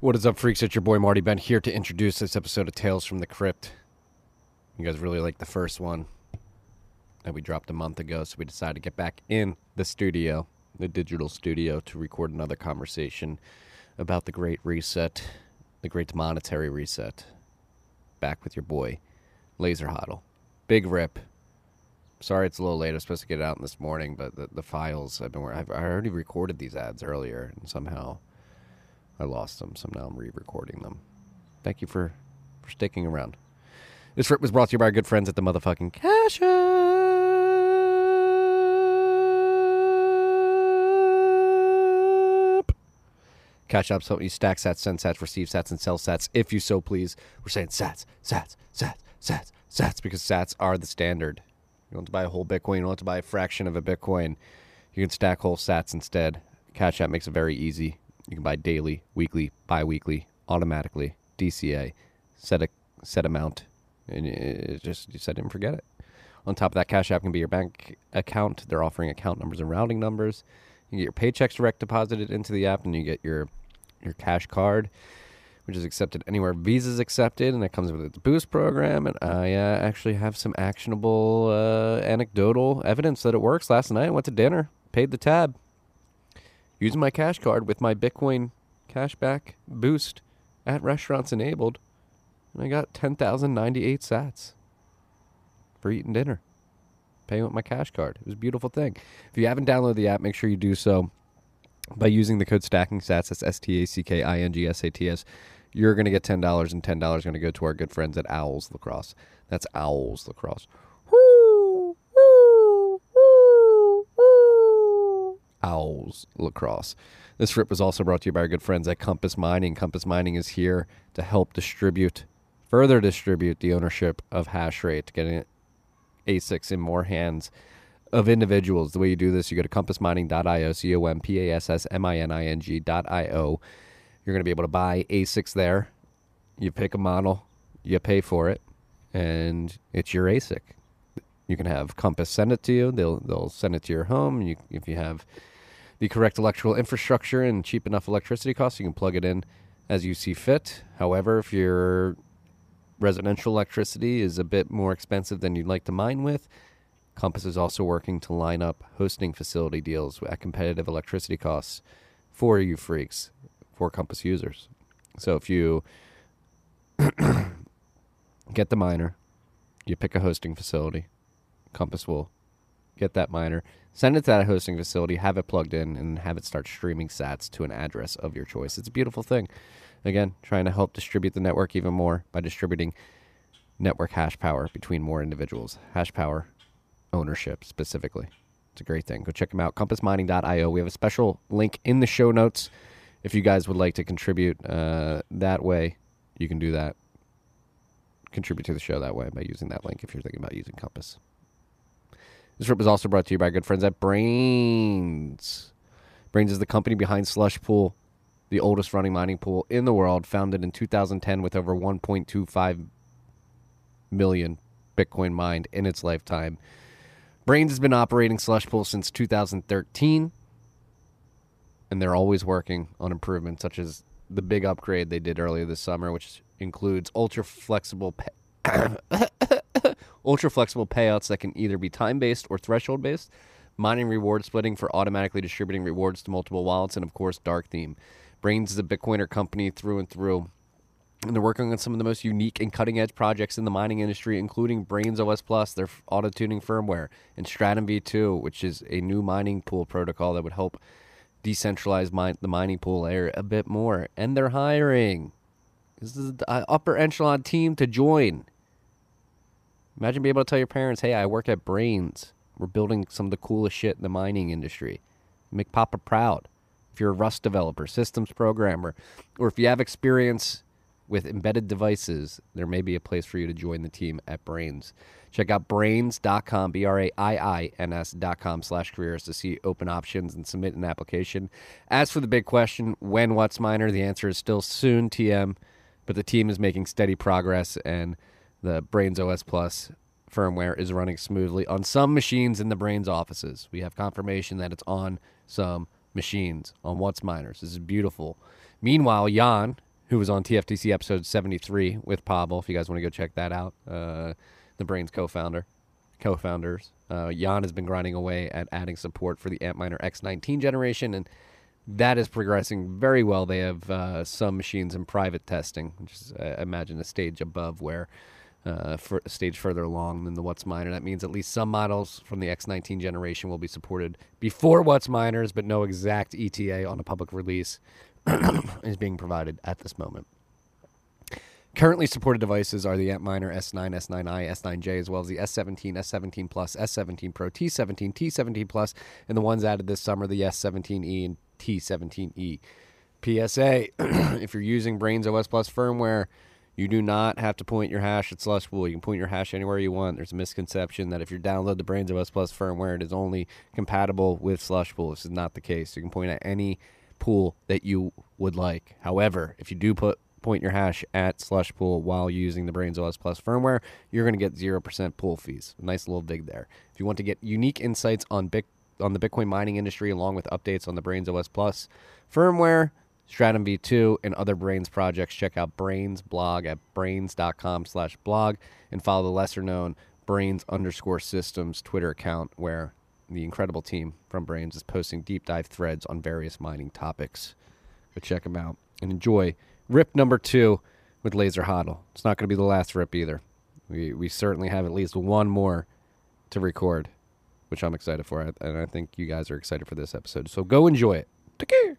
What is up, freaks? It's your boy Marty Bent here to introduce this episode of Tales from the Crypt. You guys really liked the first one that we dropped a month ago, so we decided to get back in the studio, the digital studio, to record another conversation about the Great Reset, the Great Monetary Reset. Back with your boy, Laser Hodl. Big rip. Sorry it's a little late. I was supposed to get it out this morning, but the, the files I've been I already recorded these ads earlier, and somehow I lost them, so now I'm re-recording them. Thank you for for sticking around. This rip was brought to you by our good friends at the motherfucking Cash App. Cash App's helping you stack sats, send sats, receive sats, and sell sats if you so please. We're saying sats, sats, sats, sats, sats because sats are the standard. You don't have to buy a whole Bitcoin. You don't have to buy a fraction of a Bitcoin. You can stack whole sats instead. Cash App makes it very easy. You can buy daily, weekly, bi-weekly, automatically, DCA, set a set amount, and it just you set it and forget it. On top of that, Cash App can be your bank account. They're offering account numbers and routing numbers. You get your paychecks direct deposited into the app, and you get your your cash card, which is accepted anywhere Visa's accepted, and it comes with the Boost program. And I uh, actually have some actionable uh, anecdotal evidence that it works. Last night, I went to dinner, paid the tab, using my cash card with my Bitcoin cashback boost at restaurants enabled, and I got 10,098 sats for eating dinner, paying with my cash card. It was a beautiful thing. If you haven't downloaded the app, make sure you do so by using the code stacking sats. That's S T A C K I N G S A T S. You're going to get ten dollars, and ten dollars is going to go to our good friends at Owls Lacrosse. That's Owls Lacrosse. Owls Lacrosse. This rip was also brought to you by our good friends at Compass Mining. Compass Mining is here to help distribute, further distribute the ownership of hash rate, getting ASICs in more hands of individuals. The way you do this, you go to compassmining.io, C O M P A S S M I N I N G.io. You're going to be able to buy ASICs there. You pick a model, you pay for it, and it's your ASIC. You can have Compass send it to you. They'll they'll send it to your home. You, if you have the correct electrical infrastructure and cheap enough electricity costs, you can plug it in as you see fit. However, if your residential electricity is a bit more expensive than you'd like to mine with, Compass is also working to line up hosting facility deals at competitive electricity costs for you freaks, for Compass users. So if you get the miner, you pick a hosting facility, Compass will get that miner, send it to that hosting facility, have it plugged in, and have it start streaming sats to an address of your choice. It's a beautiful thing. Again, trying to help distribute the network even more by distributing network hash power between more individuals. Hash power ownership specifically. It's a great thing. Go check them out. CompassMining.io. We have a special link in the show notes. If you guys would like to contribute uh, that way, you can do that. Contribute to the show that way by using that link if you're thinking about using Compass. This rip was also brought to you by good friends at Braiins. Braiins is the company behind Slush Pool, the oldest running mining pool in the world, founded in 2010 with over 1.25 million Bitcoin mined in its lifetime. Braiins has been operating Slush Pool since 2013, and they're always working on improvements, such as the big upgrade they did earlier this summer, which includes ultra flexible pay- ultra flexible payouts that can either be time based or threshold based, mining reward splitting for automatically distributing rewards to multiple wallets, and of course, dark theme. Braiins is a Bitcoiner company through and through. And they're working on some of the most unique and cutting edge projects in the mining industry, including Braiins OS Plus, their auto tuning firmware, and Stratum V2, which is a new mining pool protocol that would help decentralize the mining pool layer a bit more. And they're hiring. This is the uh, upper echelon team to join. Imagine being able to tell your parents, hey, I work at Braiins. We're building some of the coolest shit in the mining industry. Make Papa proud. If you're a Rust developer, systems programmer, or if you have experience with embedded devices, there may be a place for you to join the team at Braiins. Check out braiins.com, B R A I I N S.com slash careers to see open options and submit an application. As for the big question, when WhatsMiner, the answer is still soon, TM, but the team is making steady progress and the Braiins OS Plus firmware is running smoothly on some machines in the Braiins offices. We have confirmation that it's on some machines on WhatsMiners. This is beautiful. Meanwhile, Jan, who was on TFTC episode 73 with Pavel. If you guys want to go check that out, uh, the Braiins co-founder, co-founders. Uh, Jan has been grinding away at adding support for the Antminer S19 generation, and that is progressing very well. They have uh, some machines in private testing, which is, I imagine, a stage above where uh, for a stage further along than the WhatsMiner. That means at least some models from the S19 generation will be supported before WhatsMiners, but no exact ETA on a public release is being provided at this moment. Currently supported devices are the Antminer S9, S9i, S9J, as well as the S17, S17 Plus, S17 Pro, T17, T17 Plus, and the ones added this summer, the S17e and T17e. PSA: If you're using Braiins OS Plus firmware, you do not have to point your hash at Slushpool. You can point your hash anywhere you want. There's a misconception that if you download the Braiins OS Plus firmware, it is only compatible with Slushpool. This is not the case. You can point at any pool that you would like. However, if you do put point your hash at Slushpool while using the Braiins OS Plus firmware, you're going to get 0% pool fees. Nice little dig there. If you want to get unique insights on on the Bitcoin mining industry, along with updates on the Braiins OS Plus firmware, Stratum V2, and other Braiins projects. Check out Braiins blog at braiins.com slash blog and follow the lesser known Braiins underscore systems Twitter account where the incredible team from Braiins is posting deep dive threads on various mining topics. Go check them out and enjoy rip number two with Laser Hodl. It's not going to be the last rip either. We, we certainly have at least one more to record, which I'm excited for. And I think you guys are excited for this episode. So go enjoy it. Take care.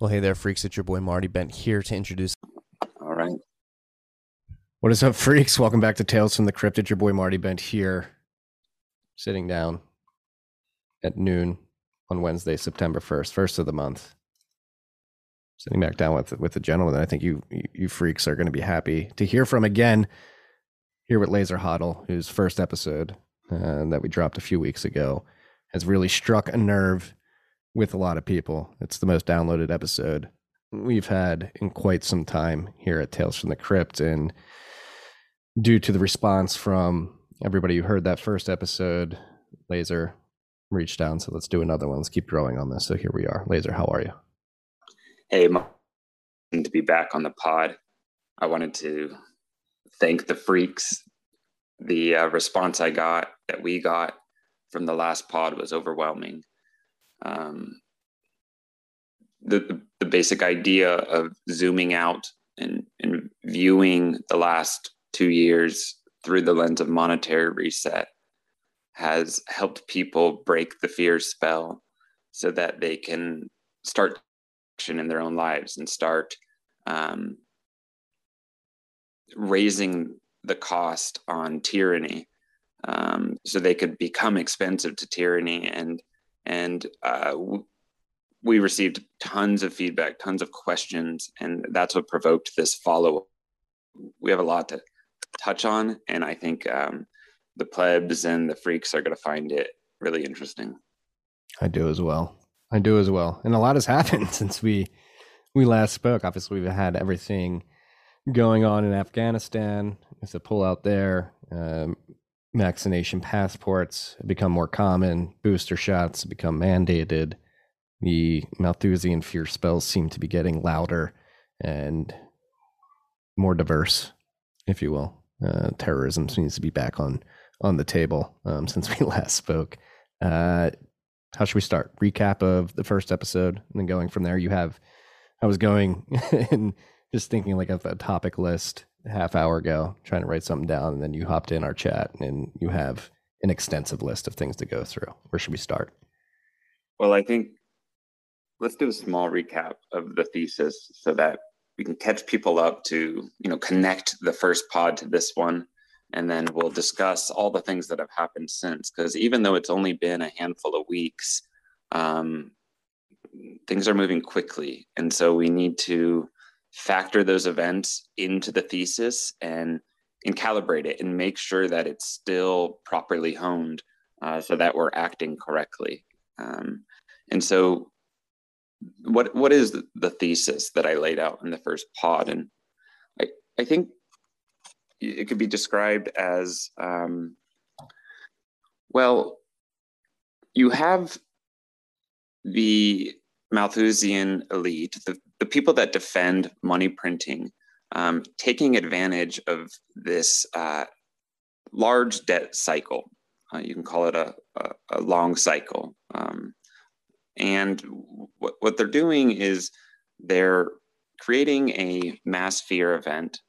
Well, hey there, freaks. It's your boy Marty Bent here to introduce. All right. What is up, freaks? Welcome back to Tales from the Crypt. It's your boy Marty Bent here, sitting down at noon on Wednesday, September first, first of the month. Sitting back down with with the gentleman that I think you you freaks are going to be happy to hear from again. Here with Laser Hodl, whose first episode uh, that we dropped a few weeks ago has really struck a nerve with a lot of people. It's the most downloaded episode we've had in quite some time here at Tales from the Crypt, and due to the response from everybody who heard that first episode, Laser reached out said, "Let's do another one. Let's keep growing on this." So here we are. Laser, how are you? Hey, to be back on the pod. I wanted to thank the freaks. The uh, response I got that we got from the last pod was overwhelming. Um, the, the, basic idea of zooming out and, and viewing the last two years through the lens of monetary reset has helped people break the fear spell so that they can start action in their own lives and start um, raising the cost on tyranny um, so they could become expensive to tyranny and and uh, we received tons of feedback tons of questions and that's what provoked this follow up. we have a lot to touch on and i think um, the plebs and the freaks are going to find it really interesting I do as well. I do as well. And a lot has happened since we we last spoke. Obviously, we've had everything going on in Afghanistan with the pullout there. Um, vaccination passports become more common. Booster shots become mandated. The Malthusian fear spells seem to be getting louder and more diverse, if you will. Uh, terrorism seems to be back on on the table um, since we last spoke. Uh, how should we start? Recap of the first episode, and then going from there. You have, I was going and just thinking like a topic list half hour ago, trying to write something down, and then you hopped in our chat, and you have an extensive list of things to go through. Where should we start? well i think let's do a small recap of the thesis so that we can catch people up to you know connect the first pod to this one and then we'll discuss all the things that have happened since. Because even though it's only been a handful of weeks, um, things are moving quickly, and so we need to factor those events into the thesis and and calibrate it and make sure that it's still properly honed uh, so that we're acting correctly. Um, and so, what what is the thesis that I laid out in the first pod? And I I think it could be described as um, well. You have the Malthusian elite, the, the people that defend money printing, um, taking advantage of this uh, large debt cycle. Uh, you can call it a, a, a long cycle. Um, and what, what they're doing is they're creating a mass fear event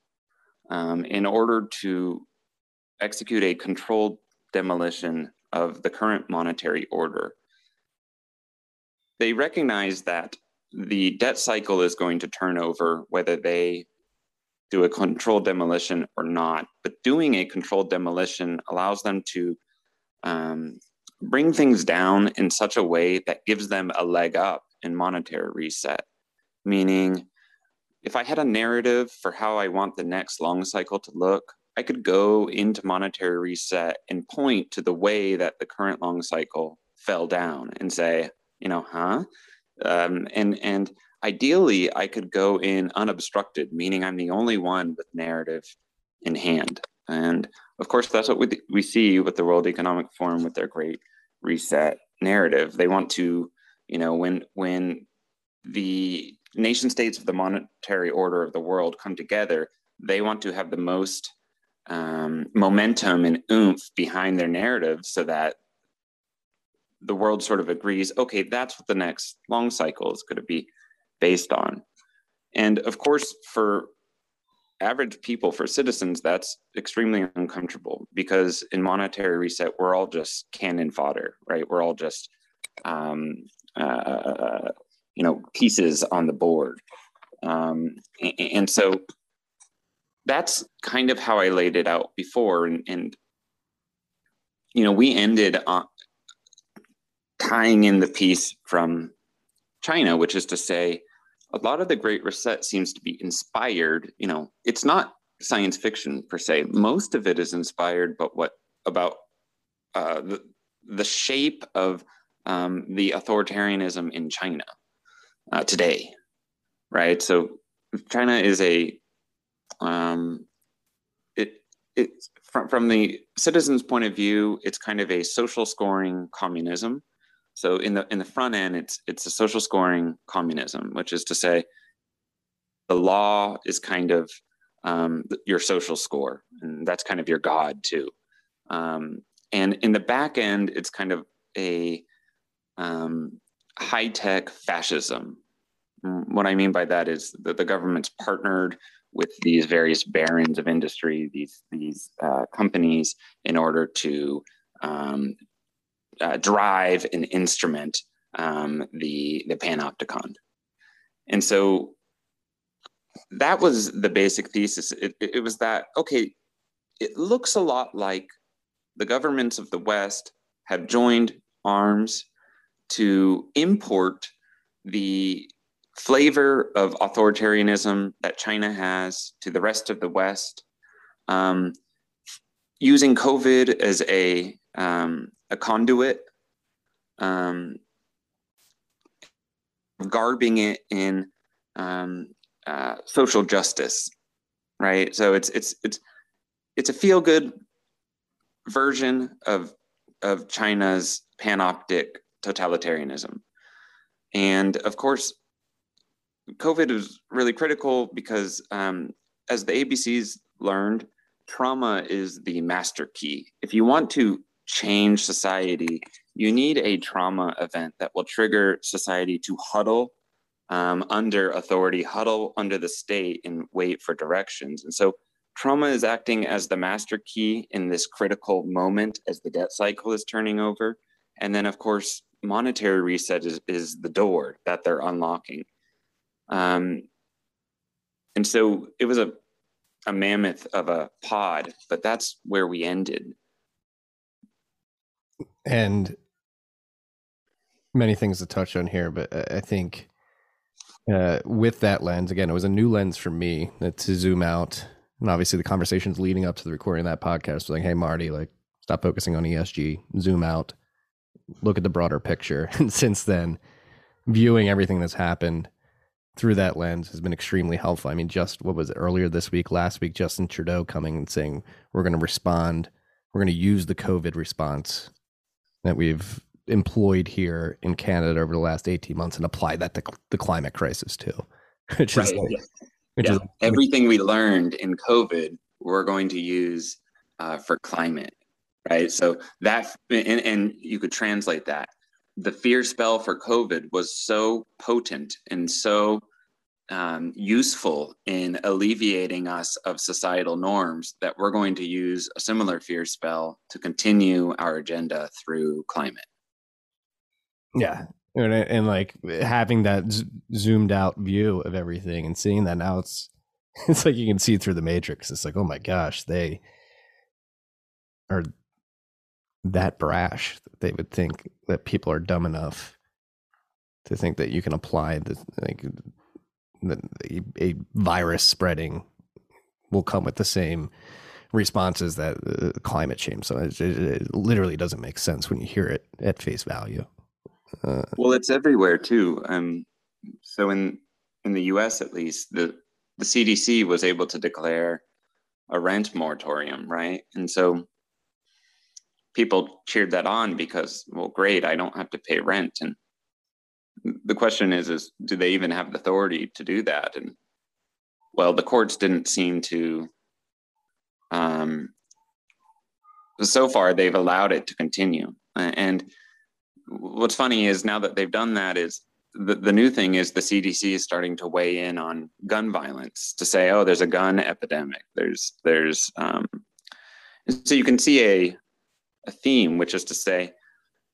um, in order to execute a controlled demolition of the current monetary order. They recognize that the debt cycle is going to turn over whether they do a controlled demolition or not. But doing a controlled demolition allows them to um, bring things down in such a way that gives them a leg up in monetary reset. Meaning, if I had a narrative for how I want the next long cycle to look, I could go into monetary reset and point to the way that the current long cycle fell down and say, you know, huh? Um, and and ideally, I could go in unobstructed, meaning I'm the only one with narrative in hand. And of course, that's what we, we see with the World Economic Forum with their great reset narrative. They want to, you know, when when the nation states of the monetary order of the world come together, they want to have the most um, momentum and oomph behind their narrative so that the world sort of agrees okay that's what the next long cycle is going to be based on and of course for average people, for citizens, that's extremely uncomfortable because in monetary reset, we're all just cannon fodder, right? We're all just, um, uh, you know, pieces on the board. Um, and, and, so that's kind of how I laid it out before. And, and you know, we ended on tying in the piece from China, which is to say, a lot of the Great Reset seems to be inspired. You know, it's not science fiction per se. Most of it is inspired, but what about uh, the the shape of um, the authoritarianism in China uh, today, right? So China is a um, it it from from the citizen's point of view, it's kind of a social scoring communism so in the in the front end, it's it's a social scoring communism, which is to say, the law is kind of um, your social score, and that's kind of your god too. Um, and in the back end, it's kind of a um, high tech fascism. Mm, what I mean by that is that the government's partnered with these various barons of industry, these these uh, companies, in order to um, uh, drive and instrument um, the the panopticon. And so that was the basic thesis. It, it was that okay, it looks a lot like the governments of the West have joined arms to import the flavor of authoritarianism that China has to the rest of the West, um, using COVID as a um, a conduit, um, garbing it in um, uh, social justice, right? So it's it's it's it's a feel good version of of China's panoptic totalitarianism, and of course, COVID is really critical because um, as the ABCs learned, trauma is the master key. If you want to change society, you need a trauma event that will trigger society to huddle um, under authority, huddle under the state, and wait for directions. And so, trauma is acting as the master key in this critical moment as the debt cycle is turning over. And then, of course, monetary reset is, is the door that they're unlocking. Um, and so, it was a a mammoth of a pod, but that's where we ended. And many things to touch on here, but I think uh, with that lens, again, it was a new lens for me to zoom out. And obviously, the conversations leading up to the recording of that podcast was like, hey, Marty, like, stop focusing on ESG, zoom out, look at the broader picture. And since then, viewing everything that's happened through that lens has been extremely helpful. I mean, just what was it earlier this week, last week, Justin Trudeau coming and saying, we're going to respond, we're going to use the COVID response that we've employed here in Canada over the last 18 months and apply that to the climate crisis too. Which right. is like, yeah. Which yeah. Is, everything we learned in COVID, we're going to use uh, for climate, right? So that, and, and you could translate that. The fear spell for COVID was so potent and so um, useful in alleviating us of societal norms that we're going to use a similar fear spell to continue our agenda through climate. Yeah. And, and like having that z- zoomed out view of everything and seeing that now it's it's like you can see through the matrix. It's like, oh my gosh, they are that brash that they would think that people are dumb enough to think that you can apply the like a, virus spreading will come with the same responses that uh, climate change. So it, it, it, literally doesn't make sense when you hear it at face value. Uh, well, it's everywhere too. Um, so in in the U.S. at least, the the CDC was able to declare a rent moratorium, right? And so people cheered that on because, well, great, I don't have to pay rent. And the question is, is do they even have the authority to do that? And well, the courts didn't seem to. Um, so far, they've allowed it to continue, and what's funny is now that they've done that is the, the new thing is the CDC is starting to weigh in on gun violence to say, oh, there's a gun epidemic. There's there's um, so you can see a a theme, which is to say,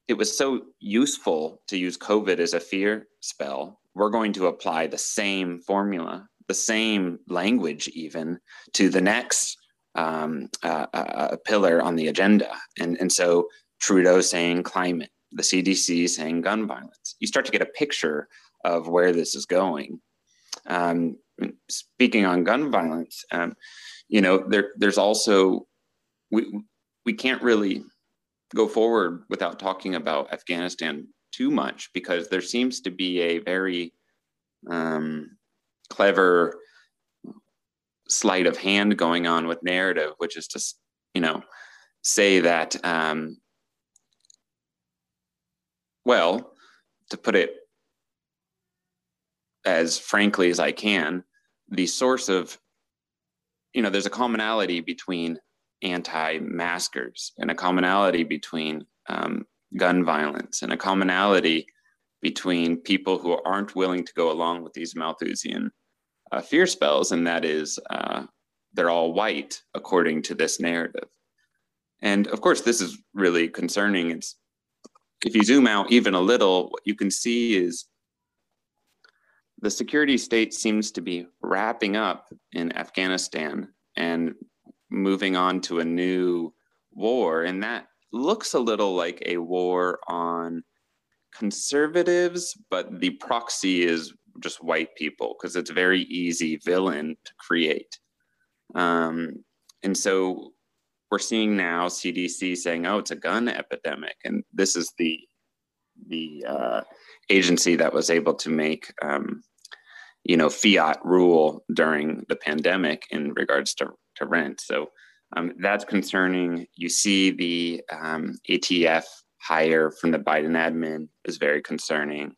it was so useful to use COVID as a fear spell. We're going to apply the same formula, the same language, even to the next um, uh, uh, pillar on the agenda. And and so Trudeau saying climate the CDC saying gun violence. You start to get a picture of where this is going. Um, speaking on gun violence, um, you know, there, there's also we we can't really go forward without talking about Afghanistan too much because there seems to be a very um, clever sleight of hand going on with narrative, which is to you know say that um, well, to put it as frankly as I can, the source of, you know, there's a commonality between anti maskers and a commonality between um, gun violence and a commonality between people who aren't willing to go along with these Malthusian uh, fear spells, and that is uh, they're all white according to this narrative. And of course, this is really concerning. It's if you zoom out even a little, what you can see is the security state seems to be wrapping up in Afghanistan and moving on to a new war. And that looks a little like a war on conservatives, but the proxy is just white people because it's very easy villain to create. Um, and so we're seeing now CDC saying, "Oh, it's a gun epidemic," and this is the the uh, agency that was able to make um, you know fiat rule during the pandemic in regards to, to rent. So um, that's concerning. You see the um, ATF hire from the Biden admin is very concerning.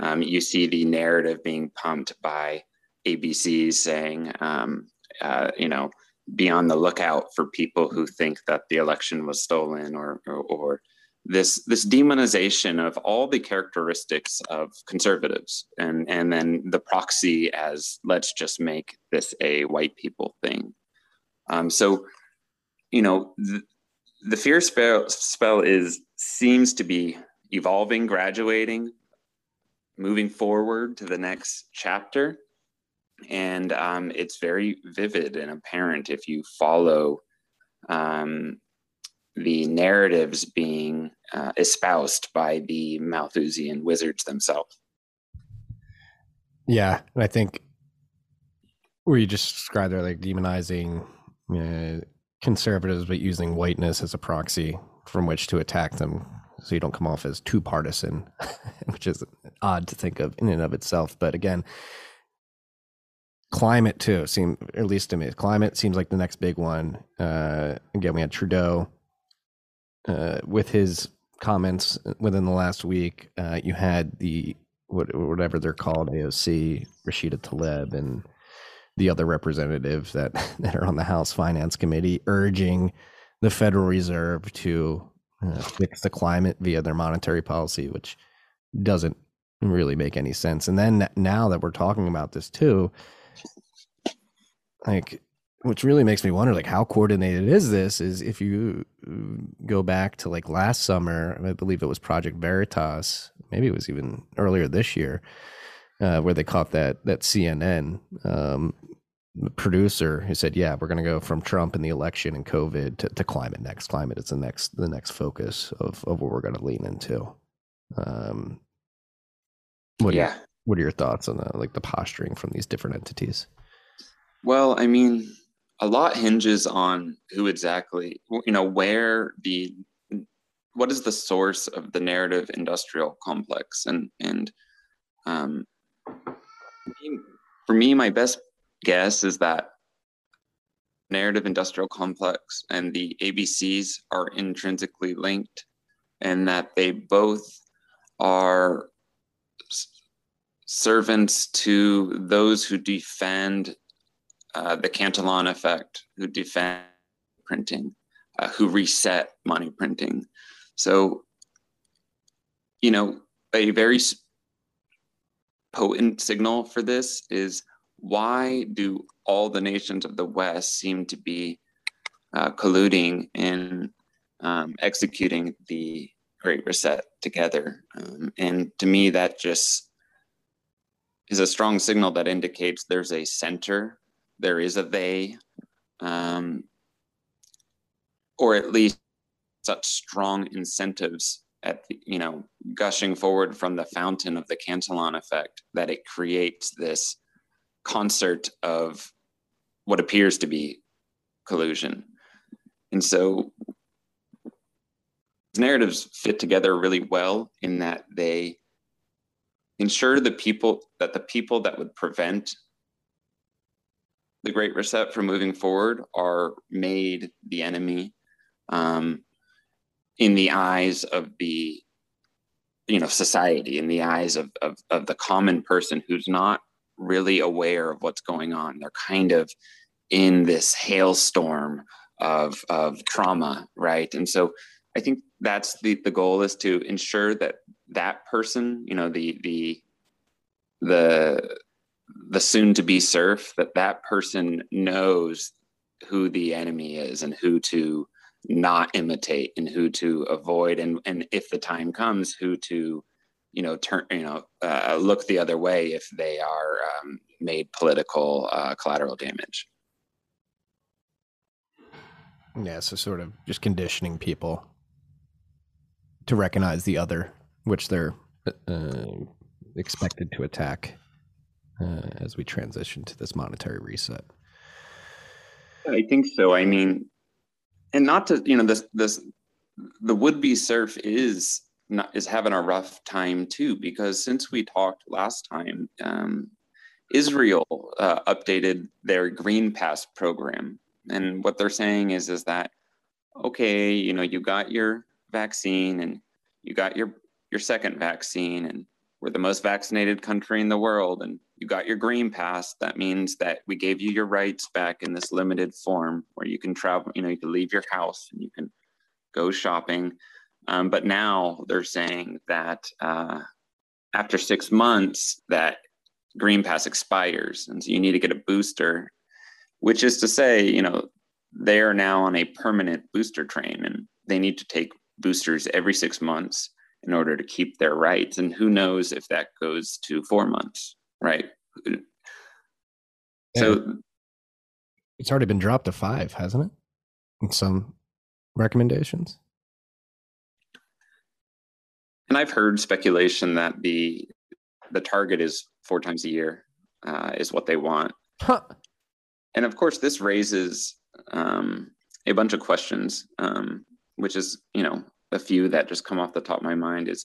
Um, you see the narrative being pumped by ABC saying, um, uh, you know, be on the lookout for people who think that the election was stolen or, or, or this this demonization of all the characteristics of conservatives and and then the proxy as let's just make this a white people thing um, so you know the, the fear spell, spell is seems to be evolving graduating moving forward to the next chapter and um, it's very vivid and apparent if you follow um, the narratives being uh, espoused by the Malthusian wizards themselves. Yeah, and I think where you just described there, like demonizing uh, conservatives, but using whiteness as a proxy from which to attack them, so you don't come off as too partisan, which is odd to think of in and of itself. But again, climate too seem at least to me climate seems like the next big one uh, again we had trudeau uh, with his comments within the last week uh, you had the what, whatever they're called aoc rashida tlaib and the other representatives that that are on the house finance committee urging the federal reserve to uh, fix the climate via their monetary policy which doesn't really make any sense. And then now that we're talking about this too like which really makes me wonder like how coordinated is this is if you go back to like last summer i believe it was project veritas maybe it was even earlier this year uh, where they caught that that cnn um, producer who said yeah we're going to go from trump and the election and covid to, to climate next. Climate is the next the next focus of, of what we're going to lean into. Um, what yeah. Are, what are your thoughts on that like the posturing from these different entities? Well, I mean, a lot hinges on who exactly, you know, where the what is the source of the narrative industrial complex? And and for me my best guess is that narrative industrial complex and the abcs are intrinsically linked and that they both are servants to those who defend uh, the Cantillon effect, who defend printing, uh, who reset money printing. So, you know, a very potent signal for this is why do all the nations of the West seem to be uh, colluding in um, executing the Great Reset together? Um, and to me, that just is a strong signal that indicates there's a center there is a they, um, or at least such strong incentives at the, you know gushing forward from the fountain of the Cantillon effect that it creates this concert of what appears to be collusion, and so narratives fit together really well in that they ensure the people that the people that would prevent the Great Reset from moving forward are made the enemy. Um, in the eyes of the you know society in the eyes of, of of the common person who's not really aware of what's going on. They're kind of in this hailstorm of of trauma right? And so i think that's the the goal is to ensure that that person you know the the the the soon to be serf that that person knows who the enemy is and who to not imitate and who to avoid and and if the time comes who to you know turn you know uh, look the other way if they are um, made political uh, collateral damage yeah so sort of just conditioning people to recognize the other which they're uh, expected to attack uh, as we transition to this monetary reset? I think so. I mean, and not to you know this this the would be serf is not is having a rough time too because since we talked last time, um, Israel uh, updated their Green Pass program, and what they're saying is is that okay, you know, you got your vaccine and you got your your second vaccine and we're the most vaccinated country in the world and you got your green pass that means that we gave you your rights back in this limited form where you can travel you know you can leave your house and you can go shopping um, but now they're saying that uh, after six months that green pass expires and so you need to get a booster which is to say you know they are now on a permanent booster train and they need to take boosters every six months in order to keep their rights. And who knows if that goes to four months, right? So it's already been dropped to five, hasn't it? In some recommendations. And I've heard speculation that the the target is four times a year uh, is what they want. Huh. And of course, this raises um, a bunch of questions, um, which is you know a few that just come off the top of my mind is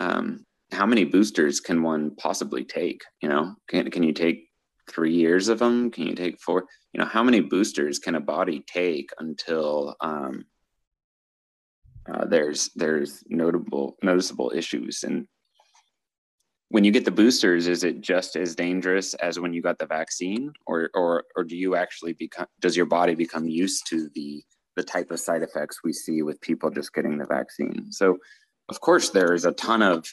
um, how many boosters can one possibly take? You know, can can you take three years of them? Can you take four? You know, how many boosters can a body take until um, uh, there's there's notable noticeable issues? And when you get the boosters, is it just as dangerous as when you got the vaccine, or or or do you actually become does your body become used to the the type of side effects we see with people just getting the vaccine? So, of course, there is a ton of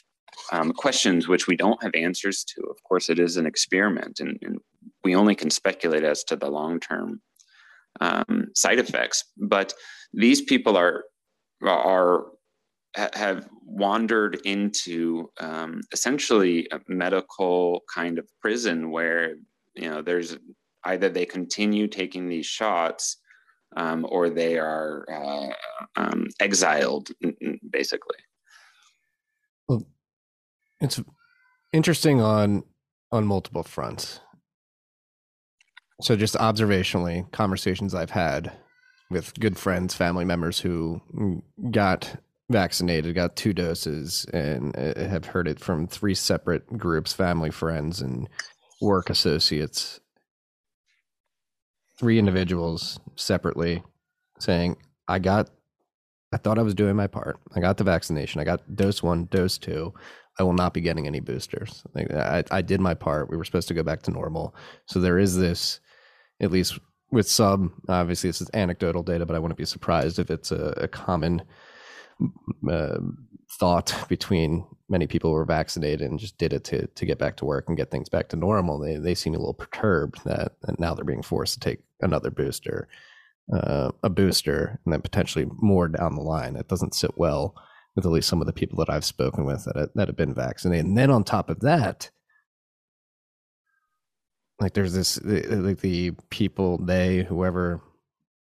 um, questions which we don't have answers to. Of course, it is an experiment, and, and we only can speculate as to the long term um, side effects. But these people are are have wandered into um, essentially a medical kind of prison where you know there's either they continue taking these shots um, or they are uh, um, exiled basically well, it's interesting on on multiple fronts so just observationally conversations i've had with good friends family members who got vaccinated, got two doses, and uh, have heard it from three separate groups family, friends, and work associates. Three individuals separately saying, I got, I thought I was doing my part. I got the vaccination. I got dose one, dose two. I will not be getting any boosters. I, I did my part. We were supposed to go back to normal. So there is this, at least with some, obviously, this is anecdotal data, but I wouldn't be surprised if it's a, a common uh, thought between many people who were vaccinated and just did it to to get back to work and get things back to normal. They they seem a little perturbed that, that now they're being forced to take another booster, uh, a booster, and then potentially more down the line. It doesn't sit well with at least some of the people that I've spoken with that that have been vaccinated. And then on top of that, like there's this like the people they whoever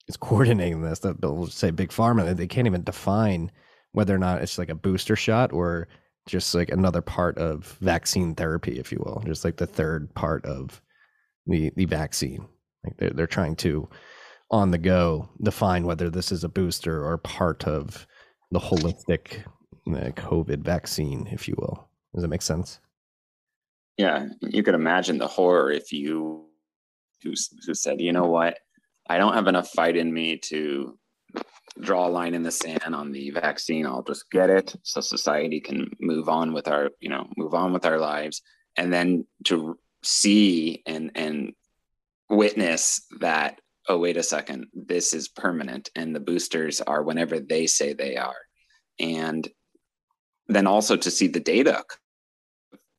is coordinating this that will say big pharma they can't even define whether or not it's like a booster shot or just like another part of vaccine therapy, if you will, just like the third part of the the vaccine. Like they're they're trying to on the go define whether this is a booster or part of the holistic uh, COVID vaccine, if you will. Does that make sense? Yeah, you could imagine the horror if you who, who said, you know what, I don't have enough fight in me to draw a line in the sand on the vaccine. I'll just get it so society can move on with our, you know, move on with our lives. And then to see and and witness that, oh, wait a second, this is permanent and the boosters are whenever they say they are. And then also to see the data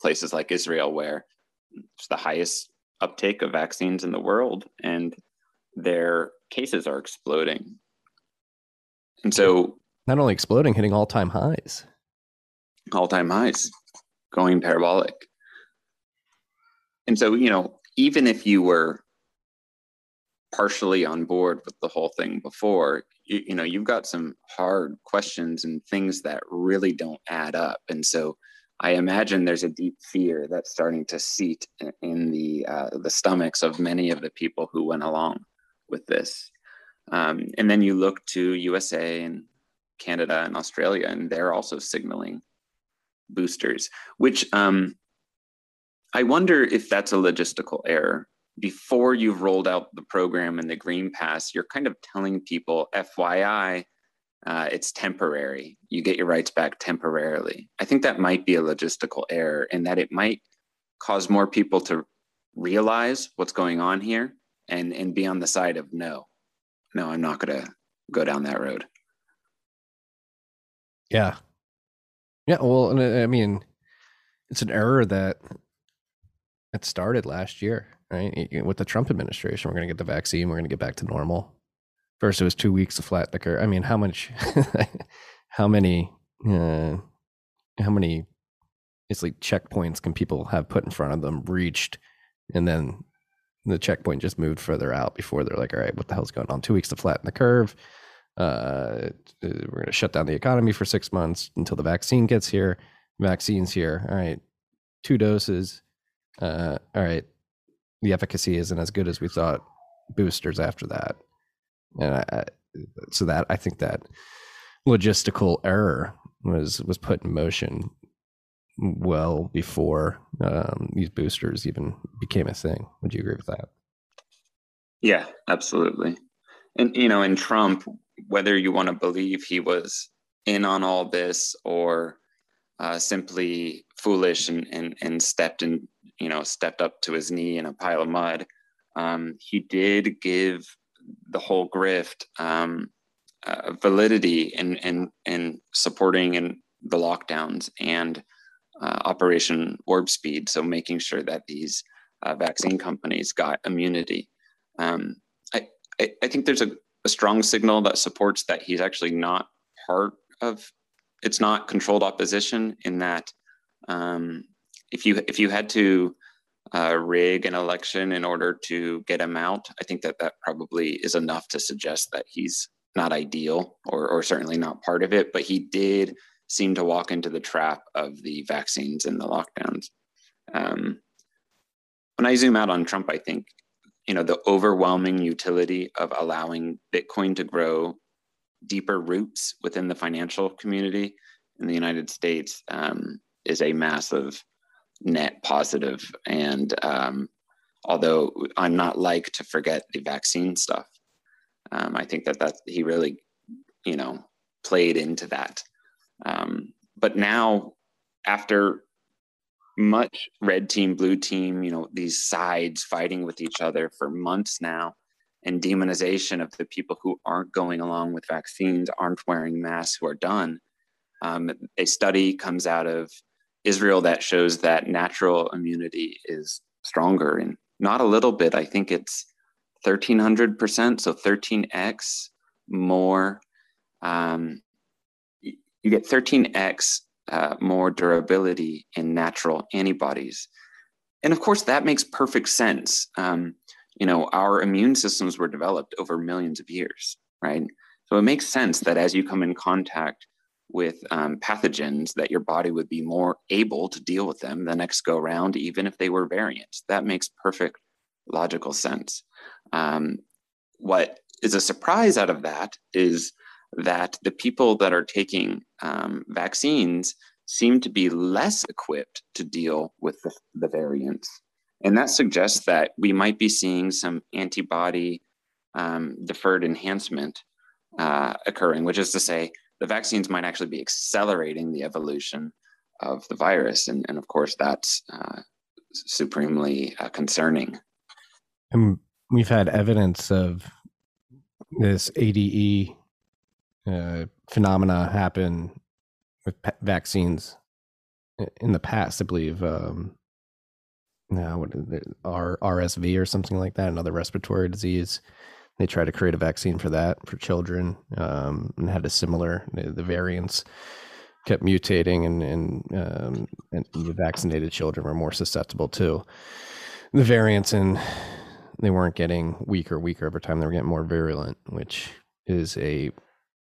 places like Israel where it's the highest uptake of vaccines in the world and their cases are exploding and so, not only exploding, hitting all time highs, all time highs, going parabolic. And so, you know, even if you were partially on board with the whole thing before, you, you know, you've got some hard questions and things that really don't add up. And so, I imagine there's a deep fear that's starting to seat in the uh, the stomachs of many of the people who went along with this. Um, and then you look to USA and Canada and Australia, and they're also signaling boosters, which um, I wonder if that's a logistical error. Before you've rolled out the program and the Green Pass, you're kind of telling people, FYI, uh, it's temporary. You get your rights back temporarily. I think that might be a logistical error and that it might cause more people to realize what's going on here and, and be on the side of no no, I'm not going to go down that road. Yeah. Yeah. Well, I mean, it's an error that it started last year, right? With the Trump administration, we're going to get the vaccine. We're going to get back to normal. First, it was two weeks of flat the curve. I mean, how much, how many, uh, how many, it's like checkpoints can people have put in front of them reached, and then the checkpoint just moved further out before they're like, all right, what the hell's going on? Two weeks to flatten the curve. Uh, we're going to shut down the economy for six months until the vaccine gets here. Vaccine's here. All right, two doses. Uh, all right, the efficacy isn't as good as we thought. Boosters after that, and I, so that I think that logistical error was was put in motion well before um, these boosters even became a thing. Would you agree with that? Yeah, absolutely. And you know, in Trump, whether you want to believe he was in on all this or uh, simply foolish and, and and stepped in, you know, stepped up to his knee in a pile of mud, um, he did give the whole grift um, uh, validity in in in supporting in the lockdowns and uh, Operation Warp Speed, so making sure that these uh, vaccine companies got immunity. Um, I, I, I think there's a, a strong signal that supports that he's actually not part of. It's not controlled opposition in that um, if you if you had to uh, rig an election in order to get him out, I think that that probably is enough to suggest that he's not ideal or, or certainly not part of it. But he did seem to walk into the trap of the vaccines and the lockdowns. Um, when I zoom out on Trump, I think you know the overwhelming utility of allowing Bitcoin to grow deeper roots within the financial community in the United States um, is a massive net positive. And um, although I'm not like to forget the vaccine stuff, um, I think that that he really, you know, played into that um, but now, after much red team, blue team, you know, these sides fighting with each other for months now, and demonization of the people who aren't going along with vaccines, aren't wearing masks, who are done. Um, a study comes out of Israel that shows that natural immunity is stronger and not a little bit. I think it's 1300%, so 13x more um, you get 13x uh, more durability in natural antibodies. And of course, that makes perfect sense. Um, you know, our immune systems were developed over millions of years, right? So it makes sense that as you come in contact with um, pathogens, that your body would be more able to deal with them the next go around, even if they were variants. That makes perfect logical sense. Um, what is a surprise out of that is that the people that are taking um, vaccines seem to be less equipped to deal with the, the variants. And that suggests that we might be seeing some antibody um, deferred enhancement uh, occurring, which is to say, the vaccines might actually be accelerating the evolution of the virus. And, and of course, that's uh, supremely uh, concerning. And we've had evidence of this ADE uh, phenomena happen with vaccines in the past. I believe um, now what is it, R- RSV or something like that, another respiratory disease. They tried to create a vaccine for that for children um, and had a similar. The, variants kept mutating, and and, um, and the vaccinated children were more susceptible to the variants, and they weren't getting weaker, weaker over time. They were getting more virulent, which is a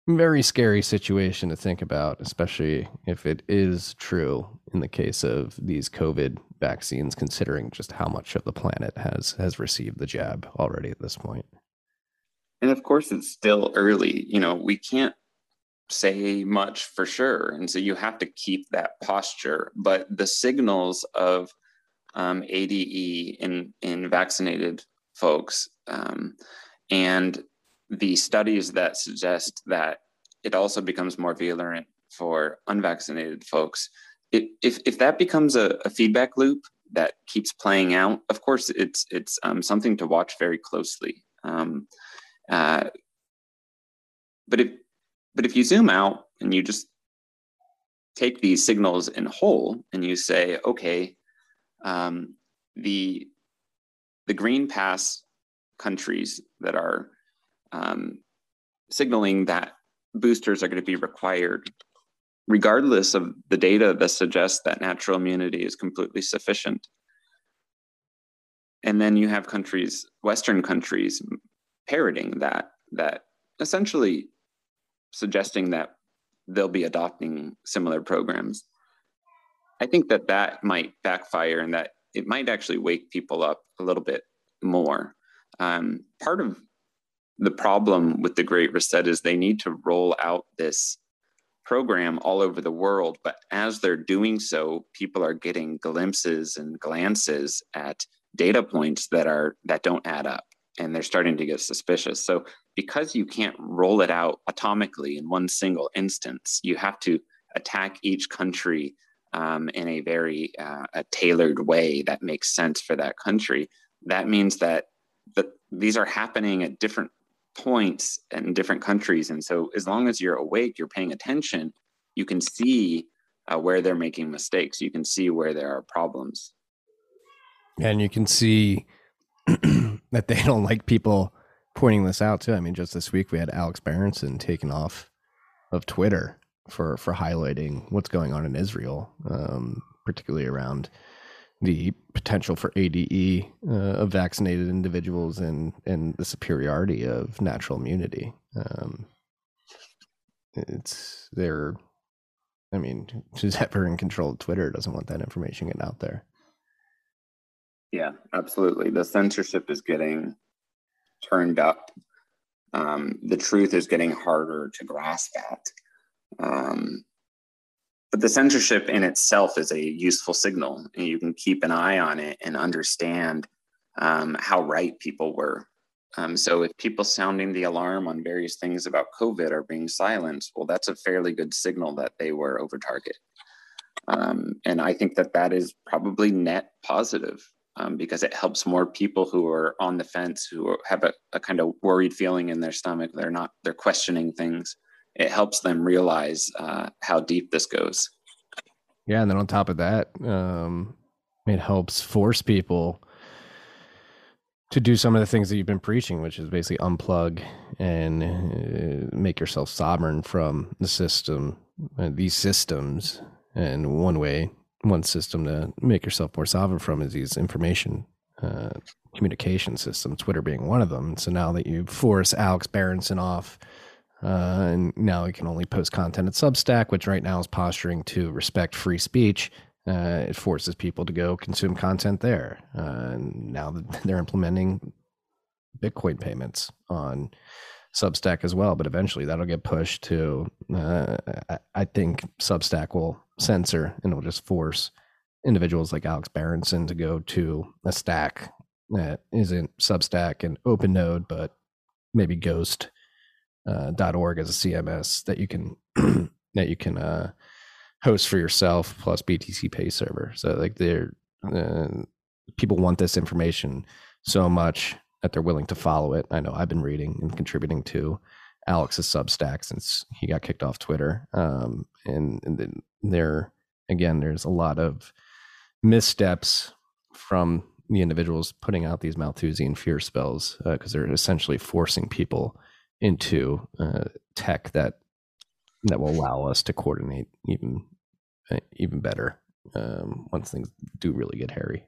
very scary situation to think about, especially if it is true in the case of these COVID vaccines, considering just how much of the planet has has received the jab already at this point. And of course, it's still early. You know, we can't say much for sure, and so you have to keep that posture. But the signals of um, ADE in in vaccinated folks um, and the studies that suggest that it also becomes more virulent for unvaccinated folks. It, if, if that becomes a, a, feedback loop that keeps playing out, of course, it's it's um, something to watch very closely. Uh, but if but if you zoom out and you just take these signals in whole and you say, okay, um, the the green pass countries that are um, signaling that boosters are going to be required, regardless of the data that suggests that natural immunity is completely sufficient. and then you have countries, Western countries, parroting that that essentially suggesting that they'll be adopting similar programs. I think that that might backfire and that it might actually wake people up a little bit more. Um, part of the problem with the Great Reset is they need to roll out this program all over the world, but as they're doing so, people are getting glimpses and glances at data points that are that don't add up and they're starting to get suspicious. So because you can't roll it out atomically in one single instance, you have to attack each country um, in a very uh, a tailored way that makes sense for that country. That means that the, these are happening at different points in different countries, and so as long as you're awake, you're paying attention, you can see uh, where they're making mistakes. You can see where there are problems, and you can see that they don't like people pointing this out too. I mean, just this week we had Alex Berenson taken off of Twitter for for highlighting what's going on in Israel, um, particularly around the potential for ADE uh, of vaccinated individuals and and the superiority of natural immunity. Um, it's they're, I mean, who's ever in control of Twitter doesn't want that information getting out there. Yeah, absolutely. The censorship is getting turned up. Um, the truth is getting harder to grasp at. Um, but the censorship in itself is a useful signal, and you can keep an eye on it and understand um, how right people were. Um, so, if people sounding the alarm on various things about COVID are being silenced, well, that's a fairly good signal that they were over target. Um, and I think that that is probably net positive um, because it helps more people who are on the fence, who have a, a, kind of worried feeling in their stomach. They're not, they're questioning things. It helps them realize uh, how deep this goes. Yeah. And then on top of that, um, it helps force people to do some of the things that you've been preaching, which is basically unplug and uh, make yourself sovereign from the system, uh, these systems. And one way one system to make yourself more sovereign from is these information uh, communication systems, Twitter being one of them. So now that you force Alex Berenson off, uh, and now he can only post content at Substack, which right now is posturing to respect free speech. Uh, it forces people to go consume content there. Uh, and now that they're implementing Bitcoin payments on Substack as well, but eventually that'll get pushed to. Uh, I think Substack will censor and it'll just force individuals like Alex Berenson to go to a stack that isn't Substack and OpenNode, but maybe Ghost uh, .org as a CMS that you can that you can uh, host for yourself plus BTC Pay server. So like they're uh, people want this information so much that they're willing to follow it. I know I've been reading and contributing to Alex's Substack since he got kicked off Twitter. Um, and, and then there, again, there's a lot of missteps from the individuals putting out these Malthusian fear spells because uh, they're essentially forcing people into uh, tech that that will allow us to coordinate even uh, even better um, once things do really get hairy.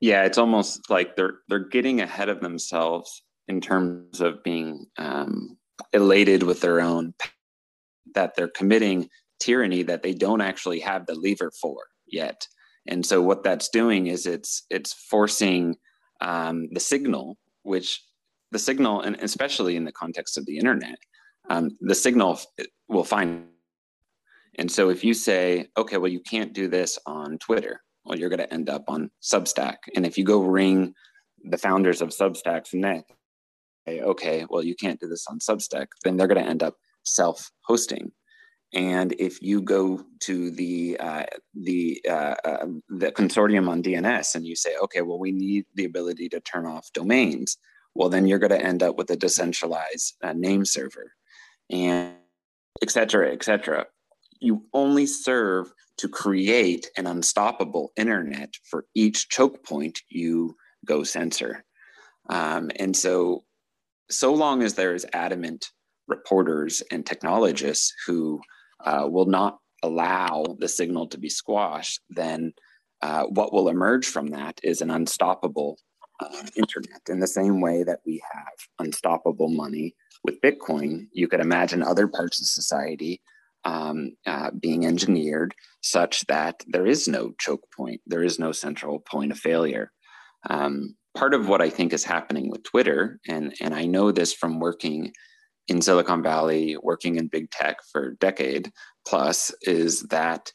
Yeah, it's almost like they're they're getting ahead of themselves in terms of being um, elated with their own that they're committing tyranny that they don't actually have the lever for yet. And so what that's doing is it's it's forcing um, the signal, which the signal, and especially in the context of the internet, um, the signal will find. And so if you say, okay, well, you can't do this on Twitter, well, you're going to end up on Substack. And if you go wring the founders of Substack's neck, okay, well, you can't do this on Substack, then they're going to end up self-hosting. And if you go to the uh, the uh, uh, the consortium on DNS and you say, okay, well, we need the ability to turn off domains, well, then you're going to end up with a decentralized uh, name server, and et cetera, et cetera. You only serve to create an unstoppable internet for each choke point you go censor. Um, and so, so long as there is adamant reporters and technologists who uh, will not allow the signal to be squashed, then uh, what will emerge from that is an unstoppable uh, internet. In the same way that we have unstoppable money with Bitcoin, you could imagine other parts of society um, uh, being engineered such that there is no choke point, there is no central point of failure. Um, part of what I think is happening with Twitter, and, and I know this from working in Silicon Valley, working in big tech for a decade plus, is that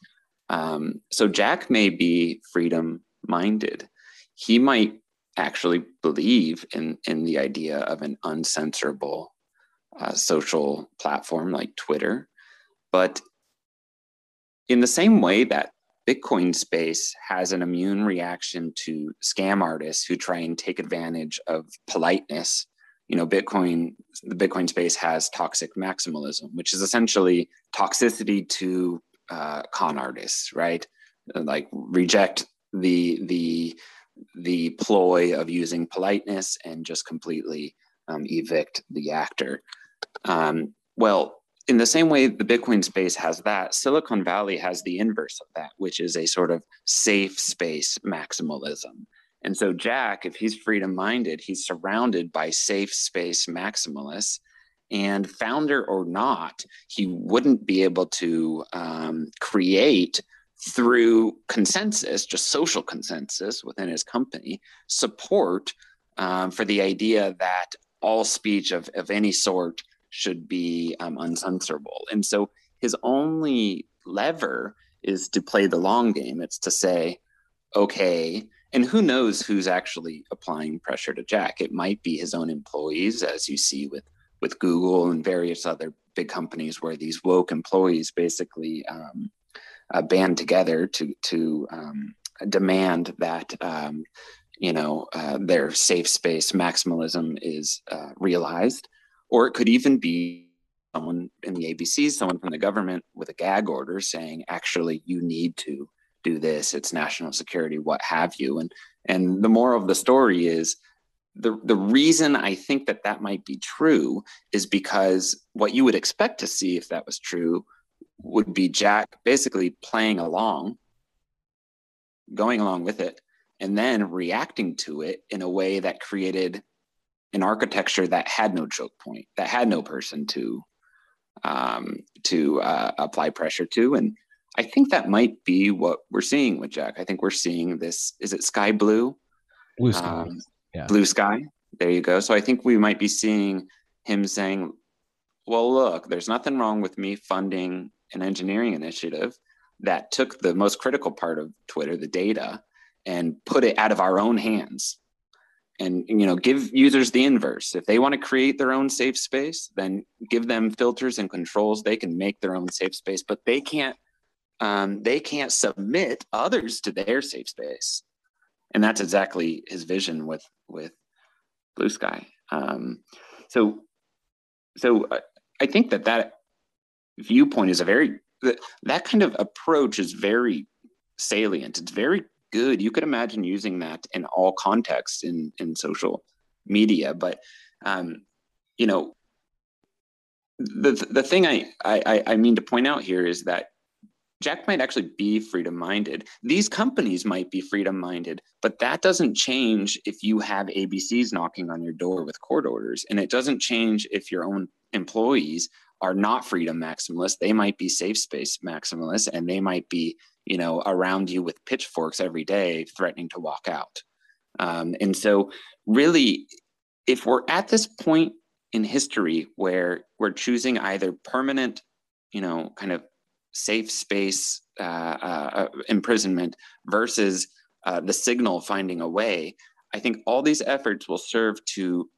um, so Jack may be freedom minded. He might actually believe in, in the idea of an uncensorable uh, social platform like Twitter. But in the same way that Bitcoin space has an immune reaction to scam artists who try and take advantage of politeness. You know, Bitcoin, the Bitcoin space has toxic maximalism, which is essentially toxicity to uh, con artists, right? Like reject the the the ploy of using politeness and just completely um, evict the actor. Um, well, in the same way the Bitcoin space has that, Silicon Valley has the inverse of that, which is a sort of safe space maximalism. And so, Jack, if he's freedom minded, he's surrounded by safe space maximalists. And founder or not, he wouldn't be able to um, create through consensus, just social consensus within his company, support um, for the idea that all speech of, of any sort should be um, uncensorable. And so his only lever is to play the long game. It's to say, okay, and who knows who's actually applying pressure to Jack? It might be his own employees, as you see with with Google and various other big companies, where these woke employees basically um, uh, band together to to um, demand that um, you know uh, their safe space maximalism is uh, realized or it could even be someone in the ABC, someone from the government with a gag order saying, actually, you need to do this. It's national security, what have you. And and the moral of the story is the the reason I think that that might be true is because what you would expect to see if that was true would be Jack basically playing along, going along with it, and then reacting to it in a way that created an architecture that had no choke point, that had no person to um, to uh, apply pressure to, and I think that might be what we're seeing with Jack. I think we're seeing this. Is it sky blue? Blue sky. Um, yeah. Blue sky. There you go. So I think we might be seeing him saying, "Well, look, there's nothing wrong with me funding an engineering initiative that took the most critical part of Twitter, the data, and put it out of our own hands and you know give users the inverse if they want to create their own safe space then give them filters and controls they can make their own safe space but they can't um, they can't submit others to their safe space and that's exactly his vision with with blue sky um, so so uh, i think that that viewpoint is a very that, that kind of approach is very salient it's very good. You could imagine using that in all contexts in in social media. But um, you know, the the thing I, I I mean to point out here is that Jack might actually be freedom minded. These companies might be freedom minded, but that doesn't change if you have ABCs knocking on your door with court orders. And it doesn't change if your own employees are not freedom maximalists. They might be safe space maximalists and they might be you know, around you with pitchforks every day, threatening to walk out. Um, and so, really, if we're at this point in history where we're choosing either permanent, you know, kind of safe space uh, uh, uh imprisonment versus uh, the signal finding a way, I think all these efforts will serve to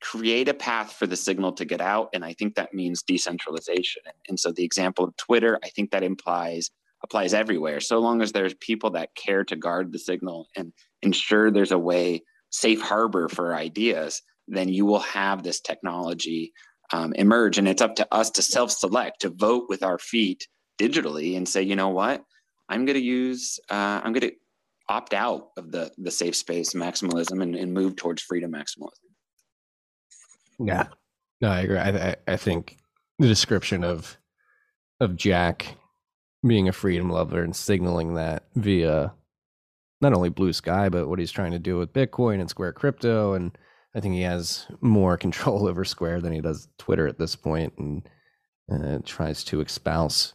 create a path for the signal to get out. And I think that means decentralization. And so the example of Twitter, I think that implies applies everywhere. So long as there's people that care to guard the signal and ensure there's a way, safe harbor for ideas, then you will have this technology um, emerge. And it's up to us to self select, to vote with our feet digitally and say, you know what? I'm going to use, uh, I'm going to opt out of the, the safe space maximalism and, and move towards freedom maximalism. Yeah. No, I agree. I, I, think the description of of Jack being a freedom lover and signaling that via not only Blue Sky, but what he's trying to do with Bitcoin and Square Crypto. And I think he has more control over Square than he does Twitter at this point, and uh, tries to espouse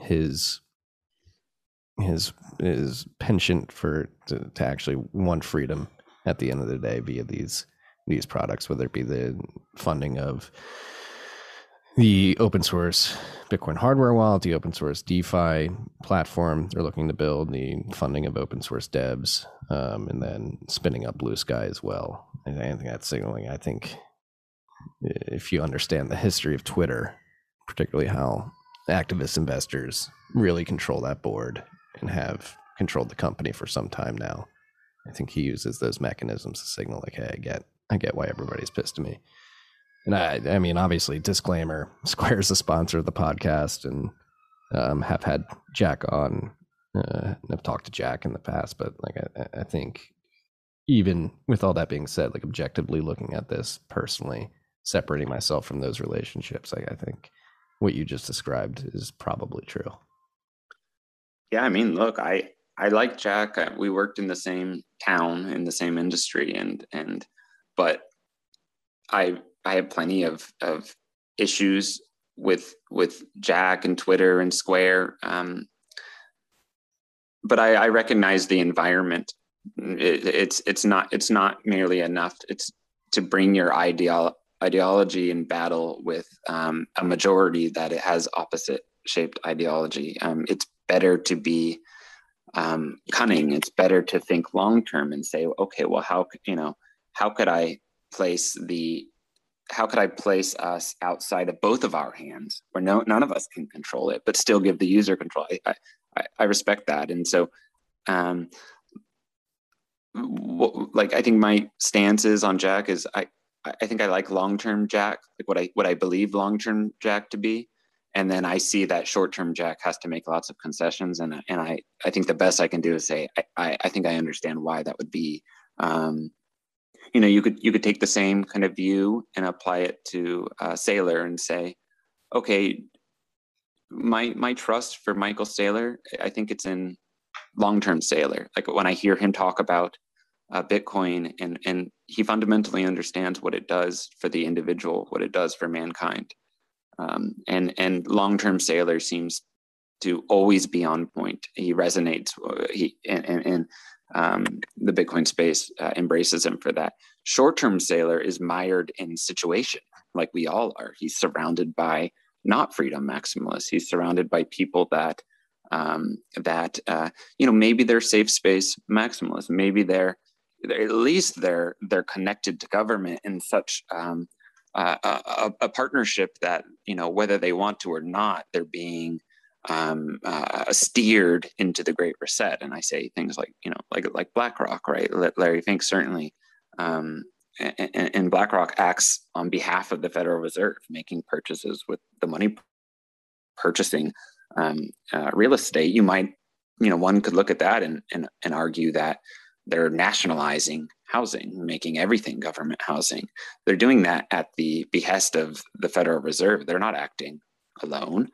his his his penchant for to, to actually want freedom at the end of the day via these these products, whether it be the funding of the open source Bitcoin hardware wallet, the open source DeFi platform they're looking to build, the funding of open source devs, um, and then spinning up Blue Sky as well. Think that's signaling. I think if you understand the history of Twitter, particularly how activist investors really control that board and have controlled the company for some time now, I think he uses those mechanisms to signal like, "Hey, I get, I get why everybody's pissed at me." And I, I mean, obviously, disclaimer: Square's a sponsor of the podcast, and um, have had Jack on. Uh, I've talked to Jack in the past, but like I, I think, even with all that being said, like objectively looking at this personally, separating myself from those relationships, like I think what you just described is probably true. Yeah, I mean, look, I I like Jack. We worked in the same town in the same industry, and and but I I have plenty of of issues with with Jack and Twitter and Square. Um, but I, I recognize the environment. It, it's it's not it's not merely enough. It's to bring your ideal ideology in battle with um, a majority that it has opposite shaped ideology. Um, it's better to be um, cunning. It's better to think long term and say, okay, well, how you know how could I place the how could I place us outside of both of our hands, where no none of us can control it, but still give the user control? I I, I respect that, and so. Um, like I think my stance is on Jack is I I think I like long term Jack, like what I what I believe long term Jack to be, and then I see that short term Jack has to make lots of concessions, and and I I think the best I can do is say I I, I think I understand why that would be. Um, you know, you could you could take the same kind of view and apply it to uh, Saylor and say, okay, my my trust for Michael Saylor, I think it's in long term Sailor. Like when I hear him talk about uh, Bitcoin, and and he fundamentally understands what it does for the individual, what it does for mankind, um, and and long term Saylor seems to always be on point. He resonates. Uh, he and and, and um, the Bitcoin space uh, embraces him for that. Short term Saylor is mired in situation, like we all are. He's surrounded by not freedom maximalists. He's surrounded by people that um, that uh, you know maybe they're safe space maximalists. Maybe they're at least they're they're connected to government in such um, uh, a, a, partnership that you know whether they want to or not, they're being um, uh, steered into the Great Reset. And I say things like you know like like BlackRock, right? Larry Fink certainly. Um, and, and BlackRock acts on behalf of the Federal Reserve, making purchases with the money purchasing um, uh, real estate. You might, you know, one could look at that and and, and argue that they're nationalizing housing, making everything government housing. They're doing that at the behest of the Federal Reserve. They're not acting alone.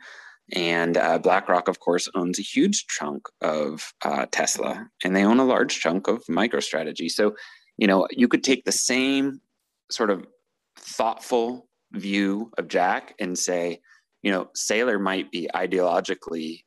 And uh, BlackRock, of course, owns a huge chunk of uh, Tesla, and they own a large chunk of MicroStrategy. So, you know, you could take the same sort of thoughtful view of Jack and say, you know, Saylor might be ideologically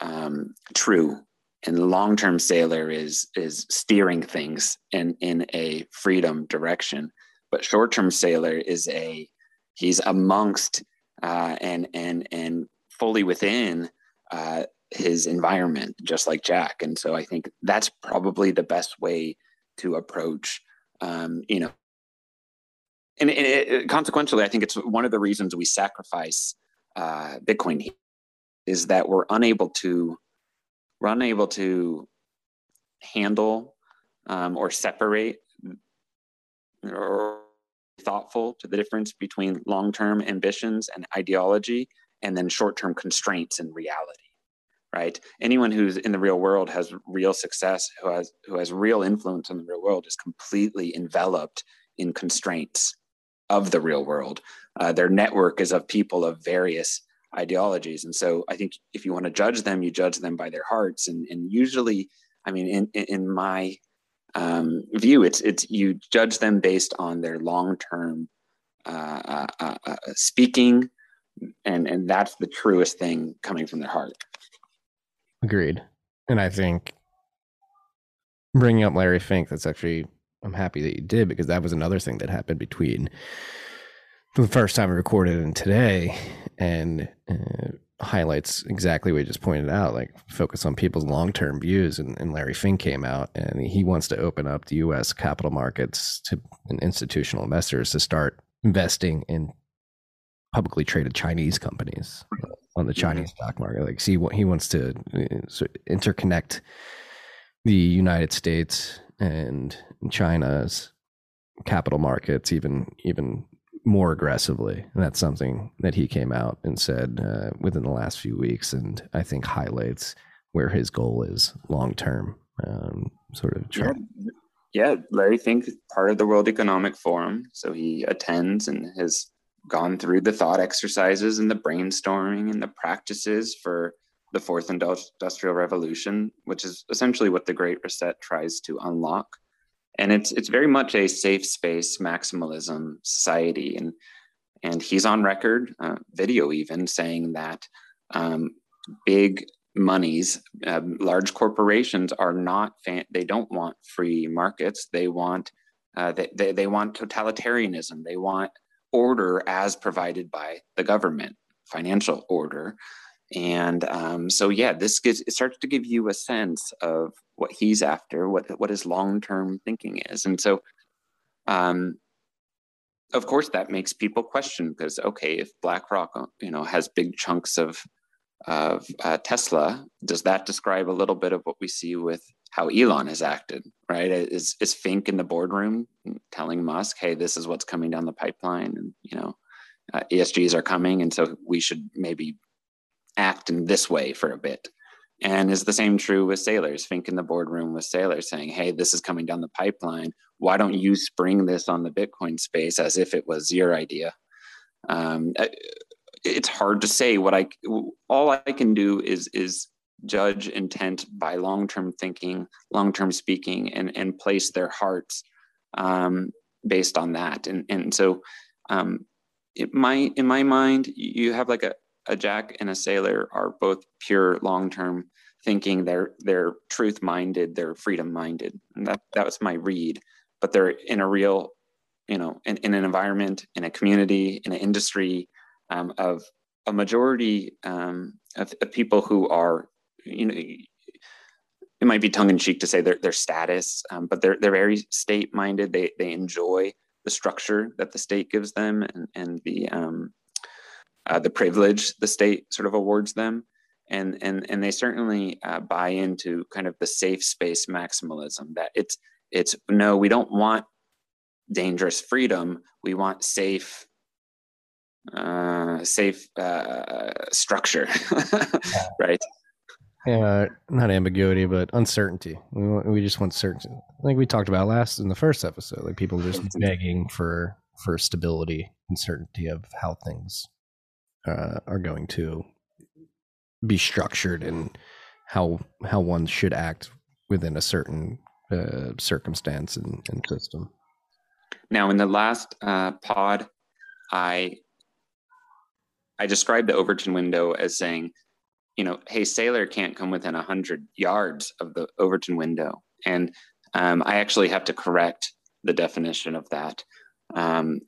um, true and long-term Saylor is is steering things in in a freedom direction but short-term Saylor is a he's amongst uh, and and and fully within uh, his environment just like jack. And so i think that's probably the best way to approach um, you know and, and it, consequentially i think it's one of the reasons we sacrifice uh, bitcoin is that we're unable to we're unable to handle um, or separate or thoughtful to the difference between long-term ambitions and ideology and then short-term constraints and reality right? Anyone who's in the real world has real success who has who has real influence in the real world is completely enveloped in constraints of the real world. Uh, their network is of people of various ideologies. And so I think if you want to judge them, you judge them by their hearts. And, and usually, I mean, in, in my um, view, it's, it's you judge them based on their long-term uh, uh, uh, uh, speaking, and, and that's the truest thing coming from their heart. Agreed. And I think bringing up Larry Fink, that's actually, I'm happy that you did because that was another thing that happened between the first time we recorded and today and uh, highlights exactly what you just pointed out like focus on people's long-term views and, and, larry fink came out and he wants to open up the us capital markets to institutional investors to start investing in publicly traded chinese companies on the chinese mm-hmm. stock market like see what he wants to uh, interconnect the united states and china's capital markets even even more aggressively. And that's something that he came out and said uh, within the last few weeks, and I think highlights where his goal is long term. Um, sort of. Try- yeah. yeah, Larry Fink part of the World Economic Forum, so he attends and has gone through the thought exercises and the brainstorming and the practices for the fourth industrial revolution, which is essentially what the Great Reset tries to unlock and it's it's very much a safe space maximalism society. And and he's on record uh, video even saying that um, big monies uh, large corporations are not fan- they don't want free markets. They want uh, they, they, they want totalitarianism. They want order as provided by the government financial order and um, so yeah this it starts to give you a sense of what he's after what what his long-term thinking is. And so um, of course that makes people question because okay if blackrock uh, you know has big chunks of of uh, tesla does that describe a little bit of what we see with how elon has acted right? Is is fink in the boardroom telling musk hey this is what's coming down the pipeline and you know uh, esgs are coming and so we should maybe act in this way for a bit. And is the same true with sailors? Fink in the boardroom with sailors saying, hey, this is coming down the pipeline. Why don't you spring this on the Bitcoin space as if it was your idea? Um, it's hard to say what I, all I can do is, is judge intent by long-term thinking, long-term speaking, and, and place their hearts um, based on that. And, and so um, it might, in my mind, you have like a, a jack and a Saylor are both pure long-term thinking. They're they're truth minded they're freedom minded and that that was my read. But they're in a real you know in, in an environment in a community in an industry um, of a majority um, of, of, people who are you know it might be tongue in cheek to say their their status um, but they're they're very state minded they they enjoy the structure that the state gives them and and the um, uh, the privilege the state sort of awards them. And and and they certainly uh, buy into kind of the safe space maximalism that it's it's no we don't want dangerous freedom. We want safe uh, safe uh, structure right? Yeah not ambiguity but uncertainty. We, want, we just want certainty. I think we talked about last in the first episode like people just begging for for stability and certainty of how things uh, are going to be structured and how how one should act within a certain uh, circumstance and, and, system. Now, in the last uh, pod, I I described the Overton window as saying, you know, hey, Saylor can't come within hundred yards of the Overton window, and um, I actually have to correct the definition of that. Um,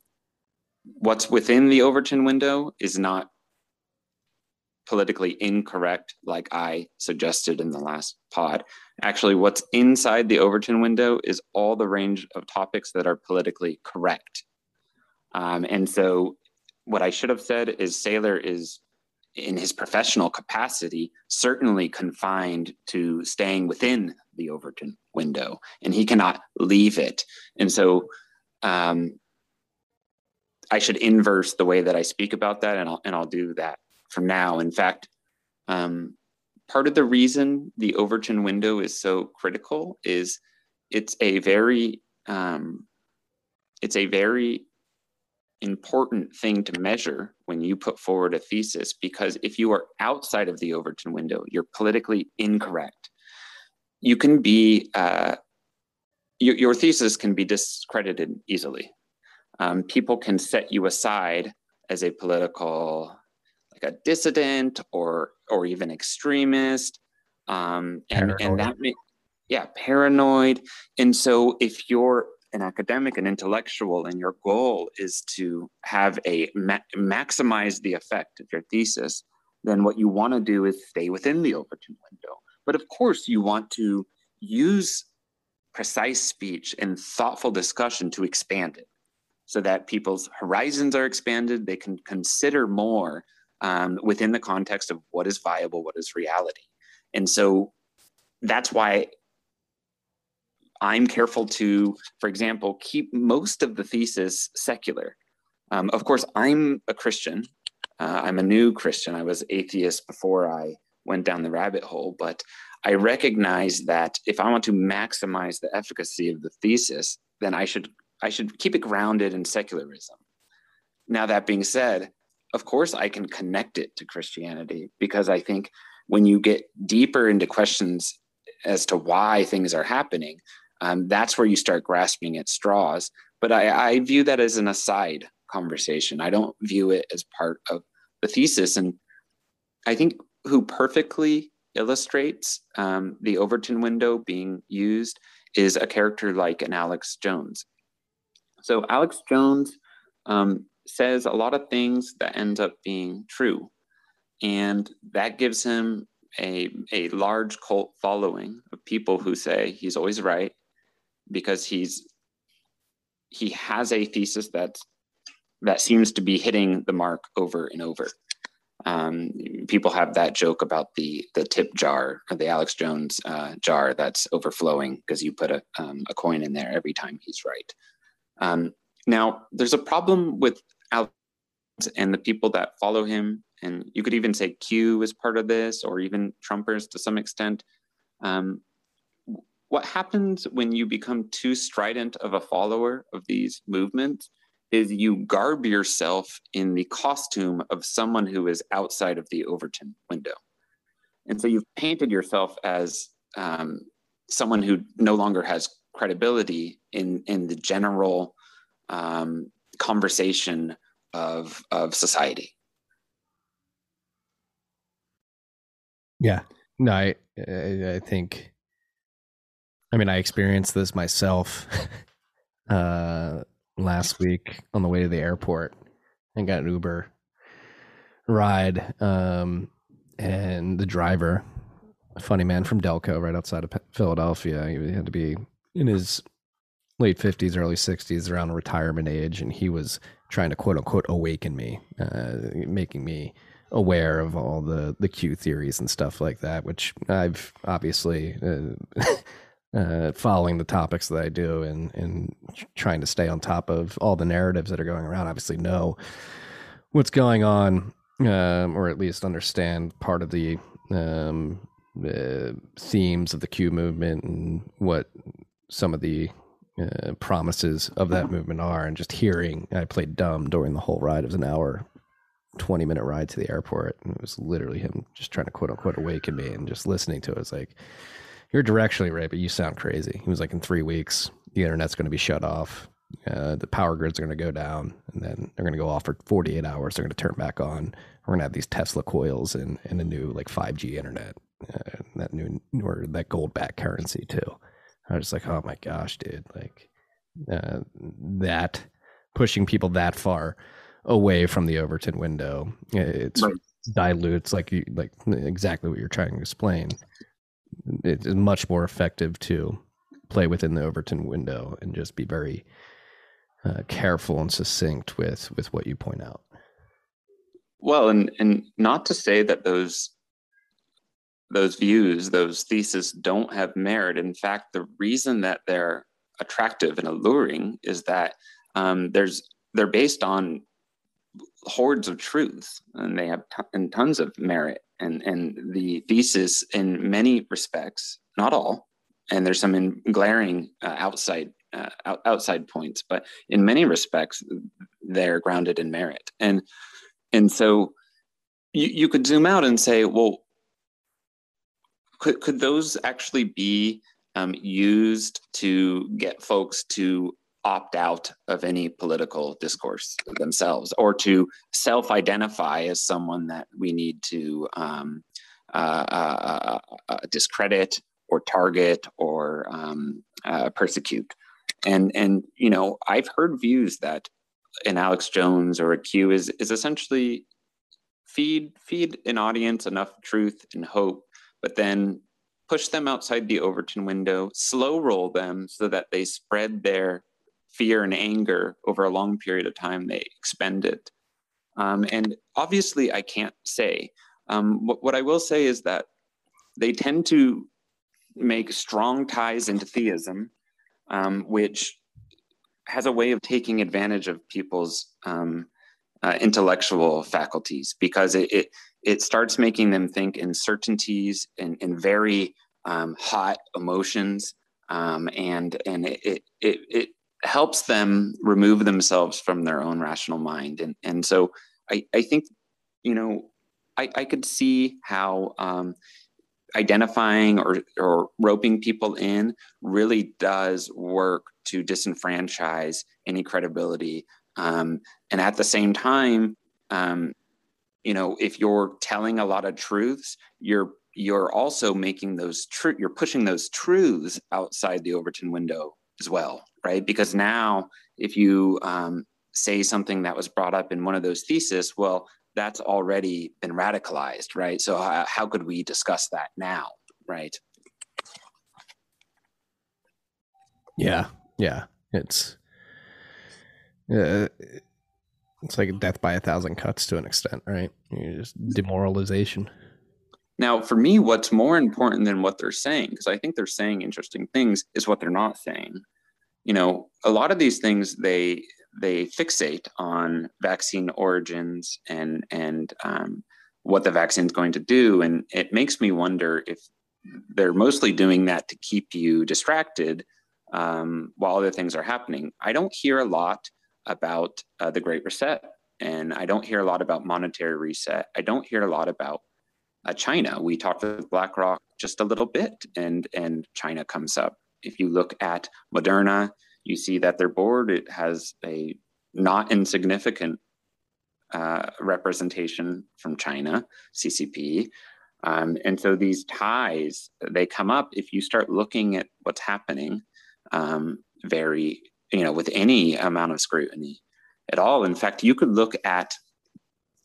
what's within the Overton window is not politically incorrect, like I suggested in the last pod. Actually, what's inside the Overton window is all the range of topics that are politically correct. Um, and so, what I should have said is Saylor is, in his professional capacity, certainly confined to staying within the Overton window, and he cannot leave it. And so, um, I should inverse the way that I speak about that, and I'll and I'll do that from now. In fact, um, part of the reason the Overton window is so critical is it's a very um, it's a very important thing to measure when you put forward a thesis because if you are outside of the Overton window, you're politically incorrect. You can be, uh, your, your thesis can be discredited easily. Um, people can set you aside as a political, like a dissident or or even extremist, um, and and that may, yeah, paranoid. And so if you're an academic, an intellectual, and your goal is to have a ma- maximize the effect of your thesis, then what you want to do is stay within the Overton window. But of course, you want to use precise speech and thoughtful discussion to expand it so that people's horizons are expanded. They can consider more um, within the context of what is viable, what is reality. And so that's why I'm careful to, for example, keep most of the thesis secular. Um, of course, I'm a Christian. Uh, I'm a new Christian. I was atheist before I went down the rabbit hole, but I recognize that if I want to maximize the efficacy of the thesis, then I should I should keep it grounded in secularism. Now that being said, of course I can connect it to Christianity because I think when you get deeper into questions as to why things are happening, um, that's where you start grasping at straws. But I, I view that as an aside conversation. I don't view it as part of the thesis. And I think who perfectly illustrates um, the Overton window being used is a character like an Alex Jones. So Alex Jones um, says a lot of things that end up being true. And that gives him a, a large cult following of people who say he's always right because he's he has a thesis that that seems to be hitting the mark over and over. Um, people have that joke about the the tip jar or the Alex Jones uh, jar that's overflowing because you put a, um, a coin in there every time he's right. Um, now, there's a problem with Alex and the people that follow him, and you could even say Q is part of this, or even Trumpers to some extent. Um, what happens when you become too strident of a follower of these movements is you garb yourself in the costume of someone who is outside of the Overton window. And so you've painted yourself as um, someone who no longer has credibility in, in the general um, conversation of, of society. Yeah, no, I, I think I mean, I experienced this myself uh, last week on the way to the airport and got an Uber ride. Um, and the driver, a funny man from Delco, right outside of Philadelphia, he had to be in his late 50s, early 60s, around retirement age. And he was trying to quote unquote awaken me, uh, making me aware of all the, the Q theories and stuff like that, which I've obviously. Uh, uh, following the topics that I do and and trying to stay on top of all the narratives that are going around. Obviously, know what's going on, um, or at least understand part of the um, uh, themes of the Q movement and what some of the uh, promises of that movement are. And just hearing, I played dumb during the whole ride. It was an hour. 20 minute ride to the airport and it was literally him just trying to quote unquote awaken me and just listening to it was like you're directionally right, but you sound crazy. He was like, in three weeks, the internet's going to be shut off. Uh, the power grids are going to go down, and then they're going to go off for 48 hours. They're going to turn back on. We're going to have these Tesla coils and, and a new like 5G internet, uh, that new or that gold back currency too. I was like, oh my gosh, dude, like uh, that pushing people that far away from the Overton window, it's right. dilutes like you like exactly what you're trying to explain it is much more effective to play within the Overton window and just be very uh, careful and succinct with with what you point out. Well, and and not to say that those those views, those theses don't have merit. In fact, the reason that they're attractive and alluring is that um, there's they're based on hordes of truth and they have t- and tons of merit and and the thesis in many respects not all and there's some in glaring uh, outside uh, out, outside points but in many respects they're grounded in merit and and so you, you could zoom out and say, well, could, could those actually be um, used to get folks to opt out of any political discourse themselves or to self identify as someone that we need to um, uh, uh, uh, discredit or target or um, uh, persecute. And, and, you know, I've heard views that an Alex Jones or a Q is, is essentially feed, feed an audience enough truth and hope, but then push them outside the Overton window, slow roll them so that they spread their fear and anger over a long period of time, they expend it. Um, and obviously, I can't say. Um, what, what I will say is that they tend to make strong ties into theism, um, which has a way of taking advantage of people's um, uh, intellectual faculties because it, it, it starts making them think in certainties and in very um, hot emotions, um, and and it, it it helps them remove themselves from their own rational mind, and and so I I think you know I I could see how. Um, identifying or, or roping people in really does work to disenfranchise any credibility um, and at the same time um, you know if you're telling a lot of truths you're you're also making those true you're pushing those truths outside the overton window as well right? Because now if you um, say something that was brought up in one of those theses well that's already been radicalized right? So uh, how could we discuss that now right? Yeah yeah it's uh, it's like death by a thousand cuts to an extent, right? You just demoralization. Now, for me, what's more important than what they're saying, because I think they're saying interesting things, is what they're not saying. You know, a lot of these things they they fixate on vaccine origins and and um, what the vaccine is going to do, and it makes me wonder if they're mostly doing that to keep you distracted um, while other things are happening. I don't hear a lot about uh, the Great Reset, and I don't hear a lot about monetary reset. I don't hear a lot about uh, China. We talked with BlackRock just a little bit, and and China comes up. If you look at Moderna, you see that their board it has a not insignificant uh, representation from China, CCP. Um, and so these ties they come up if you start looking at what's happening um, very you know, with any amount of scrutiny at all. In fact, you could look at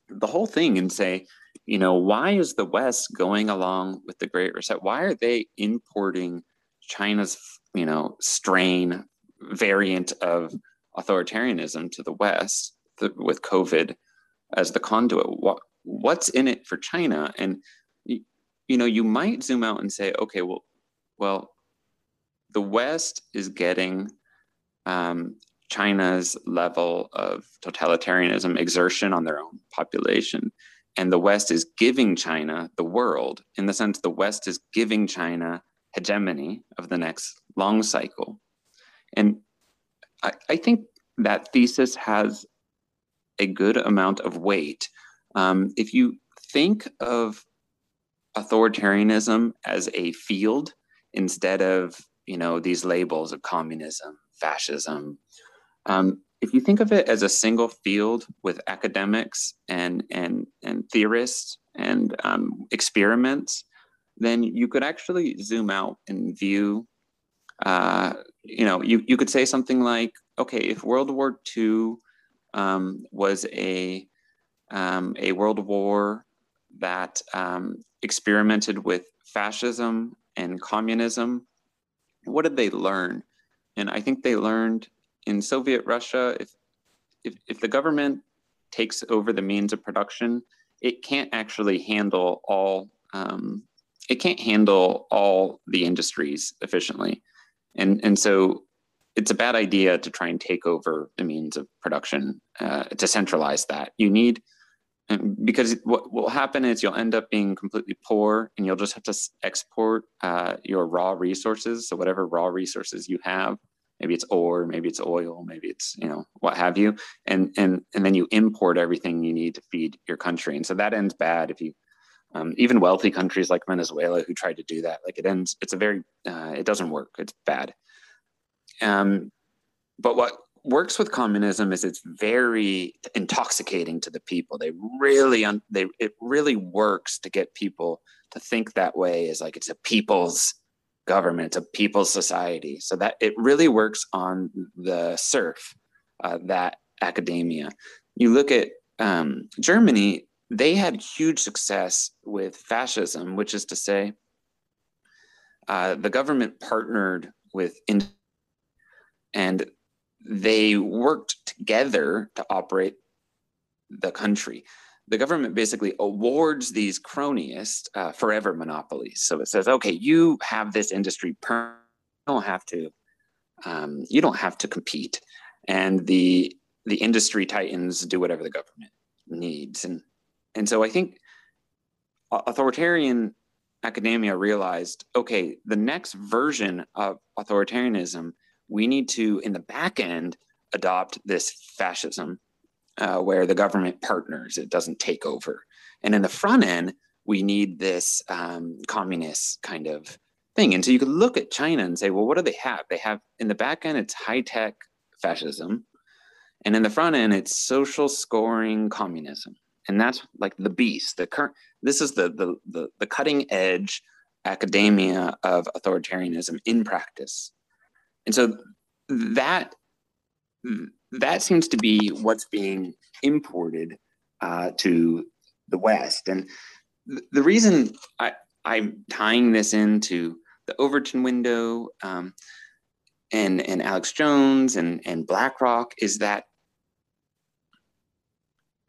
the whole thing and say, you know, why is the West going along with the Great Reset? Why are they importing China's, you know, strain variant of authoritarianism to the West with COVID as the conduit? What, what's in it for China? And you know, you might zoom out and say, okay, well, well, the West is getting um, China's level of totalitarianism exertion on their own population. And the West is giving China the world, in the sense the West is giving China hegemony of the next long cycle. And I, I think that thesis has a good amount of weight. Um, if you think of authoritarianism as a field instead of you know these labels of communism fascism. Um, if you think of it as a single field with academics and and and theorists and um, experiments, then you could actually zoom out and view. Uh, you know, you you could say something like, okay, if World War II um, was a um, a world war that um, experimented with fascism and communism, what did they learn? And I think they learned in Soviet Russia, if, if, if the government takes over the means of production, it can't actually handle all um, it can't handle all the industries efficiently, and and so it's a bad idea to try and take over the means of production uh, to centralize that. You need because what will happen is you'll end up being completely poor and you'll just have to export uh, your raw resources so whatever raw resources you have maybe it's ore, maybe it's oil, maybe it's you know what have you, and and and then you import everything you need to feed your country, and so that ends bad if you. Um, even wealthy countries like Venezuela who tried to do that, like it ends, it's a very, uh, it doesn't work. It's bad. Um, but what works with communism is it's very intoxicating to the people. They really, un- they it really works to get people to think that way. Is like it's a people's government, it's a people's society. So that it really works on the serf, uh, that academia. You look at um, Germany, they had huge success with fascism, which is to say, uh, the government partnered with, and they worked together to operate the country. The government basically awards these cronyist uh, forever monopolies. So it says, okay, you have this industry, per- you don't have to, um, you don't have to compete, and the the industry titans do whatever the government needs, and and so I think authoritarian academia realized, okay, the next version of authoritarianism, we need to in the back end adopt this fascism uh, where the government partners, it doesn't take over. And in the front end, we need this um, communist kind of thing. And so you could look at China and say, well, what do they have? They have in the back end, it's high tech fascism. And in the front end, it's social scoring communism. And that's like the beast. The current this is the the the, the cutting edge academia of authoritarianism in practice. And so that that seems to be what's being imported uh, to the West. And th- the reason I, I'm tying this into the Overton window um, and, and Alex Jones and, and BlackRock is that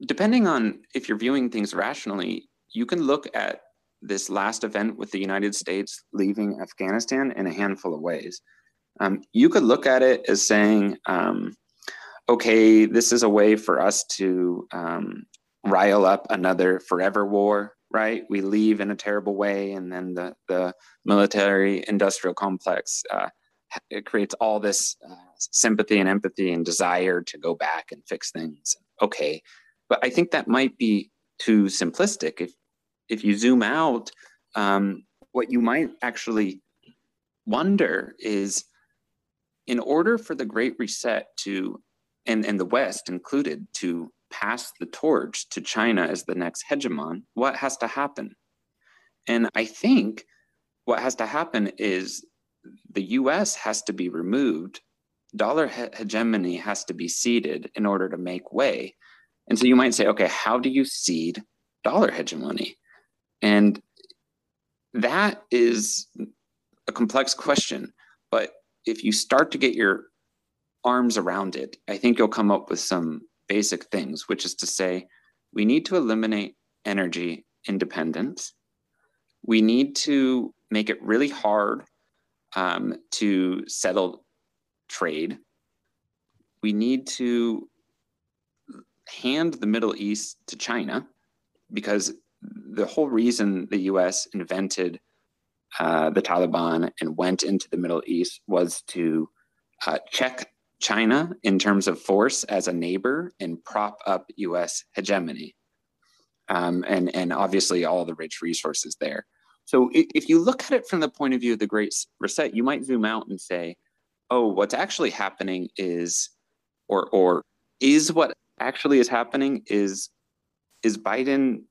depending on if you're viewing things rationally, you can look at this last event with the United States leaving Afghanistan in a handful of ways. Um, you could look at it as saying, um, okay, this is a way for us to um, rile up another forever war, right? We leave in a terrible way, and then the, the military industrial complex uh, it creates all this uh, sympathy and empathy and desire to go back and fix things. Okay, but I think that might be too simplistic. If if you zoom out, um, what you might actually wonder is in order for the Great Reset to and, and the West included, to pass the torch to China as the next hegemon, what has to happen? And I think what has to happen is the US has to be removed, dollar he- hegemony has to be ceded in order to make way. And so you might say, okay, how do you cede dollar hegemony? And that is a complex question. But if you start to get your arms around it, I think you'll come up with some basic things, which is to say, we need to eliminate energy independence. We need to make it really hard um, to settle trade. We need to hand the Middle East to China because the whole reason the US invented uh, the Taliban and went into the Middle East was to uh, check China in terms of force as a neighbor and prop up US hegemony. Um, and, and obviously all the rich resources there. So if you look at it from the point of view of the Great Reset, you might zoom out and say, oh, what's actually happening is, or, or is what actually is happening is, is Biden,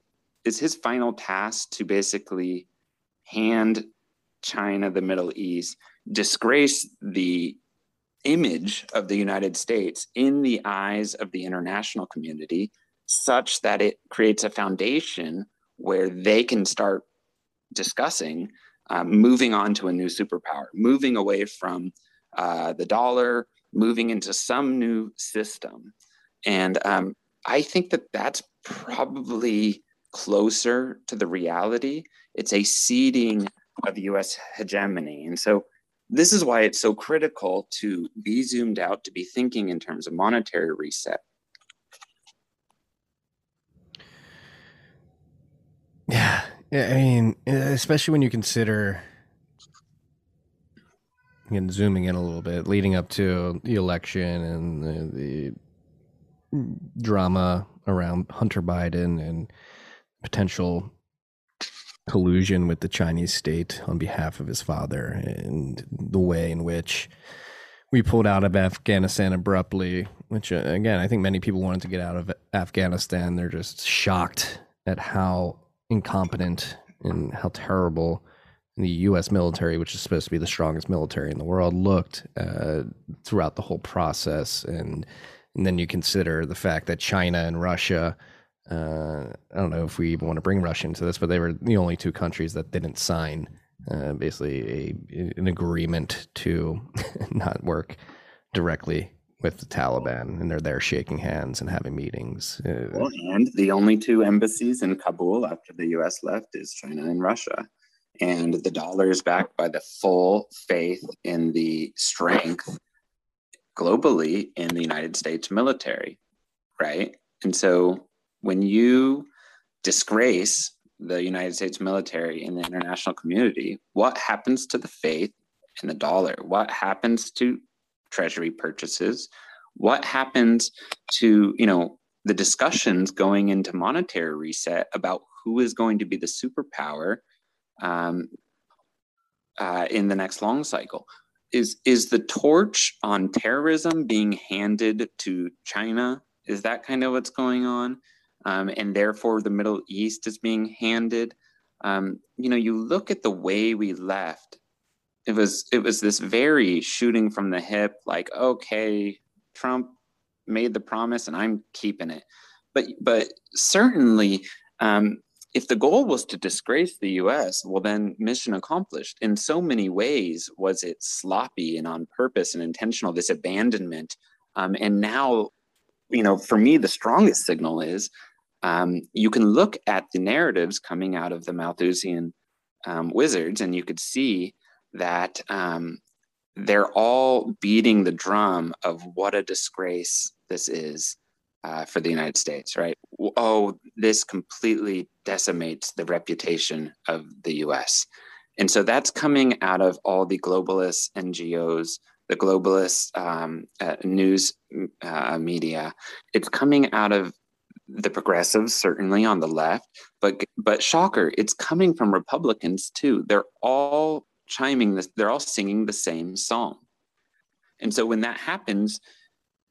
is his final task to basically hand China the Middle East, disgrace the image of the United States in the eyes of the international community such that it creates a foundation where they can start discussing um, moving on to a new superpower, moving away from uh, the dollar, moving into some new system. And um, I think that that's probably closer to the reality. It's a ceding of US hegemony. And so this is why it's so critical to be zoomed out, to be thinking in terms of monetary reset. Yeah. I mean, especially when you consider, again, zooming in a little bit, leading up to the election and the, the drama around Hunter Biden and potential collusion with the Chinese state on behalf of his father, and the way in which we pulled out of Afghanistan abruptly, which uh, again, I think many people wanted to get out of Afghanistan. They're just shocked at how incompetent and how terrible the U.S. military, which is supposed to be the strongest military in the world, looked uh, throughout the whole process. And and then you consider the fact that China and Russia. Uh, I don't know if we even want to bring Russia into this, but they were the only two countries that didn't sign uh, basically a an agreement to not work directly with the Taliban, and they're there shaking hands and having meetings. Uh, well, and the only two embassies in Kabul after the U.S. left is China and Russia, and the dollar is backed by the full faith in the strength globally in the United States military, right? And so when you disgrace the United States military in the international community, what happens to the faith in the dollar? What happens to treasury purchases? What happens to, you know, the discussions going into monetary reset about who is going to be the superpower um, uh, in the next long cycle? Is is the torch on terrorism being handed to China? Is that kind of what's going on? Um, and therefore the Middle East is being handed. Um, you know, you look at the way we left. It was it was this very shooting from the hip, like okay, Trump made the promise and I'm keeping it. But but certainly, um, if the goal was to disgrace the U.S., well then mission accomplished. In so many ways, was it sloppy and on purpose and intentional? This abandonment, um, and now, you know, for me, the strongest signal is um, you can look at the narratives coming out of the Malthusian um, wizards, and you could see that um, they're all beating the drum of what a disgrace this is uh, for the United States, right? Oh, this completely decimates the reputation of the US. And so that's coming out of all the globalist NGOs, the globalist um, uh, news uh, media. It's coming out of the progressives certainly on the left but but shocker it's coming from republicans too. They're all chiming this they're all singing the same song. And so when that happens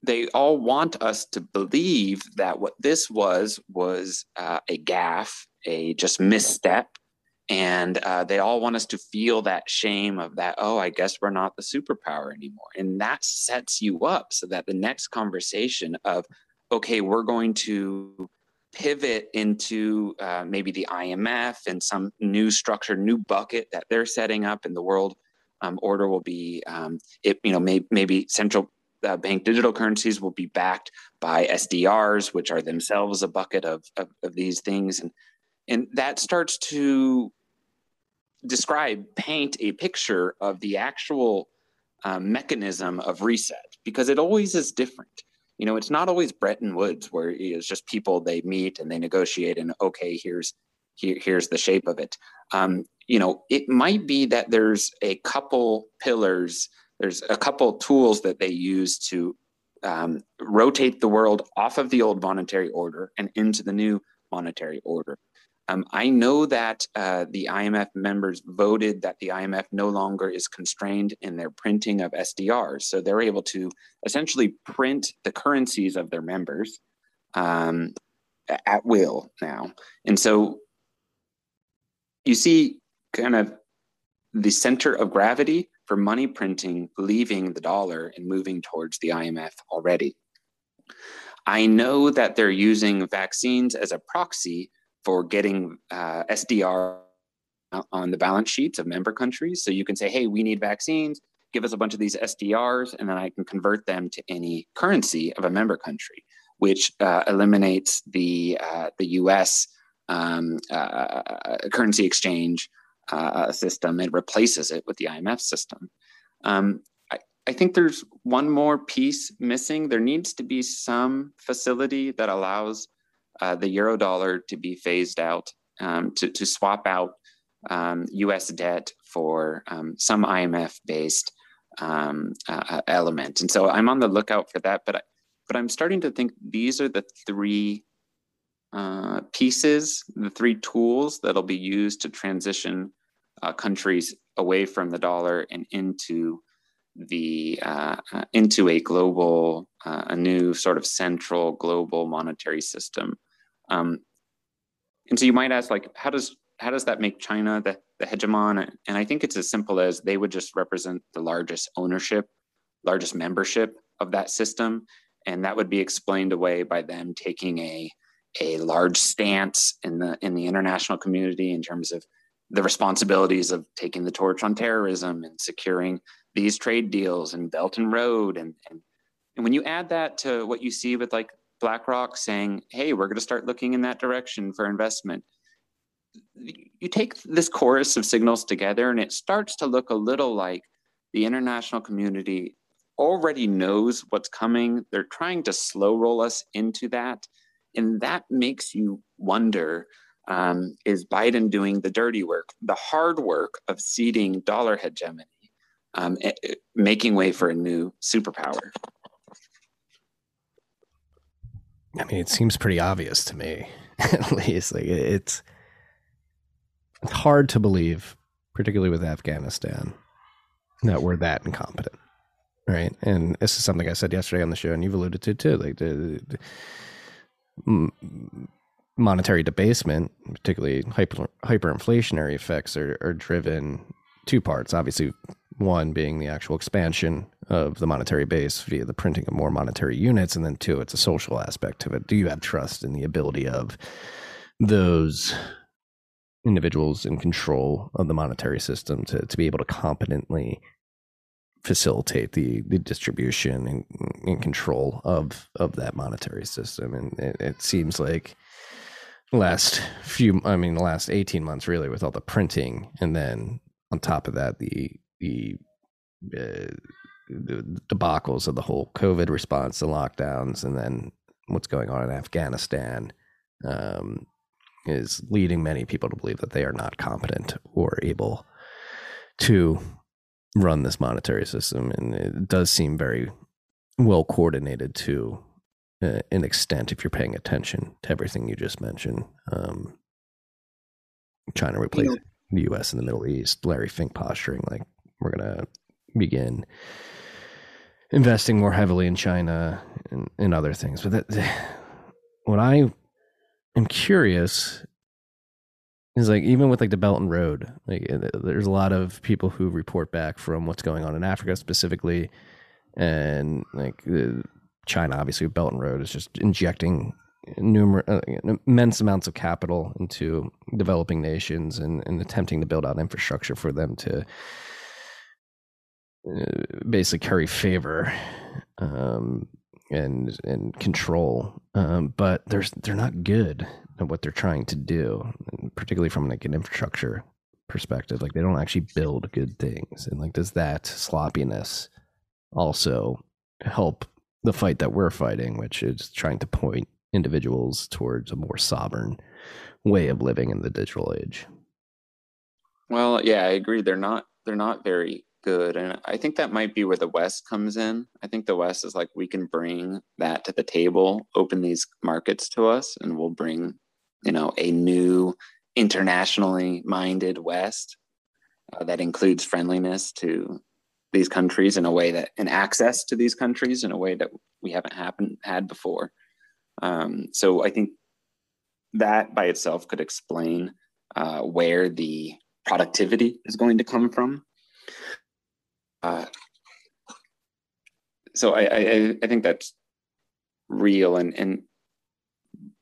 they all want us to believe that what this was was uh, a gaffe a just misstep and uh, they all want us to feel that shame of that oh i guess we're not the superpower anymore. And that sets you up so that the next conversation of okay, we're going to pivot into uh, maybe the IMF and some new structure, new bucket that they're setting up, in the world um, order will be, um, it, you know, may, maybe central uh, bank digital currencies will be backed by SDRs, which are themselves a bucket of, of, of these things, and and that starts to describe, paint a picture of the actual um, mechanism of reset because it always is different you know, it's not always Bretton Woods where it's just people they meet and they negotiate and okay, here's here, here's the shape of it. Um, you know, it might be that there's a couple pillars, there's a couple tools that they use to um, rotate the world off of the old monetary order and into the new monetary order. Um, I know that uh, the IMF members voted that the IMF no longer is constrained in their printing of SDRs. So they're able to essentially print the currencies of their members um, at will now. And so you see kind of the center of gravity for money printing leaving the dollar and moving towards the IMF already. I know that they're using vaccines as a proxy for getting uh, SDR on the balance sheets of member countries. So you can say, hey, we need vaccines, give us a bunch of these SDRs, and then I can convert them to any currency of a member country, which uh, eliminates the, uh, the US um, uh, currency exchange uh, system and replaces it with the IMF system. Um, I think there's one more piece missing. There needs to be some facility that allows uh, the euro dollar to be phased out, um, to, to swap out um, US debt for um, some IMF based um, uh, element. And so I'm on the lookout for that. But I, but I'm starting to think these are the three uh, pieces, the three tools that'll be used to transition uh, countries away from the dollar and into the uh, uh into a global, uh, a new sort of central global monetary system. Um, and so you might ask, like, how does how does that make China the, the hegemon? And I think it's as simple as they would just represent the largest ownership, largest membership of that system, and that would be explained away by them taking a a large stance in the in the international community in terms of the responsibilities of taking the torch on terrorism and securing these trade deals and Belt and Road and and and when you add that to what you see with like BlackRock saying, "Hey, we're going to start looking in that direction for investment," you take this chorus of signals together, and it starts to look a little like the international community already knows what's coming. They're trying to slow roll us into that, and that makes you wonder um, is Biden doing the dirty work, the hard work of ceding dollar hegemony, um, eh, eh, making way for a new superpower? I mean, it seems pretty obvious to me, at least. Like it's hard to believe, particularly with Afghanistan, that we're that incompetent, right? And this is something I said yesterday on the show, and you've alluded to too. Like the, the monetary debasement, particularly hyper hyperinflationary effects, are, are driven two parts. Obviously, one being the actual expansion of the monetary base via the printing of more monetary units, and then two, it's a social aspect to it. Do you have trust in the ability of those individuals in control of the monetary system to, to be able to competently facilitate the the distribution and, and control of of that monetary system and it, it, seems like last few i mean the last 18 months really with all the printing and then on top of that the the uh, the debacles of the whole covid response the lockdowns and then what's going on in afghanistan um, is leading many people to believe that they are not competent or able to run this monetary system. And it does seem very well coordinated to uh, an extent if you're paying attention to everything you just mentioned. Um, China replaced yeah. the US in the Middle East, Larry Fink posturing like we're going to begin investing more heavily in China and, and other things. But that, what I am curious is like even with like the Belt and Road, like uh, there's a lot of people who report back from what's going on in Africa specifically, and like China, obviously, Belt and Road is just injecting numerous uh, immense amounts of capital into developing nations and, and attempting to build out infrastructure for them to uh, basically carry favor um, and and control. Um, but there's they're not good at what they're trying to do, particularly from like an infrastructure perspective. Like they don't actually build good things, and like does that sloppiness also help the fight that we're fighting, which is trying to point individuals towards a more sovereign way of living in the digital age? Well, yeah, I agree. They're not they're not very good. And I think that might be where the West comes in. I think the West is like, we can bring that to the table, open these markets to us, and we'll bring, you know, a new internationally minded West uh, that includes friendliness to these countries in a way that, and access to these countries in a way that we haven't happen, had before. Um, so I think that by itself could explain uh, where the productivity is going to come from. Uh, so I, I, I think that's real and and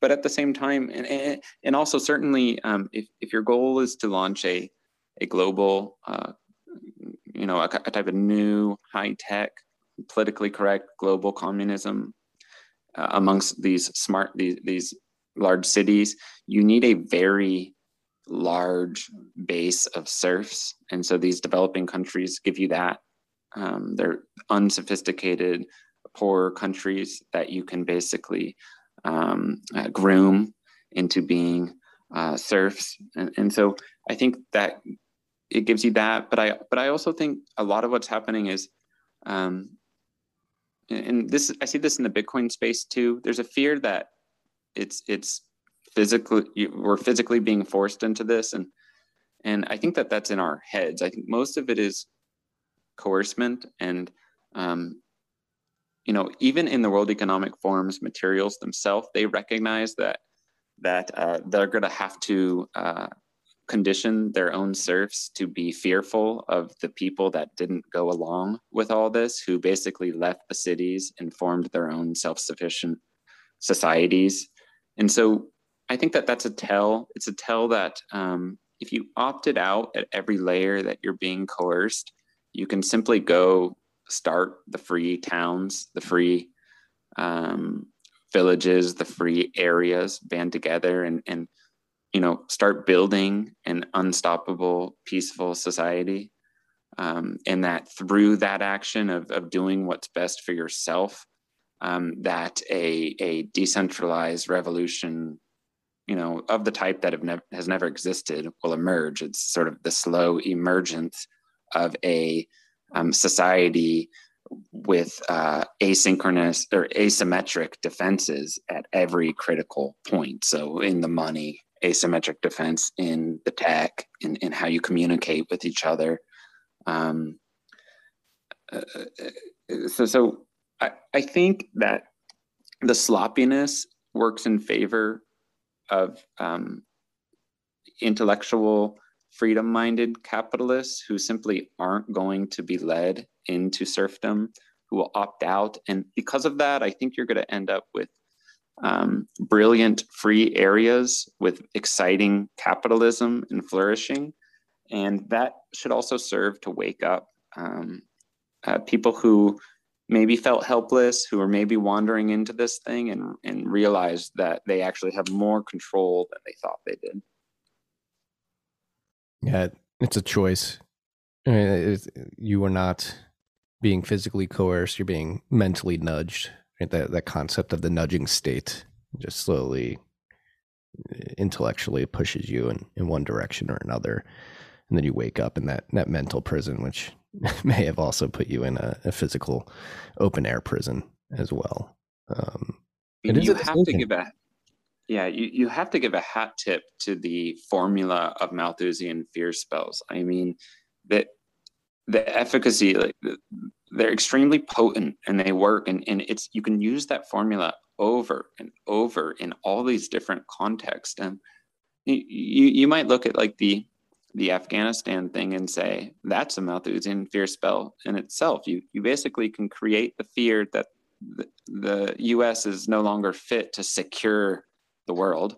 but at the same time and and also certainly um, if if your goal is to launch a a global uh, you know a, a, type of new high tech politically correct global communism uh, amongst these smart these these large cities you need a very large base of serfs. And so these developing countries give you that um, they're unsophisticated, poor countries that you can basically um, uh, groom into being uh, serfs, and, and so I think that it gives you that. But I but I also think a lot of what's happening is um, and this I see this in the Bitcoin space too. There's a fear that it's it's physically we're physically being forced into this, and and I think that that's in our heads. I think most of it is coercement, and um, you know, even in the World Economic Forum's materials themselves, they recognize that that uh, they're going to have to uh, condition their own serfs to be fearful of the people that didn't go along with all this, who basically left the cities and formed their own self-sufficient societies. And so I think that that's a tell. It's a tell that um, if you opted out at every layer that you're being coerced, you can simply go start the free towns, the free um, villages, the free areas, band together and, and you know start building an unstoppable, peaceful society. Um, and that through that action of, of doing what's best for yourself, um, that a, a decentralized revolution you know, of the type that have nev- has never existed will emerge. It's sort of the slow emergence of a um, society with uh, asynchronous or asymmetric defenses at every critical point. So, in the money, asymmetric defense in the tech, in, in how you communicate with each other. Um, uh, uh so, so I, I think that the sloppiness works in favor of um, intellectual freedom minded capitalists who simply aren't going to be led into serfdom, who will opt out. And because of that, I think you're going to end up with um, brilliant free areas with exciting capitalism and flourishing. And that should also serve to wake up um, uh, people who maybe felt helpless, who are maybe wandering into this thing and, and realized that they actually have more control than they thought they did. Yeah, it's a choice. I mean, you are not being physically coerced; you're being mentally nudged. Right? That that concept of the nudging state just slowly, intellectually pushes you in, in one direction or another, and then you wake up in that that mental prison, which may have also put you in a, a physical open air prison as well. Um, you have to give a yeah, you, you have to give a hat tip to the formula of Malthusian fear spells. I mean, that the efficacy, like they're extremely potent and they work, and, and it's you can use that formula over and over in all these different contexts. And you you might look at like the the Afghanistan thing and say that's a Malthusian fear spell in itself. You you basically can create the fear that the, the U.S. is no longer fit to secure the world,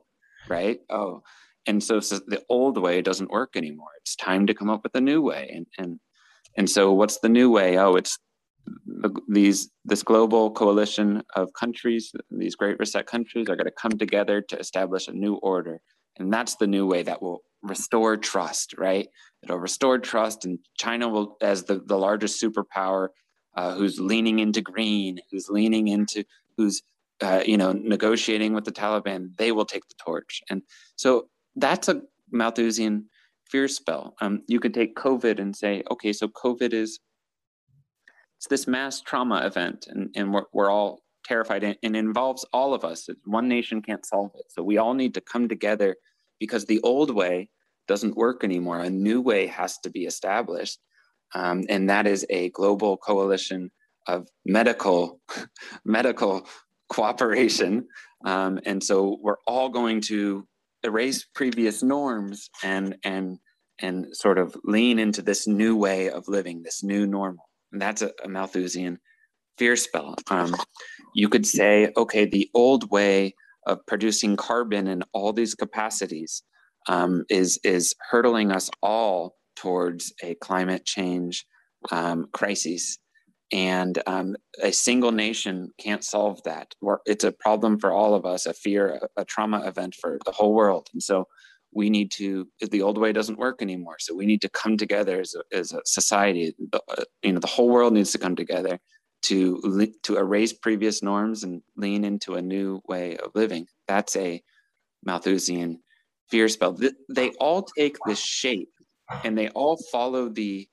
right? Oh, and so, so the old way doesn't work anymore. It's time to come up with a new way. And and and so, what's the new way? Oh, it's these this global coalition of countries, these Great Reset countries, are going to come together to establish a new order, and that's the new way that will restore trust. Right? It'll restore trust, and China will, as the the largest superpower, uh, who's leaning into green, who's leaning into who's uh, you know, negotiating with the Taliban, they will take the torch. And so that's a Malthusian fear spell. Um, you could take COVID and say, okay, so COVID is it's this mass trauma event, and, and we're, we're all terrified, and, and involves all of us. One nation can't solve it. So we all need to come together because the old way doesn't work anymore. A new way has to be established. Um, and that is a global coalition of medical medical cooperation. Um, and so we're all going to erase previous norms and and and sort of lean into this new way of living, this new normal. And that's a, a Malthusian fear spell. Um, you could say, okay, the old way of producing carbon in all these capacities um, is is hurtling us all towards a climate change um, crisis and um, a single nation can't solve that. It's a problem for all of us, a fear, a trauma event for the whole world. And so we need to, the old way doesn't work anymore. So we need to come together as a, as a society. Uh, you know, the whole world needs to come together to to erase previous norms and lean into a new way of living. That's a Malthusian fear spell. They all take this shape, and they all follow the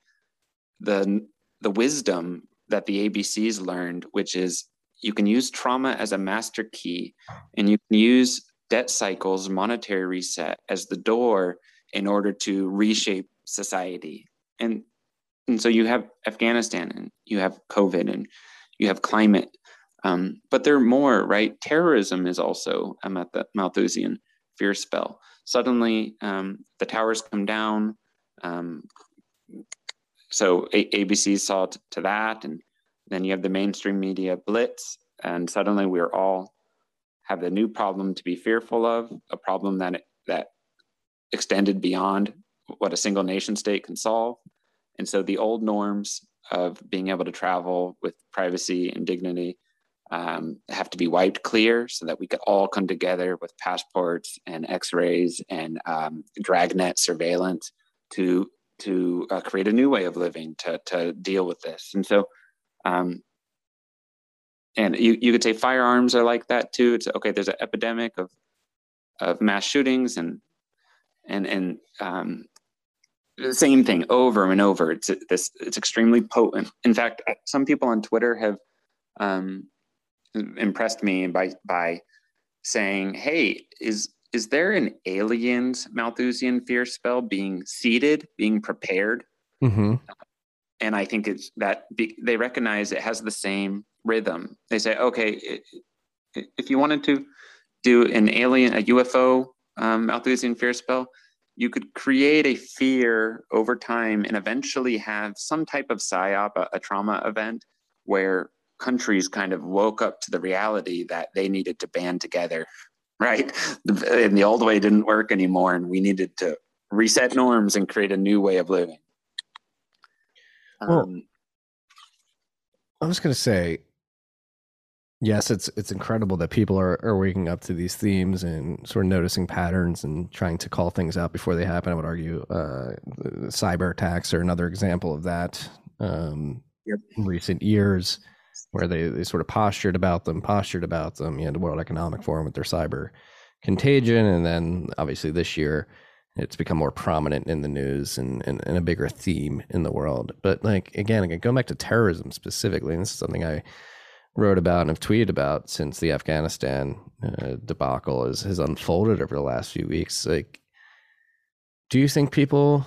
the the wisdom that the ABCs learned, which is you can use trauma as a master key, and you can use debt cycles, monetary reset as the door in order to reshape society. And and so you have Afghanistan, and you have COVID, and you have climate. Um, but there are more, right? Terrorism is also a Malthusian fear spell. Suddenly, um, the towers come down. Um, so a- ABC saw t- to that, and then you have the mainstream media blitz, and suddenly we're all have a new problem to be fearful of, a problem that that extended beyond what a single nation state can solve. And so the old norms of being able to travel with privacy and dignity um, have to be wiped clear so that we could all come together with passports and x-rays and um, dragnet surveillance to to uh, create a new way of living to, to deal with this. And so um, and you, you could say firearms are like that too. It's okay there's an epidemic of of mass shootings and and and um, the same thing over and over. It's this it's extremely potent. In fact some people on twitter have um, impressed me by by saying, "Hey, is is there an aliens Malthusian fear spell being seeded, being prepared?" Mm-hmm. And I think it's that be, they recognize it has the same rhythm. They say, "Okay, it, if you wanted to do an alien, a UFO um, Malthusian fear spell." You could create a fear over time and eventually have some type of psyop, a, a trauma event, where countries kind of woke up to the reality that they needed to band together, right? And the old way didn't work anymore, and we needed to reset norms and create a new way of living. Well, um, I was going to say, yes, it's it's incredible that people are, are waking up to these themes and sort of noticing patterns and trying to call things out before they happen. I would argue uh, cyber attacks are another example of that. Um, yep. In recent years, where they, they sort of postured about them, postured about them. You had the World Economic Forum with their cyber contagion. And then obviously this year, it's become more prominent in the news and, and, and, a bigger theme in the world. But like, again, again, going back to terrorism specifically, and this is something I wrote about and have tweeted about since the Afghanistan uh, debacle is, has unfolded over the last few weeks. Like, do you think people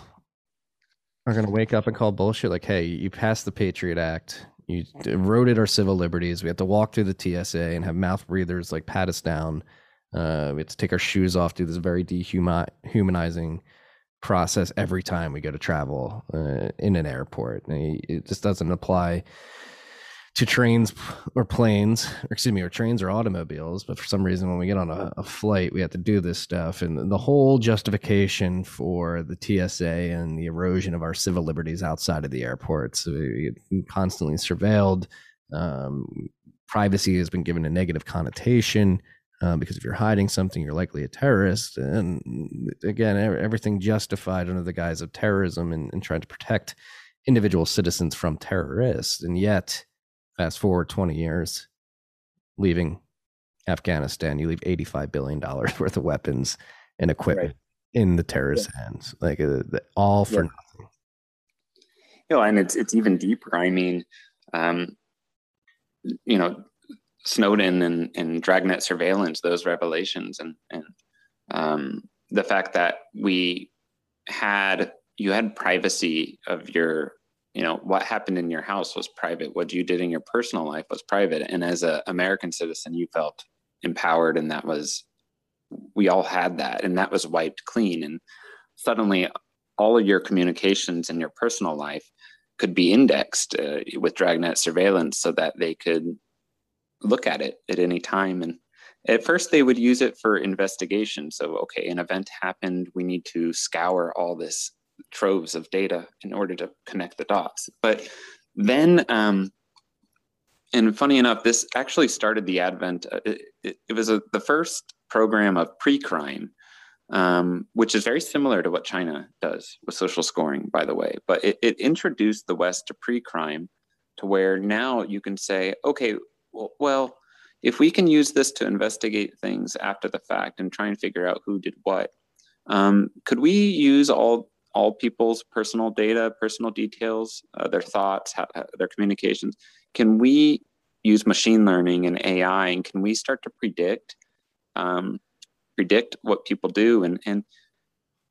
are going to wake up and call bullshit? Like, hey, you passed the Patriot Act you eroded our civil liberties. We have to walk through the TSA and have mouth breathers like pat us down. Uh, we have to take our shoes off, do this very dehumanizing process every time we go to travel uh, in an airport. It just doesn't apply to trains or planes, or excuse me, or trains or automobiles. But for some reason, when we get on a, a, flight, we have to do this stuff. And the whole justification for the TSA and the erosion of our civil liberties outside of the airports, we constantly surveilled. Um, privacy has been given a negative connotation. Uh, because if you're hiding something, you're likely a terrorist. And again, everything justified under the guise of terrorism and, and trying to protect individual citizens from terrorists. And yet, Fast forward 20 years, leaving Afghanistan, you leave $85 billion worth of weapons and equipment right. in the terrorist yeah. hands, like uh, all for yeah. nothing. You know, and it's, it's even deeper. I mean, um, you know, Snowden and, and Dragnet surveillance, those revelations, and, and um, the fact that we had you had privacy of your you know what happened in your house was private. What you did in your personal life was private. And as an american citizen you felt empowered and that was we all had that and that was wiped clean. And suddenly all of your communications in your personal life could be indexed uh, with dragnet surveillance so that they could look at it at any time. And at first they would use it for investigation. So okay an event happened. We need to scour all this troves of data in order to connect the dots. But then, um, and funny enough, this actually started the advent. Uh, it, it, it, was a, the first program of pre-crime, um, which is very similar to what China does with social scoring, by the way. But it, it introduced the West to pre-crime, to where now you can say, okay, well, if we can use this to investigate things after the fact and try and figure out who did what, um, could we use all all people's personal data, personal details, uh, their thoughts, their communications. Can we use machine learning and AI, and can we start to predict um, predict what people do? And and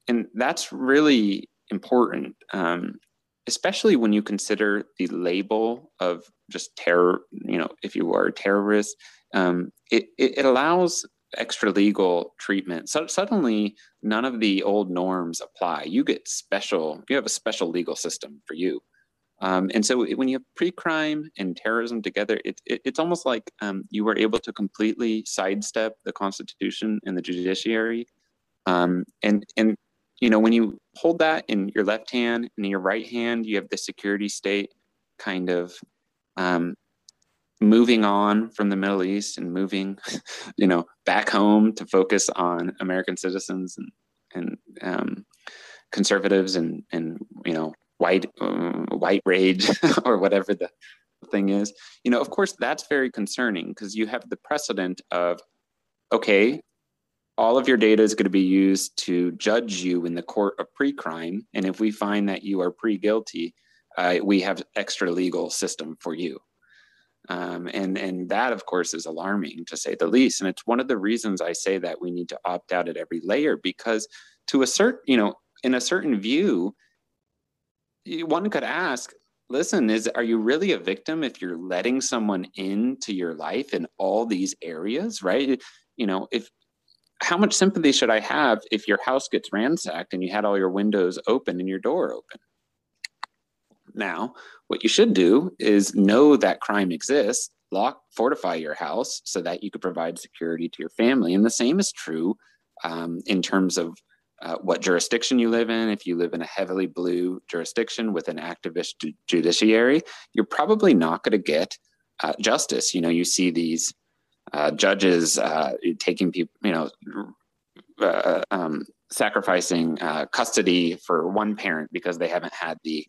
and that's really important, um, especially when you consider the label of just terror. You know, if you are a terrorist, um, it, it, it allows extra legal treatment. So suddenly, none of the old norms apply. You get special. You have a special legal system for you. Um, and so when you have pre-crime and terrorism together, it, it, it's almost like um, you were able to completely sidestep the Constitution and the judiciary. Um, and and you know when you hold that in your left hand and in your right hand, you have the security state kind of um, moving on from the Middle East and moving, you know, back home to focus on American citizens and and um, conservatives and and you know white uh, white rage or whatever the thing is. You know, of course, that's very concerning because you have the precedent of okay. All of your data is going to be used to judge you in the court of pre-crime, and if we find that you are pre-guilty, uh, we have extra legal system for you um, and and that of course is alarming to say the least. And it's one of the reasons i say that we need to opt out at every layer because to assert you know in a certain view one could ask listen is are you really a victim if you're letting someone into your life in all these areas right? You know if how much sympathy should i have if your house gets ransacked and you had all your windows open and your door open now, what you should do is know that crime exists, lock, fortify your house so that you could provide security to your family. And the same is true um, in terms of uh, what jurisdiction you live in. If you live in a heavily blue jurisdiction with an activist ju- judiciary, you're probably not going to get uh, justice. You know, you see these uh, judges uh, taking people, you know, uh, um, sacrificing uh, custody for one parent because they haven't had the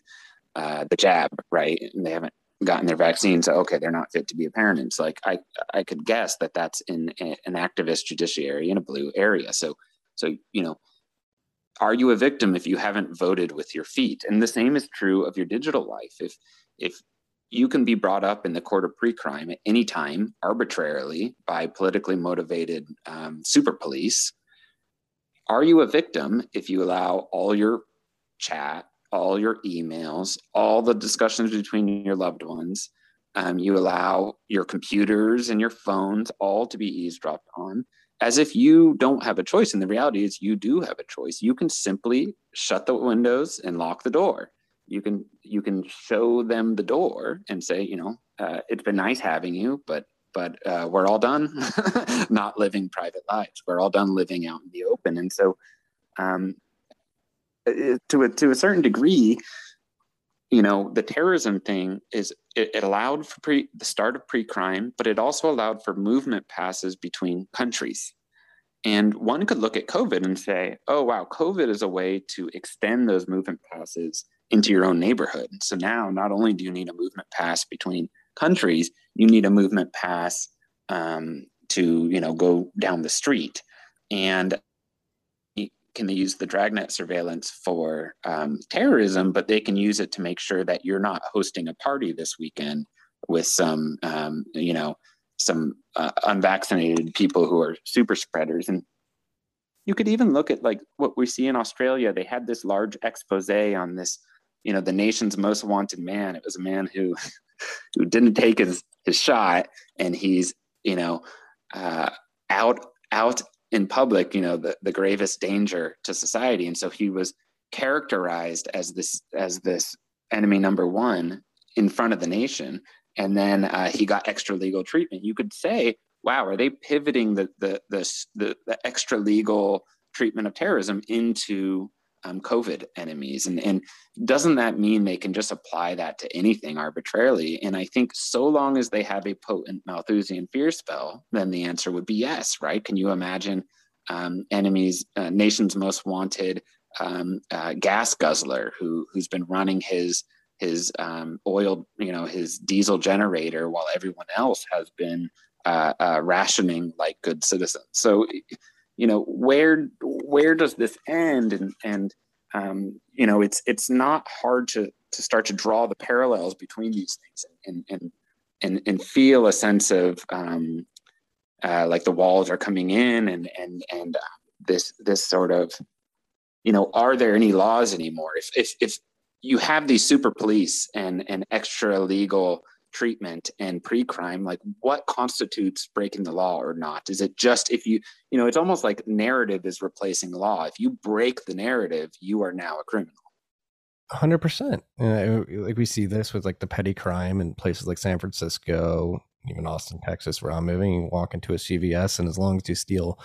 uh, the jab, right? And they haven't gotten their vaccine, so okay, they're not fit to be a parent. It's like I I could guess that that's in a, an activist judiciary in a blue area. So so you know, are you a victim if you haven't voted with your feet? And the same is true of your digital life. If if you can be brought up in the court of pre-crime at any time arbitrarily by politically motivated um, super police are you a victim if you allow all your chat all your emails, all the discussions between your loved ones. Um, you allow your computers and your phones all to be eavesdropped on as if you don't have a choice. And the reality is, you do have a choice. You can simply shut the windows and lock the door. You can you can show them the door and say, you know, uh, it's been nice having you, but but uh, we're all done not living private lives. We're all done living out in the open. And so, um, to a to a certain degree, you know, the terrorism thing is it, it allowed for pre, the start of pre-crime, but it also allowed for movement passes between countries. And one could look at COVID and say, oh, wow, COVID is a way to extend those movement passes into your own neighborhood. So now not only do you need a movement pass between countries, you need a movement pass um, to, you know, go down the street. And can they use the dragnet surveillance for um, terrorism, but they can use it to make sure that you're not hosting a party this weekend with some, um, you know, some uh, unvaccinated people who are super spreaders. And you could even look at like what we see in Australia. They had this large expose on this, you know, the nation's most wanted man. It was a man who, who didn't take his his shot, and he's, you know, uh, out out in public, you know, the, the gravest danger to society. And so he was characterized as this as this enemy number one in front of the nation. And then uh, he got extra legal treatment. You could say, wow, are they pivoting the the the, the, the extra legal treatment of terrorism into um, COVID enemies. And, and doesn't that mean they can just apply that to anything arbitrarily? And I think so long as they have a potent Malthusian fear spell, then the answer would be yes, right? Can you imagine um, enemies, uh, nation's most wanted um, uh, gas guzzler who, who's been running his his um, oil, you know, his diesel generator while everyone else has been uh, uh, rationing like good citizens. So you know where where does this end? And and um, you know, it's it's not hard to to start to draw the parallels between these things and and and and feel a sense of um, uh, like the walls are coming in and and and uh, this this sort of you know are there any laws anymore? If if if you have these super police and and extra legal treatment and pre-crime like what constitutes breaking the law or not? Is it just if you you know it's almost like narrative is replacing law. If you break the narrative you are now a criminal. 100% uh, like we see this with like the petty crime in places like san francisco even austin texas where i'm moving you walk into a cvs and as long as you steal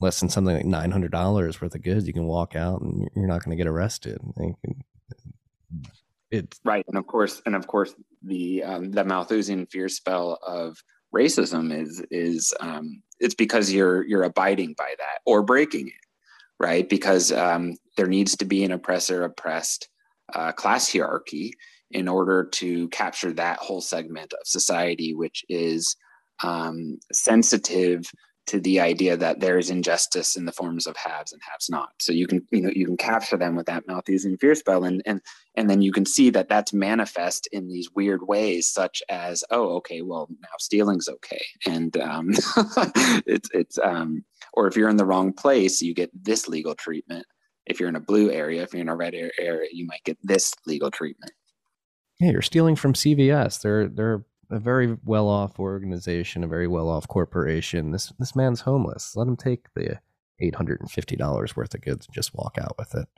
less than something like $900 worth of goods you can walk out and you're not going to get arrested it's right and of course and of course the um, the malthusian fear spell of racism is is um, it's because you're you're abiding by that or breaking it right? Because um, there needs to be an oppressor oppressed uh, class hierarchy in order to capture that whole segment of society which is um, sensitive to the idea that there is injustice in the forms of haves and haves not. So you can you know you can capture them with that Malthusian fear spell, and and and then you can see that that's manifest in these weird ways, such as oh okay, well now stealing's okay, and um, it's it's um, or if you're in the wrong place, you get this legal treatment. If you're in a blue area, if you're in a red area, you might get this legal treatment. Yeah, you're stealing from CVS. They're they're a very well off organization, a very well off corporation. This this man's homeless. Let him take the eight hundred and fifty dollars worth of goods and just walk out with it.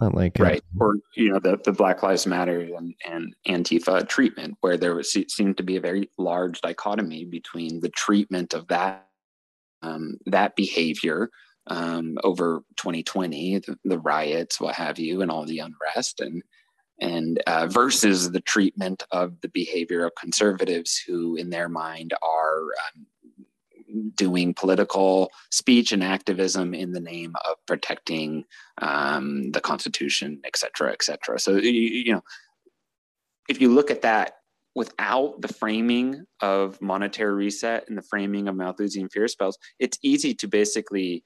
Not like uh, right, or you know the the Black Lives Matter and and Antifa treatment, where there was, seemed to be a very large dichotomy between the treatment of that um, that behavior um, over 2020, the, the riots, what have you, and all the unrest, and and uh, versus the treatment of the behavior of conservatives who in their mind are um, doing political speech and activism in the name of protecting um, the constitution et cetera et cetera. So you, you know if you look at that without the framing of monetary reset and the framing of malthusian fear spells it's easy to basically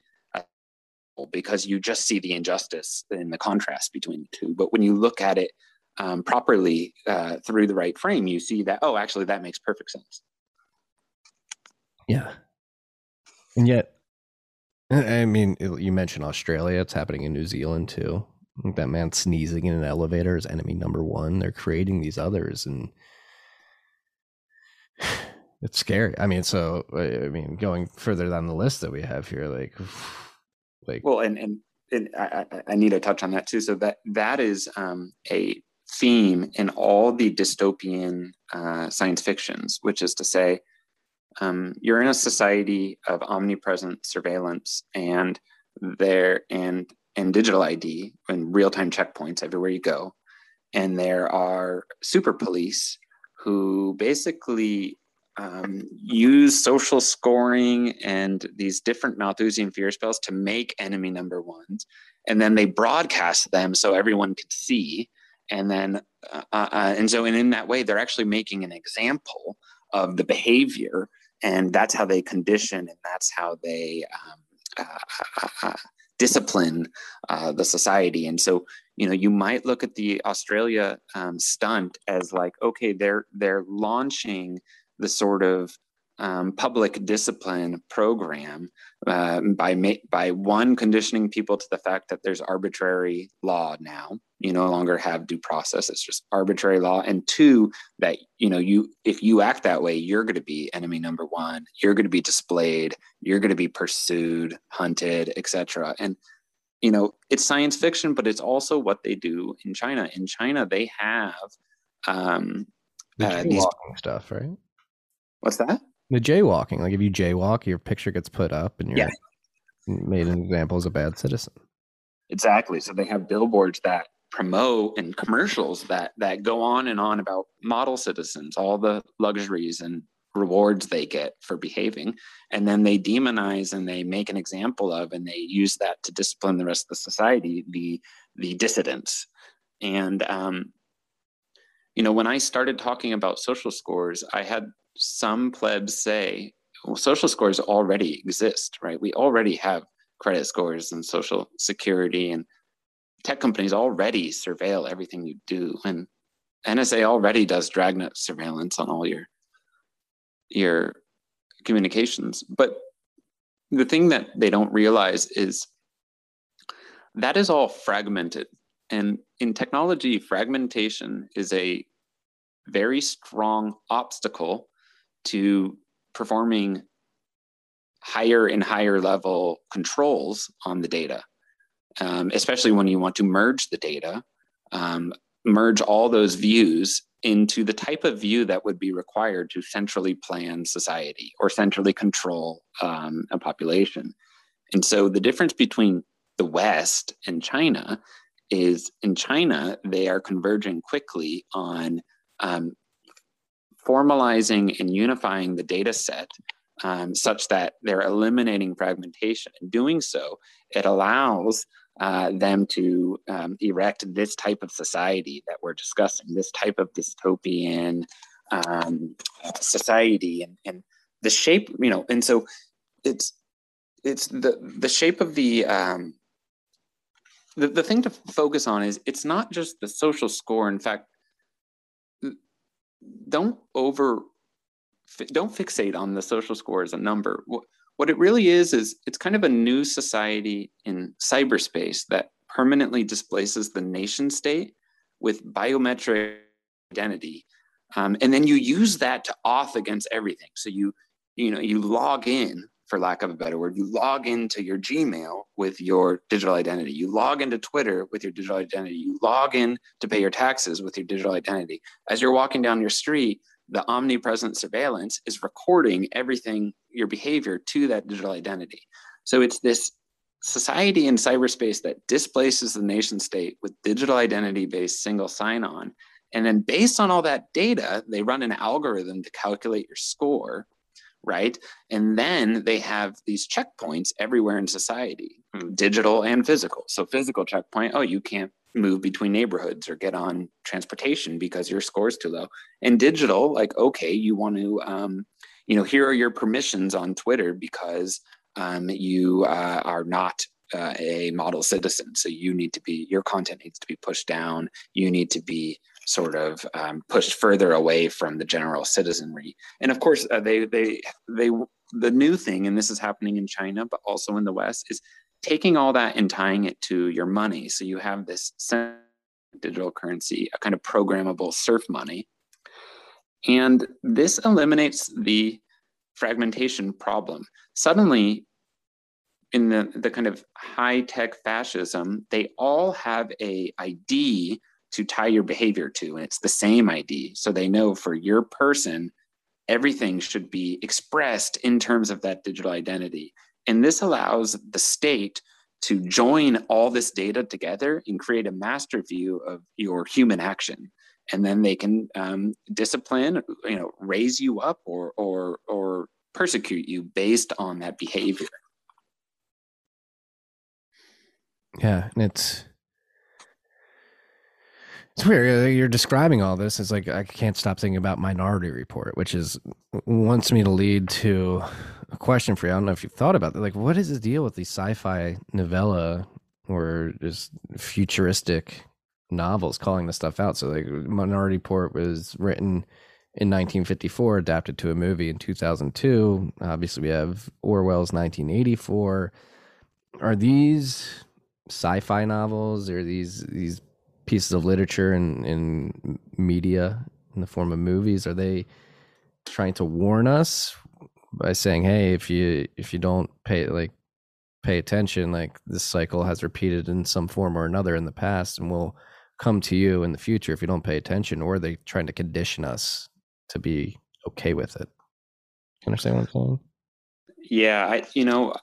because you just see the injustice in the contrast between the two. But when you look at it um, properly uh, through the right frame, you see that, oh, actually, that makes perfect sense. Yeah. And yet, I mean, you mentioned Australia, it's happening in New Zealand too. That man sneezing in an elevator is enemy number one. They're creating these others, and it's scary. I mean, so I mean, going further down the list that we have here, like, like, well, and and, and I, I need to touch on that too. So that that is um, a theme in all the dystopian uh, science fictions, which is to say, um, you're in a society of omnipresent surveillance and there and and digital ID and real-time checkpoints everywhere you go, and there are super police who basically um, use social scoring and these different Malthusian fear spells to make enemy number ones, and then they broadcast them so everyone could see. And then uh, uh, uh, and so and in that way they're actually making an example of the behavior. And that's how they condition and that's how they um, uh, uh, uh discipline the society. And so you know you might look at the australia um, stunt as like okay they're they're launching the sort of um, public discipline program uh, by ma- by one conditioning people to the fact that there's arbitrary law now. You no longer have due process; it's just arbitrary law. And two, that you know you if you act that way, you're going to be enemy number one. You're going to be displayed. You're going to be pursued, hunted, etc. And you know it's science fiction, but it's also what they do in China. In China, they have um, uh, these stuff, right? What's that? The jaywalking, like if you jaywalk, your picture gets put up and you're yeah. made an example as a bad citizen. Exactly. So they have billboards that promote and commercials that that go on and on about model citizens, all the luxuries and rewards they get for behaving and then they demonize and they make an example of and they use that to discipline the rest of the society the the dissidents and um, you know when i started talking about social scores i had some plebs say, well, social scores already exist, right? We already have credit scores and social security and tech companies already surveil everything you do, and NSA already does dragnet surveillance on all your your communications. But the thing that they don't realize is that is all fragmented. And in technology, fragmentation is a very strong obstacle to performing higher and higher level controls on the data, um, especially when you want to merge the data, um, merge all those views into the type of view that would be required to centrally plan society or centrally control um, a population. And so the difference between the West and China is in China, they are converging quickly on um, formalizing and unifying the data set um, such that they're eliminating fragmentation. In doing so, it allows uh, them to um, erect this type of society that we're discussing, this type of dystopian um, society, and, and the shape, you know, and so it's it's the the shape of the um, the, the thing to focus on is it's not just the social score. In fact, don't over don't fixate on the social score as a number. What, what it really is is it's kind of a new society in cyberspace that permanently displaces the nation state with biometric identity, um, and then you use that to auth against everything. So you you know you log in for lack of a better word, you log into your Gmail with your digital identity. You log into Twitter with your digital identity. You log in to pay your taxes with your digital identity. As you're walking down your street, the omnipresent surveillance is recording everything, your behavior to that digital identity. So it's this society in cyberspace that displaces the nation state with digital identity based single sign on. And then based on all that data, they run an algorithm to calculate your score right? And then they have these checkpoints everywhere in society, digital and physical. So, physical checkpoint, oh, you can't move between neighborhoods or get on transportation because your score is too low. And digital, like, okay, you want to, um, you know, here are your permissions on Twitter because um, you uh, are not uh, a model citizen. So you need to be, your content needs to be pushed down. You need to be sort of um, pushed further away from the general citizenry. And of course, uh, they they they the new thing, and this is happening in China, but also in the West, is taking all that and tying it to your money. So you have this digital currency, a kind of programmable serf money, and this eliminates the fragmentation problem. Suddenly, in the, the kind of high tech fascism, they all have a ID to tie your behavior to. And it's the same ID. So they know for your person, everything should be expressed in terms of that digital identity. And this allows the state to join all this data together and create a master view of your human action. And then they can um, discipline, you know, raise you up or or or persecute you based on that behavior. Yeah, and it's it's weird. You're describing all this. It's like I can't stop thinking about Minority Report, which is wants me to lead to a question for you. I don't know if you've thought about that. Like, what is the deal with these sci-fi novella or just futuristic novels calling this stuff out? So, like, Minority Report was written in 1954, adapted to a movie in 2002. Obviously, we have Orwell's 1984. Are these sci-fi novels or these these pieces of literature and, and media in the form of movies? Are they trying to warn us by saying hey if you if you don't pay like pay attention like this cycle has repeated in some form or another in the past and will come to you in the future if you don't pay attention or are they trying to condition us to be okay with it? You understand what i'm saying? Yeah i you know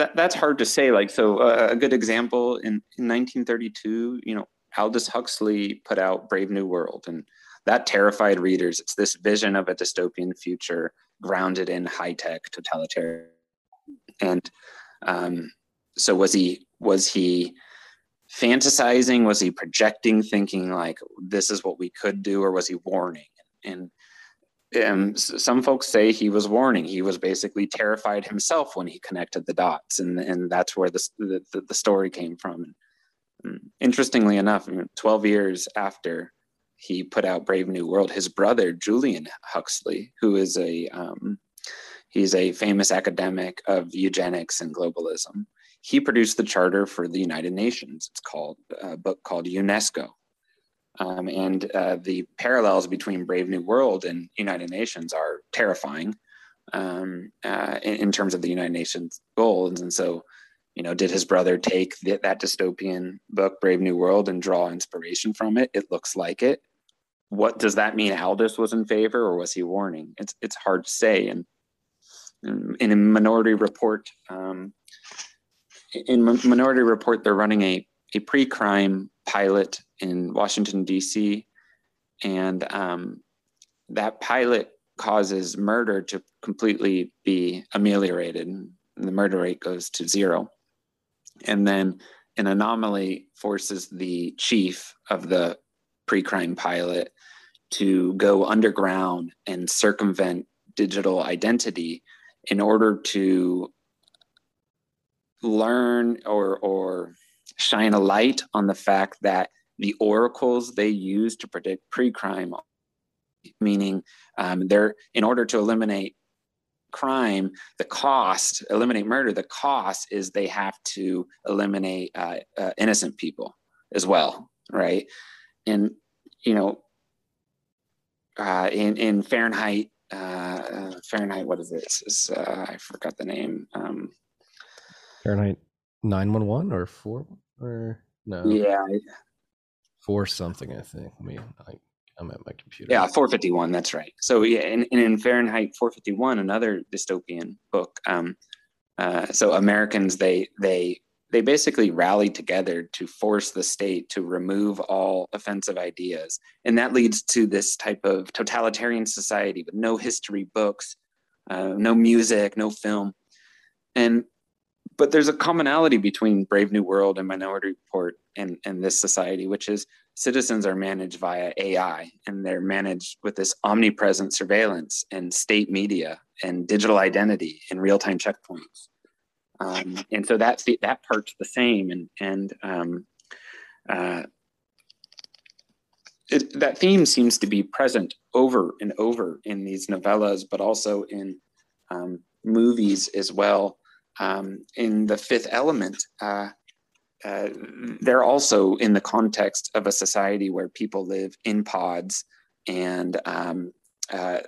that, that's hard to say. Like, so uh, a good example in, in 1932, you know, Aldous Huxley put out Brave New World, and that terrified readers. It's this vision of a dystopian future grounded in high tech totalitarian. And um, so, was he was he fantasizing? Was he projecting, thinking like this is what we could do, or was he warning? And um, some folks say he was warning. He was basically terrified himself when he connected the dots, and and that's where the the, the story came from. interestingly enough, 12 years after he put out Brave New World, his brother Julian Huxley, who is a um, he's a famous academic of eugenics and globalism, he produced the charter for the United Nations. It's called a book called UNESCO. Um, and uh, the parallels between Brave New World and United Nations are terrifying um, uh, in, in, terms of the United Nations goals. And so, you know, did his brother take the, that dystopian book, Brave New World, and draw inspiration from it? It looks like it. What does that mean? Aldous was in favor, or was he warning? It's it's hard to say. And in a Minority Report, um, in Minority Report, they're running a a pre-crime pilot in Washington D.C. and um, that pilot causes murder to completely be ameliorated. The murder rate goes to zero. And then an anomaly forces the chief of the pre crime pilot to go underground and circumvent digital identity in order to learn or, or shine a light on the fact that the oracles they use to predict pre crime meaning um, they're in order to eliminate crime the cost eliminate murder the cost is they have to eliminate uh, uh, innocent people as well right? And you know uh, in in fahrenheit uh, fahrenheit what is this is uh, i forgot the name um, fahrenheit 911 or 4 or no yeah four something i think i mean I, I'm at my computer. Yeah, 451. That's right. So yeah, and, and in Fahrenheit 451, another dystopian book. Um, uh, so Americans they they they basically rallied together to force the state to remove all offensive ideas, and that leads to this type of totalitarian society with no history books, uh, no music, no film, and but there's a commonality between Brave New World and Minority Report and, and this society, which is citizens are managed via AI and they're managed with this omnipresent surveillance and state media and digital identity and real time checkpoints. Um, and so that that part's the same, and and um, uh, it, that theme seems to be present over and over in these novellas, but also in um, movies as well. Um, in the Fifth Element, uh, uh, they're also in the context of a society where people live in pods and um, uh,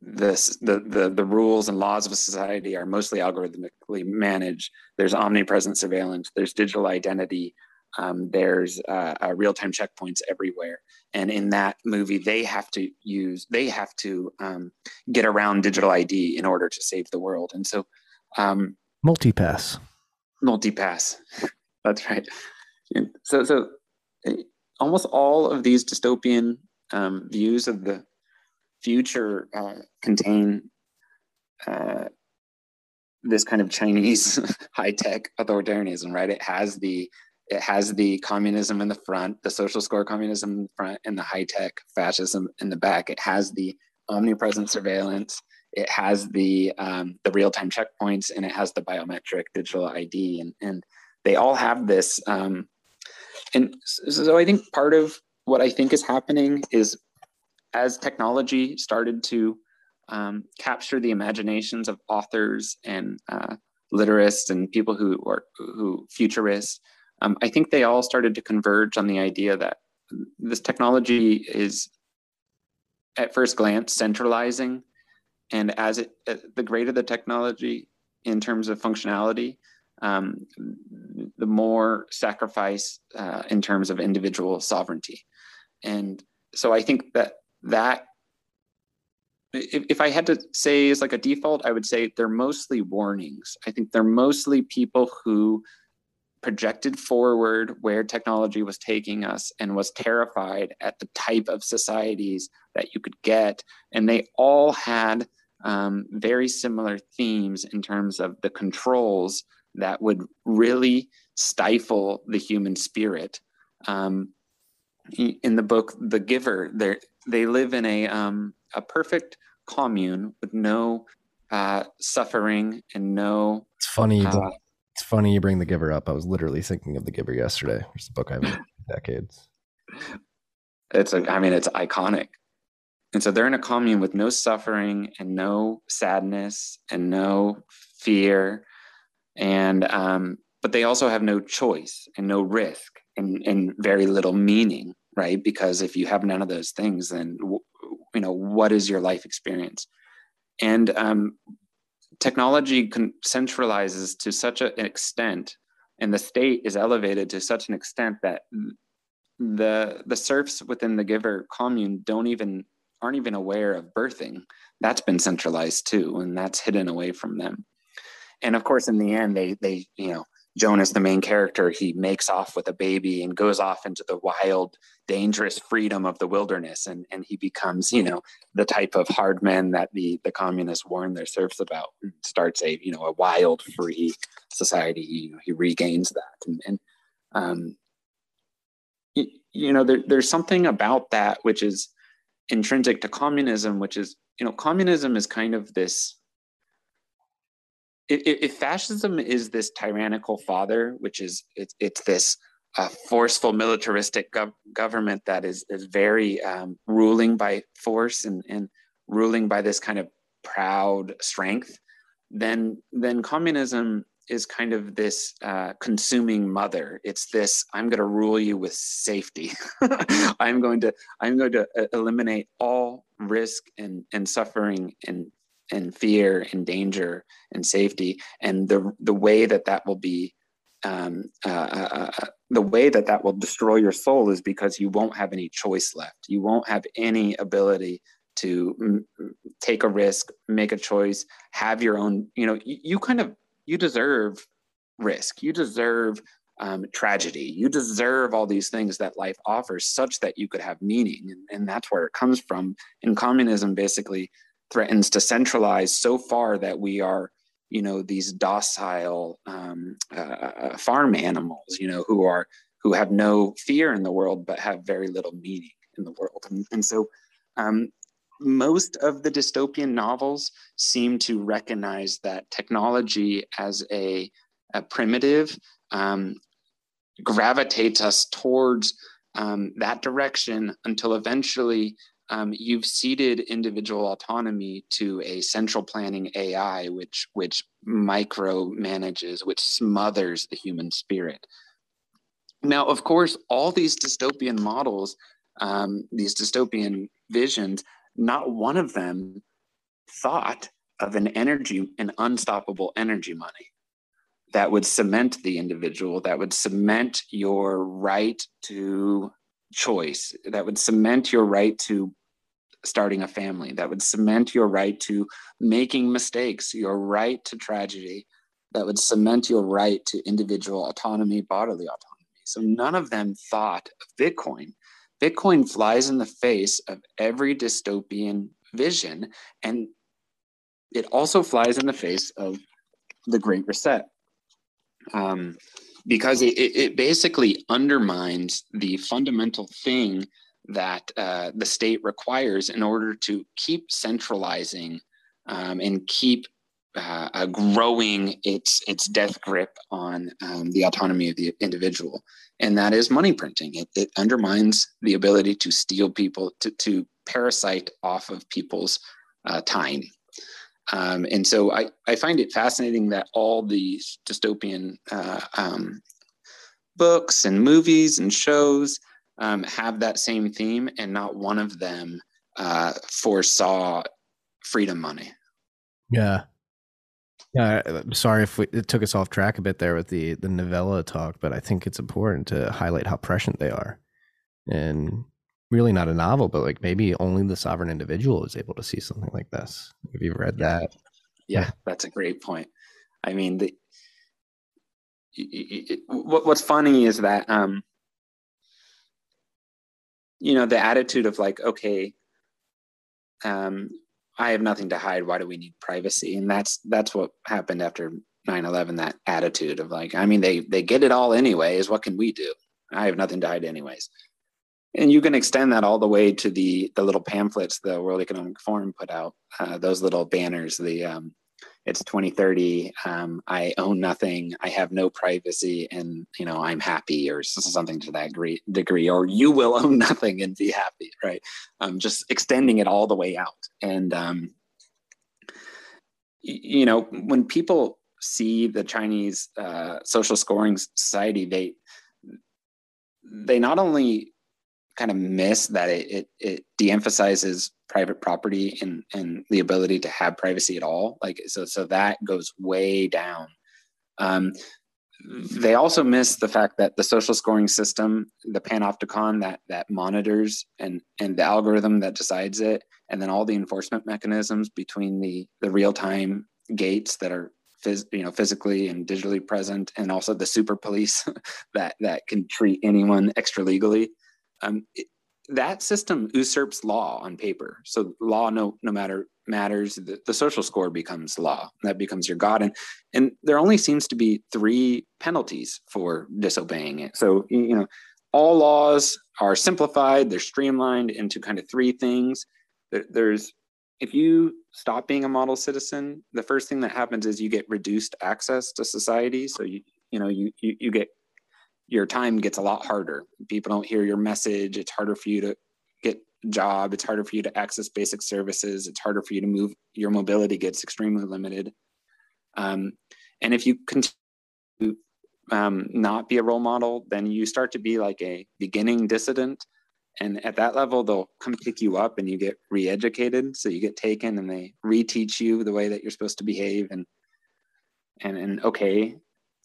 this, the, the, the rules and laws of a society are mostly algorithmically managed. There's omnipresent surveillance, there's digital identity, um, there's uh, uh, real-time checkpoints everywhere. And in that movie, they have to use, they have to um, get around digital ID in order to save the world. And so, um, multipass. Multipass. That's right. So, so eh, almost all of these dystopian um, views of the future uh, contain uh, this kind of Chinese high tech authoritarianism, right? It has the it has the communism in the front, the social score communism in the front, and the high tech fascism in the back. It has the omnipresent surveillance. It has the um, the real time checkpoints, and it has the biometric digital ID, and and they all have this um, and so i think part of what i think is happening is as technology started to um, capture the imaginations of authors and uh, literates and people who are who futurists um, i think they all started to converge on the idea that this technology is at first glance centralizing and as it uh, the greater the technology in terms of functionality um, the more sacrifice uh, in terms of individual sovereignty. And so I think that that if, if I had to say is like a default, I would say they're mostly warnings. I think they're mostly people who projected forward where technology was taking us and was terrified at the type of societies that you could get. And they all had um, very similar themes in terms of the controls that would really stifle the human spirit. Um, in the book The Giver, they they live in a um, a perfect commune with no uh, suffering and no. It's funny. Uh, It's funny you bring The Giver up. I was literally thinking of The Giver yesterday. It's a book I've read decades. It's a, I mean, it's iconic. And so they're in a commune with no suffering and no sadness and no fear. And, um, but they also have no choice and no risk and, and very little meaning, right? Because if you have none of those things, then, you know, what is your life experience? And um, technology con- centralizes to such an extent and the state is elevated to such an extent that the the serfs within the giver commune don't even aren't even aware of birthing. That's been centralized too and that's hidden away from them. And of course in the end they they you know Jonas, the main character, he makes off with a baby and goes off into the wild, dangerous freedom of the wilderness, and and he becomes, you know, the type of hard man that the the communists warn their serfs about. And starts a you know a wild, free society. You know, he regains that, and, and um, you, you know, there, there's something about that which is intrinsic to communism, which is you know, communism is kind of this if, fascism is this tyrannical father, which is it's, it's this uh, forceful militaristic gov- government that is is very um, ruling by force and, and ruling by this kind of proud strength, then then communism is kind of this uh, consuming mother. It's this I'm going to rule you with safety. I'm going to I'm going to uh, eliminate all risk and and suffering and and fear and danger and safety. And the the way that that will be um, uh, uh, uh, the way that that will destroy your soul is because you won't have any choice left. You won't have any ability to m- take a risk make a choice have your own you know you, you kind of you deserve risk. You deserve um, tragedy. You deserve all these things that life offers such that you could have meaning. And, and that's where it comes from. In communism basically threatens to centralize so far that we are you know these docile um, uh, uh, farm animals you know who are who have no fear in the world but have very little meaning in the world. And, and so um, most of the dystopian novels seem to recognize that technology as a, a primitive um, gravitates us towards um, that direction until eventually um, you've ceded individual autonomy to a central planning AI, which which micro manages, which smothers the human spirit. Now, of course, all these dystopian models, um, these dystopian visions, not one of them thought of an energy, an unstoppable energy money that would cement the individual, that would cement your right to choice that would cement your right to starting a family, that would cement your right to making mistakes, your right to tragedy, that would cement your right to individual autonomy, bodily autonomy. So none of them thought of Bitcoin. Bitcoin flies in the face of every dystopian vision, and it also flies in the face of the Great Reset. Um, because it, it basically undermines the fundamental thing that uh, the state requires in order to keep centralizing um, and keep uh, uh, growing its its death grip on um, the autonomy of the individual, and that is money printing. It, it undermines the ability to steal people to, to parasite off of people's uh, time. Um, and so I, I find it fascinating that all these dystopian uh, um, books and movies and shows um, have that same theme, and not one of them uh, foresaw freedom money. Yeah. Yeah, I'm sorry if we, it took us off track a bit there with the the novella talk, but I think it's important to highlight how prescient they are, and really not a novel, but like maybe only the sovereign individual is able to see something like this. Have you read that? Yeah, that's a great point. I mean, the, it, it, what's funny is that um, you know the attitude of like, okay, um, I have nothing to hide. Why do we need privacy? And that's that's what happened after 9-11, That attitude of like, I mean, they they get it all anyways. What can we do? I have nothing to hide anyways and you can extend that all the way to the the little pamphlets the World Economic Forum put out, uh, those little banners, the um, it's 2030 um, i own nothing i have no privacy and you know i'm happy or something to that degree, degree or you will own nothing and be happy right? Um, just extending it all the way out. And um, you know when people see the chinese uh, social scoring society they they not only kind of miss that it, it, it de-emphasizes private property and, and the ability to have privacy at all. Like, so, so that goes way down. Um, they also miss the fact that the social scoring system, the panopticon that that monitors and and the algorithm that decides it, and then all the enforcement mechanisms between the the real time gates that are phys- you know physically and digitally present, and also the super police that that can treat anyone extra legally um, it, that system usurps law on paper. So law no no matter matters. The, the, social score becomes law. That becomes your god. And and there only seems to be three penalties for disobeying it. So you know, all laws are simplified. They're streamlined into kind of three things. There, there's if you stop being a model citizen, the first thing that happens is you get reduced access to society. So you you know you you, you get your time gets a lot harder. People don't hear your message. It's harder for you to get a job. It's harder for you to access basic services. It's harder for you to move. Your mobility gets extremely limited. Um, and if you continue um, not be a role model, then you start to be like a beginning dissident. And at that level, they'll come pick you up and you get re-educated. So you get taken and they reteach you the way that you're supposed to behave and and and okay.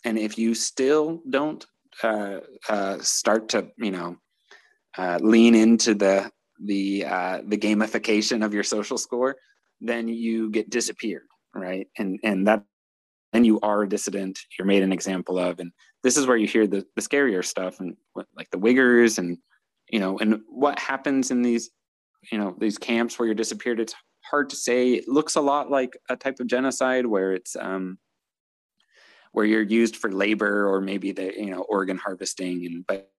And if you still don't uh, uh, start to you know uh, lean into the the uh, the gamification of your social score, then you get disappeared, right? And and that then you are a dissident. You're made an example of, and this is where you hear the the scarier stuff and like the Uyghurs and you know and what happens in these you know these camps where you're disappeared. It's hard to say. It looks a lot like a type of genocide where it's um, where you're used for labor or maybe the you know organ harvesting and but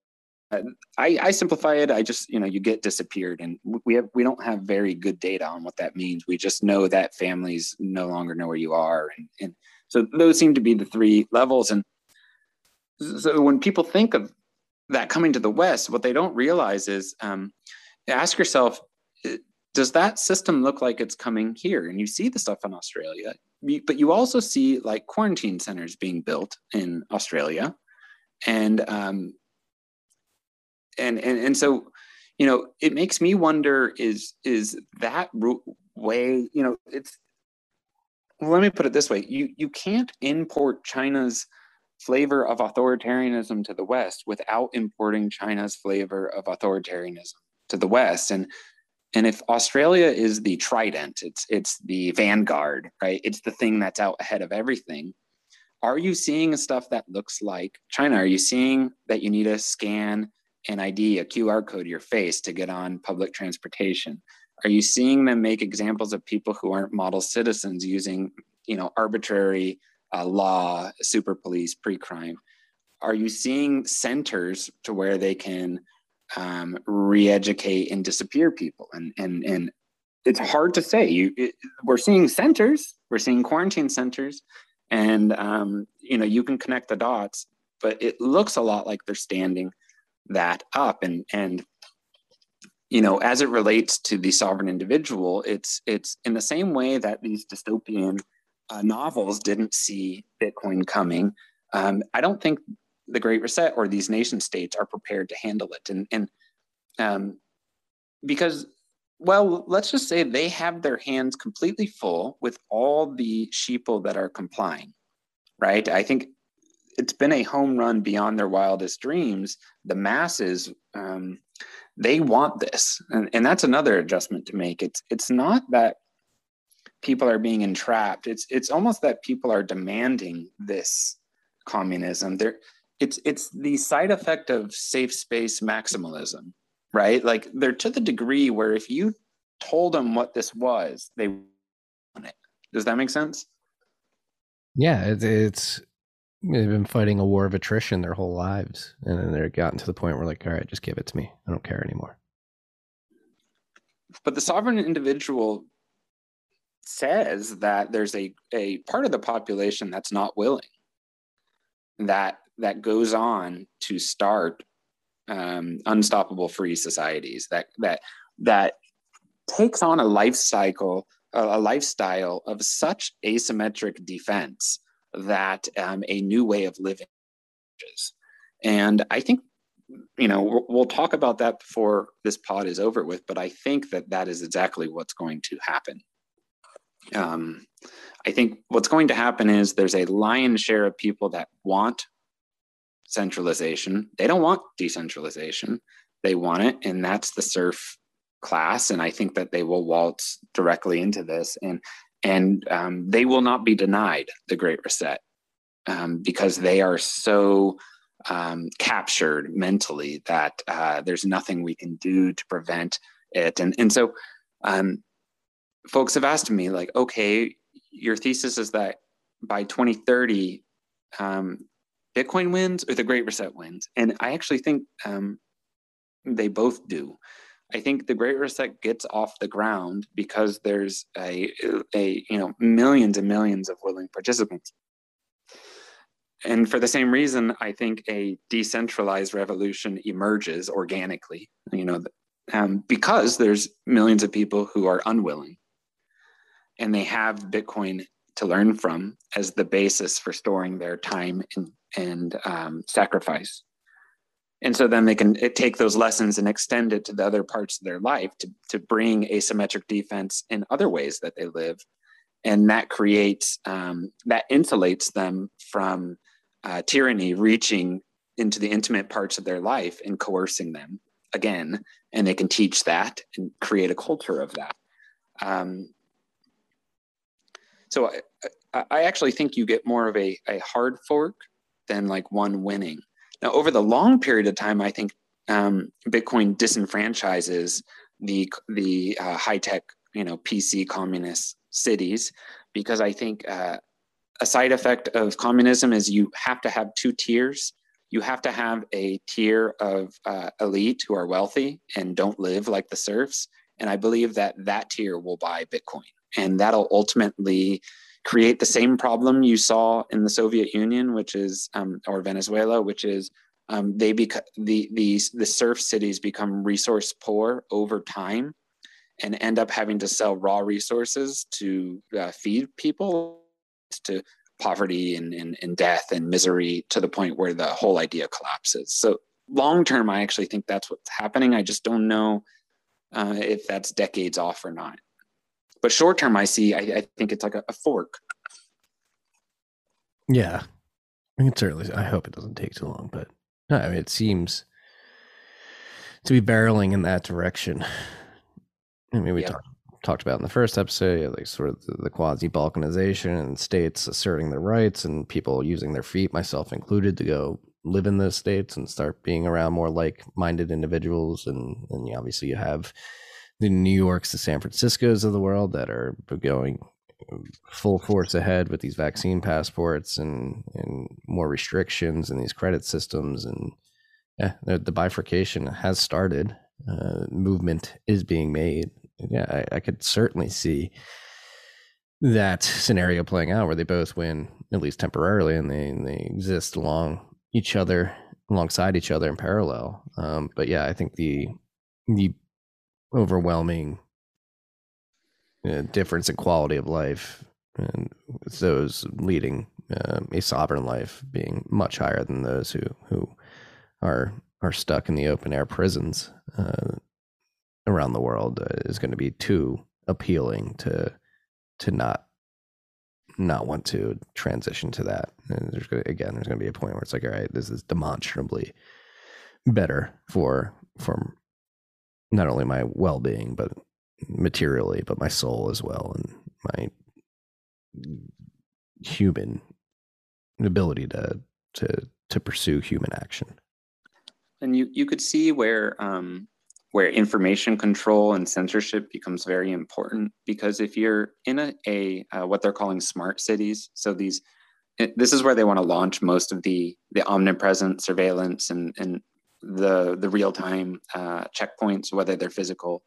I, I simplify it. I just, you know, you get disappeared, and we have we don't have very good data on what that means. We just know that families no longer know where you are, and, and so those seem to be the three levels. And so when people think of that coming to the West, what they don't realize is um, ask yourself, does that system look like it's coming here? And you see the stuff in Australia, but you also see like quarantine centers being built in Australia, and um, and and and so you know it makes me wonder is is that way you know it's well, let me put it this way. You you can't import China's flavor of authoritarianism to the West without importing China's flavor of authoritarianism to the West. And and if Australia is the trident, it's it's the vanguard, right? It's the thing that's out ahead of everything. Are you seeing stuff that looks like China? Are you seeing that you need a scan an ID, a QR code, your face to get on public transportation? Are you seeing them make examples of people who aren't model citizens using, you know, arbitrary uh, law, super police, pre-crime? Are you seeing centers to where they can um, re-educate and disappear people. And and and it's hard to say. You it, we're seeing centers we're seeing quarantine centers and um, you know you can connect the dots but it looks a lot like they're standing that up. And and you know as it relates to the sovereign individual it's it's in the same way that these dystopian uh, novels didn't see bitcoin coming. Um, i don't think the Great Reset or these nation states are prepared to handle it. And, and um, because, well, let's just say they have their hands completely full with all the sheeple that are complying, right? I think it's been a home run beyond their wildest dreams. The masses, um, they want this, and, and that's another adjustment to make. It's it's not that people are being entrapped. It's it's almost that people are demanding this communism. They're it's it's the side effect of safe space maximalism right? Like they're to the degree where if you told them what this was they want it. Does that make sense? Yeah it, it's they've been fighting a war of attrition their whole lives and then they're gotten to the point where like all right just give it to me. I don't care anymore. But the sovereign individual says that there's a, a part of the population that's not willing that that goes on to start um, unstoppable free societies that that that takes on a life cycle a lifestyle of such asymmetric defense that um, a new way of living is. And I think, you know, we'll talk about that before this pod is over with, but I think that that is exactly what's going to happen. Um, I think what's going to happen is there's a lion's share of people that want centralization. They don't want decentralization. They want it, and that's the serf class. And I think that they will waltz directly into this, and and um, they will not be denied the Great Reset um, because they are so um, captured mentally that uh, there's nothing we can do to prevent it. And and so, um, folks have asked me like, okay, your thesis is that by 2030, um, Bitcoin wins or the Great Reset wins, and I actually think um, they both do. I think the Great Reset gets off the ground because there's a, a you know millions and millions of willing participants. And for the same reason, I think a decentralized revolution emerges organically. You know, um, because there's millions of people who are unwilling, and they have Bitcoin to learn from as the basis for storing their time and and um, sacrifice. And so then they can take those lessons and extend it to the other parts of their life to, to bring asymmetric defense in other ways that they live. And that creates um, that insulates them from uh, tyranny reaching into the intimate parts of their life and coercing them again. And they can teach that and create a culture of that. Um, so I, I actually think you get more of a, a hard fork than like one winning. Now, over the long period of time, I think um, Bitcoin disenfranchises the the uh, high tech, you know, PC communist cities because I think uh, a side effect of communism is you have to have two tiers. You have to have a tier of uh, elite who are wealthy and don't live like the serfs, and I believe that that tier will buy Bitcoin, and that'll ultimately create the same problem you saw in the Soviet Union, which is um, or Venezuela, which is um, they become the these the serf cities become resource poor over time, and end up having to sell raw resources to uh, feed people to poverty and, and, and death and misery to the point where the whole idea collapses. So long term, I actually think that's what's happening. I just don't know uh, if that's decades off or not. But short term, I see. I, I think it's like a, a, fork. Yeah, I can certainly. I hope it doesn't take too long, but no, I mean it seems to be barreling in that direction. I mean, we talked talked about in the first episode, like sort of the, the quasi balkanization and states asserting their rights and people using their feet, myself included, to go live in those states and start being around more like minded individuals. And, and obviously, you have the New Yorks, the San Franciscos of the world that are going full force ahead with these vaccine passports and and more restrictions and these credit systems and yeah, the, bifurcation has started. Uh, movement is being made. Yeah, I, I could certainly see that scenario playing out where they both win at least temporarily and they they exist along each other alongside each other in parallel. Um, but yeah, I think the the overwhelming uh, difference in quality of life, and those leading um, a sovereign life being much higher than those who who are are stuck in the open air prisons uh, around the world uh, is going to be too appealing to to not not want to transition to that. And there's gonna, again, there's going to be a point where it's like, all right, this is demonstrably better for for not only my well being, but materially, but my soul as well, and my human ability to to to pursue human action. And you you could see where um, where information control and censorship becomes very important because if you're in a, a uh, what they're calling smart cities, so these this is where they want to launch most of the the omnipresent surveillance and and the the real time uh, checkpoints, whether they're physical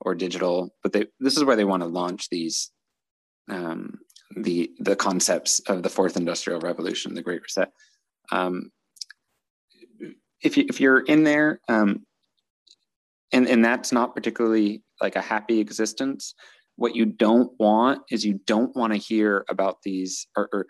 or digital. But they, this is where they want to launch these um, the the concepts of the fourth industrial revolution, the Great Reset. Um, if you if you're in there, um, and and that's not particularly like a happy existence. What you don't want is you don't want to hear about these or, or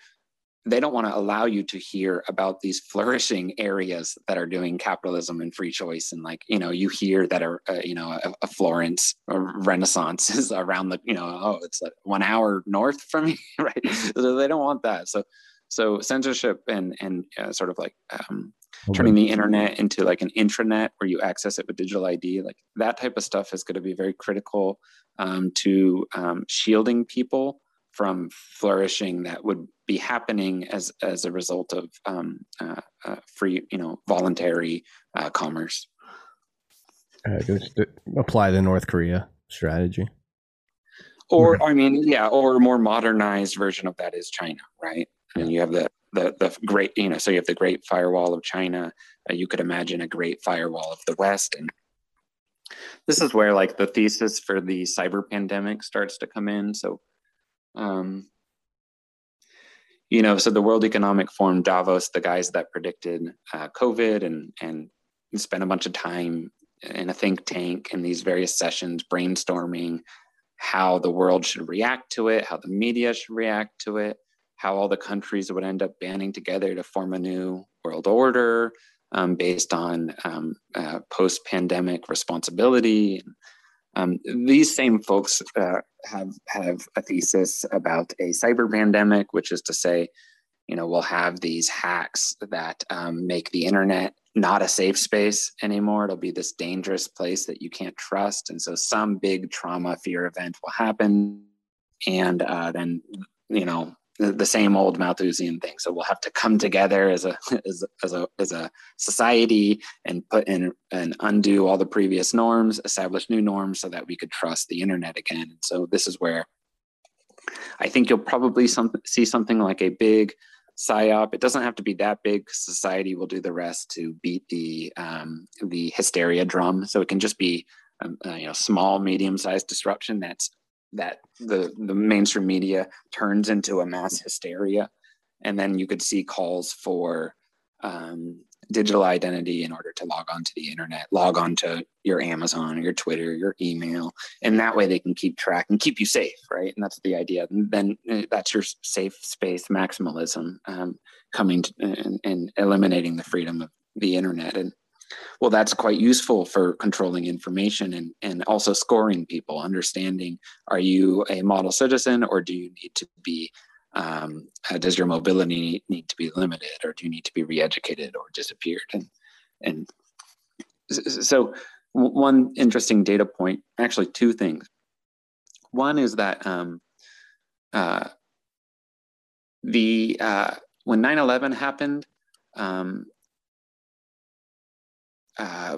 they don't want to allow you to hear about these flourishing areas that are doing capitalism and free choice and like you know you hear that are uh, you know a, a florence or renaissance is around the you know oh it's like one hour north from me right? So they don't want that. So so censorship and and uh, sort of like um, turning the internet into like an intranet where you access it with digital id like that type of stuff is going to be very critical um, to um, shielding people from flourishing that would be happening as as a result of um, uh, uh, free, you know, voluntary uh, commerce. Uh, apply the North Korea strategy. Or I mean, yeah, or a more modernized version of that is China, right? And you have the the the great, you know, so you have the Great Firewall of China. Uh, you could imagine a Great Firewall of the West, and this is where like the thesis for the cyber pandemic starts to come in. So um, you know, so the World Economic Forum, Davos, the guys that predicted uh, COVID and and spent a bunch of time in a think tank in these various sessions brainstorming how the world should react to it, how the media should react to it, how all the countries would end up banding together to form a new world order um, based on um, uh, post-pandemic responsibility. Um, these same folks uh, have have a thesis about a cyber pandemic, which is to say, you know, we'll have these hacks that um, make the internet not a safe space anymore. It'll be this dangerous place that you can't trust, and so some big trauma fear event will happen, and uh, then you know the, same old Malthusian thing. So we'll have to come together as a as, as a as a society and put in and undo all the previous norms, establish new norms, so that we could trust the internet again. So this is where I think you'll probably some, see something like a big psyop. It doesn't have to be that big. Society will do the rest to beat the um, the hysteria drum. So it can just be um, uh, you know small, medium sized disruption that's that the the mainstream media turns into a mass hysteria, and then you could see calls for um, digital identity in order to log onto the internet, log onto your Amazon your Twitter, your email, and that way they can keep track and keep you safe, right? And that's the idea. Then uh, that's your safe space maximalism um, coming to, and, and eliminating the freedom of the internet. And well, that's quite useful for controlling information and, and also scoring people, understanding are you a model citizen or do you need to be, um, uh, does your mobility need to be limited or do you need to be re-educated or disappeared? And, and so one interesting data point, actually two things. One is that um, uh, the uh, when 9-11 happened, um, uh,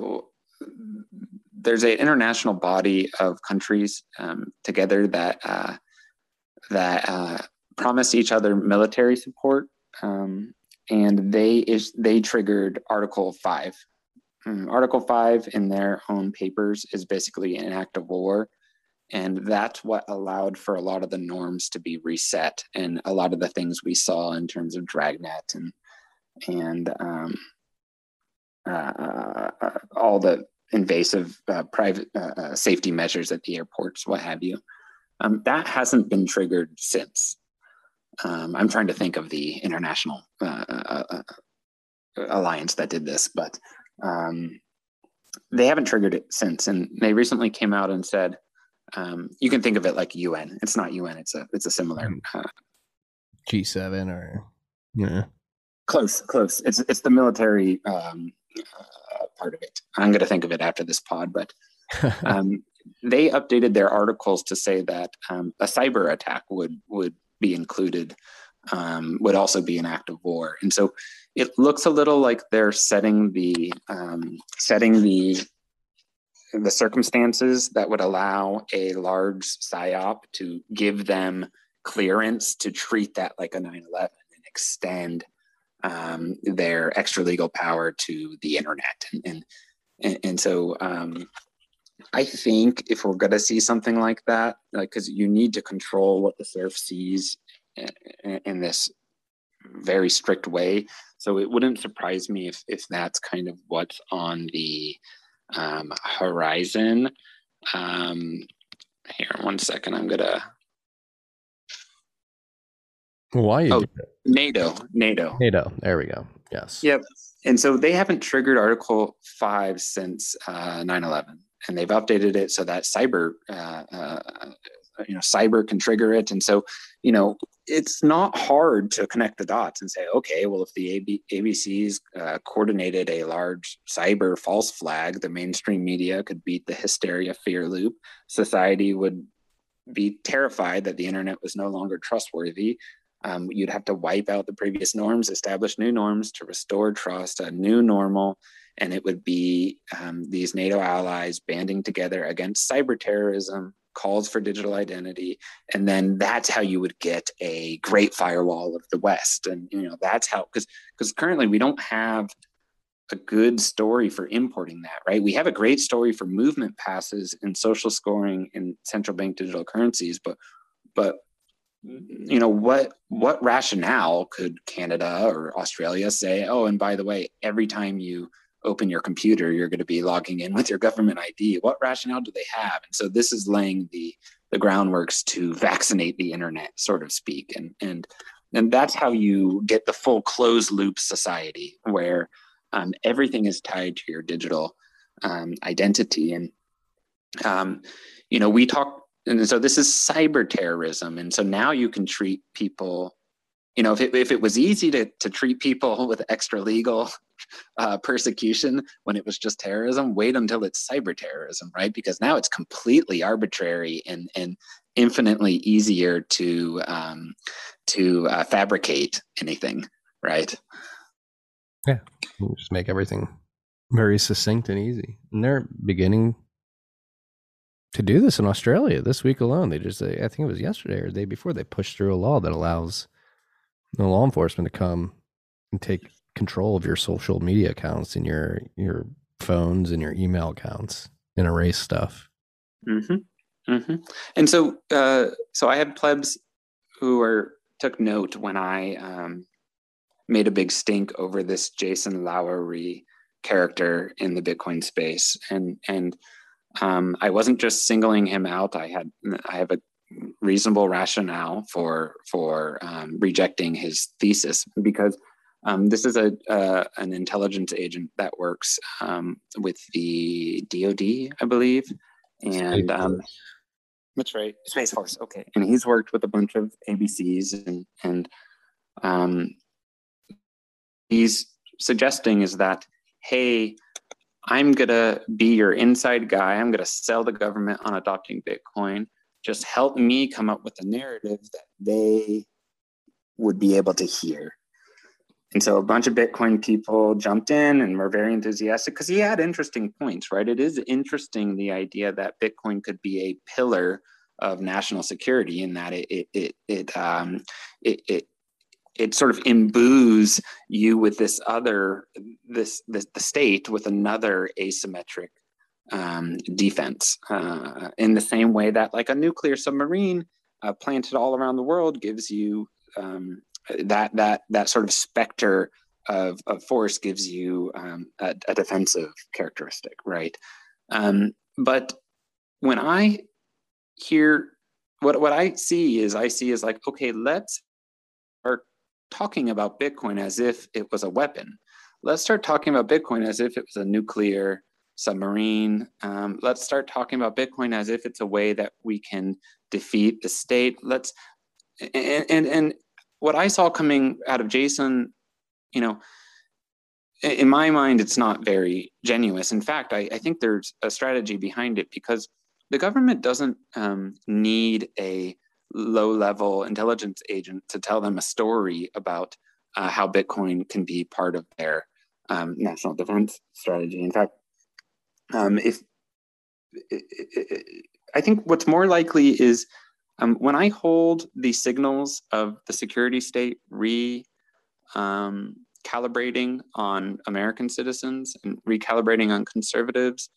there's an international body of countries um, together that uh, that uh, promise each other military support, um, and they is they triggered Article Five. Um, Article Five in their own papers is basically an act of war, and that's what allowed for a lot of the norms to be reset, and a lot of the things we saw in terms of Dragnet and and um, uh, uh, all the invasive uh, private uh, safety measures at the airports, what have you. Um, that hasn't been triggered since. Um, I'm trying to think of the international alliance that did this, but um, they haven't triggered it since. And they recently came out and said, um, you can think of it like UN. It's not UN. It's a it's a similar uh, G7 or yeah, close, close. It's it's the military um, uh, part of it. I'm going to think of it after this pod, but um, they updated their articles to say that um, a cyber attack would would be included, um, would also be an act of war, and so it looks a little like they're setting the um, setting the the circumstances that would allow a large psyop to give them clearance to treat that like a 9-11 and extend um, their extra legal power to the internet. And, and, and so um, I think if we're going to see something like that, like because you need to control what the serf sees in, in this very strict way. So it wouldn't surprise me if if that's kind of what's on the um, horizon. Um, here, one second. I'm gonna. Why? Oh, NATO. NATO. NATO. There we go. Yes. Yep. And so they haven't triggered Article Five since uh, 9/11, and they've updated it so that cyber, uh, uh, you know, cyber can trigger it. And so, you know, it's not hard to connect the dots and say, okay, well, if the AB, ABCs uh, coordinated a large cyber false flag, the mainstream media could beat the hysteria fear loop. Society would be terrified that the internet was no longer trustworthy. Um, you'd have to wipe out the previous norms, establish new norms to restore trust, a new normal. And it would be um, these NATO allies banding together against cyber terrorism, calls for digital identity and then that's how you would get a great firewall of the west and you know that's how because because currently we don't have a good story for importing that right we have a great story for movement passes and social scoring and central bank digital currencies but but you know what what rationale could canada or australia say oh and by the way every time you open your computer, you're going to be logging in with your government ID. What rationale do they have? And so this is laying the the groundworks to vaccinate the internet, sort of speak, and and and that's how you get the full closed loop society where um, everything is tied to your digital um, identity. And um, you know, we talk, and so this is cyber terrorism, and so now you can treat people you know, if it, if it was easy to, to treat people with extra legal uh, persecution when it was just terrorism, wait until it's cyber terrorism, right? Because now it's completely arbitrary and, and infinitely easier to um, to uh, fabricate anything, right? Yeah, just make everything very succinct and easy. And they're beginning to do this in Australia this week alone. They just, I think it was yesterday or the day before, they pushed through a law that allows the law enforcement to come and take control of your social media accounts and your your phones and your email accounts and erase stuff. Mm-hmm. Mm-hmm. And so, uh, so I had plebs who were took note when I um, made a big stink over this Jason Lowery character in the Bitcoin space, and and um, I wasn't just singling him out. I had I have a reasonable rationale for for um, rejecting his thesis because um, this is a uh, an intelligence agent that works um, with the DoD, I believe, and um, that's right, Space Force. Okay, and he's worked with a bunch of ABCs, and and um, he's suggesting is that hey, I'm gonna be your inside guy. I'm gonna sell the government on adopting Bitcoin just help me come up with a narrative that they would be able to hear. And so a bunch of Bitcoin people jumped in and were very enthusiastic because he had interesting points, right? It is interesting the idea that Bitcoin could be a pillar of national security in that it it it it um, it, it it sort of imbues you with this other this, this the state with another asymmetric um, defense uh, in the same way that like a nuclear submarine uh, planted all around the world gives you um, that that that sort of specter of, of force gives you um, a, a, defensive characteristic right? Um, but when i hear what what i see is i see is like okay let's start talking about bitcoin as if it was a weapon let's start talking about bitcoin as if it was a nuclear submarine. Um, let's start talking about Bitcoin as if it's a way that we can defeat the state. Let's and and, and what I saw coming out of Jason, you know, in my mind, it's not very genuine. In fact, I, I think there's a strategy behind it because the government doesn't um, need a low level intelligence agent to tell them a story about uh, how Bitcoin can be part of their um, national defense strategy. In fact, um, if I think what's more likely is um, when I hold the signals of the security state re um, calibrating on American citizens and recalibrating on conservatives,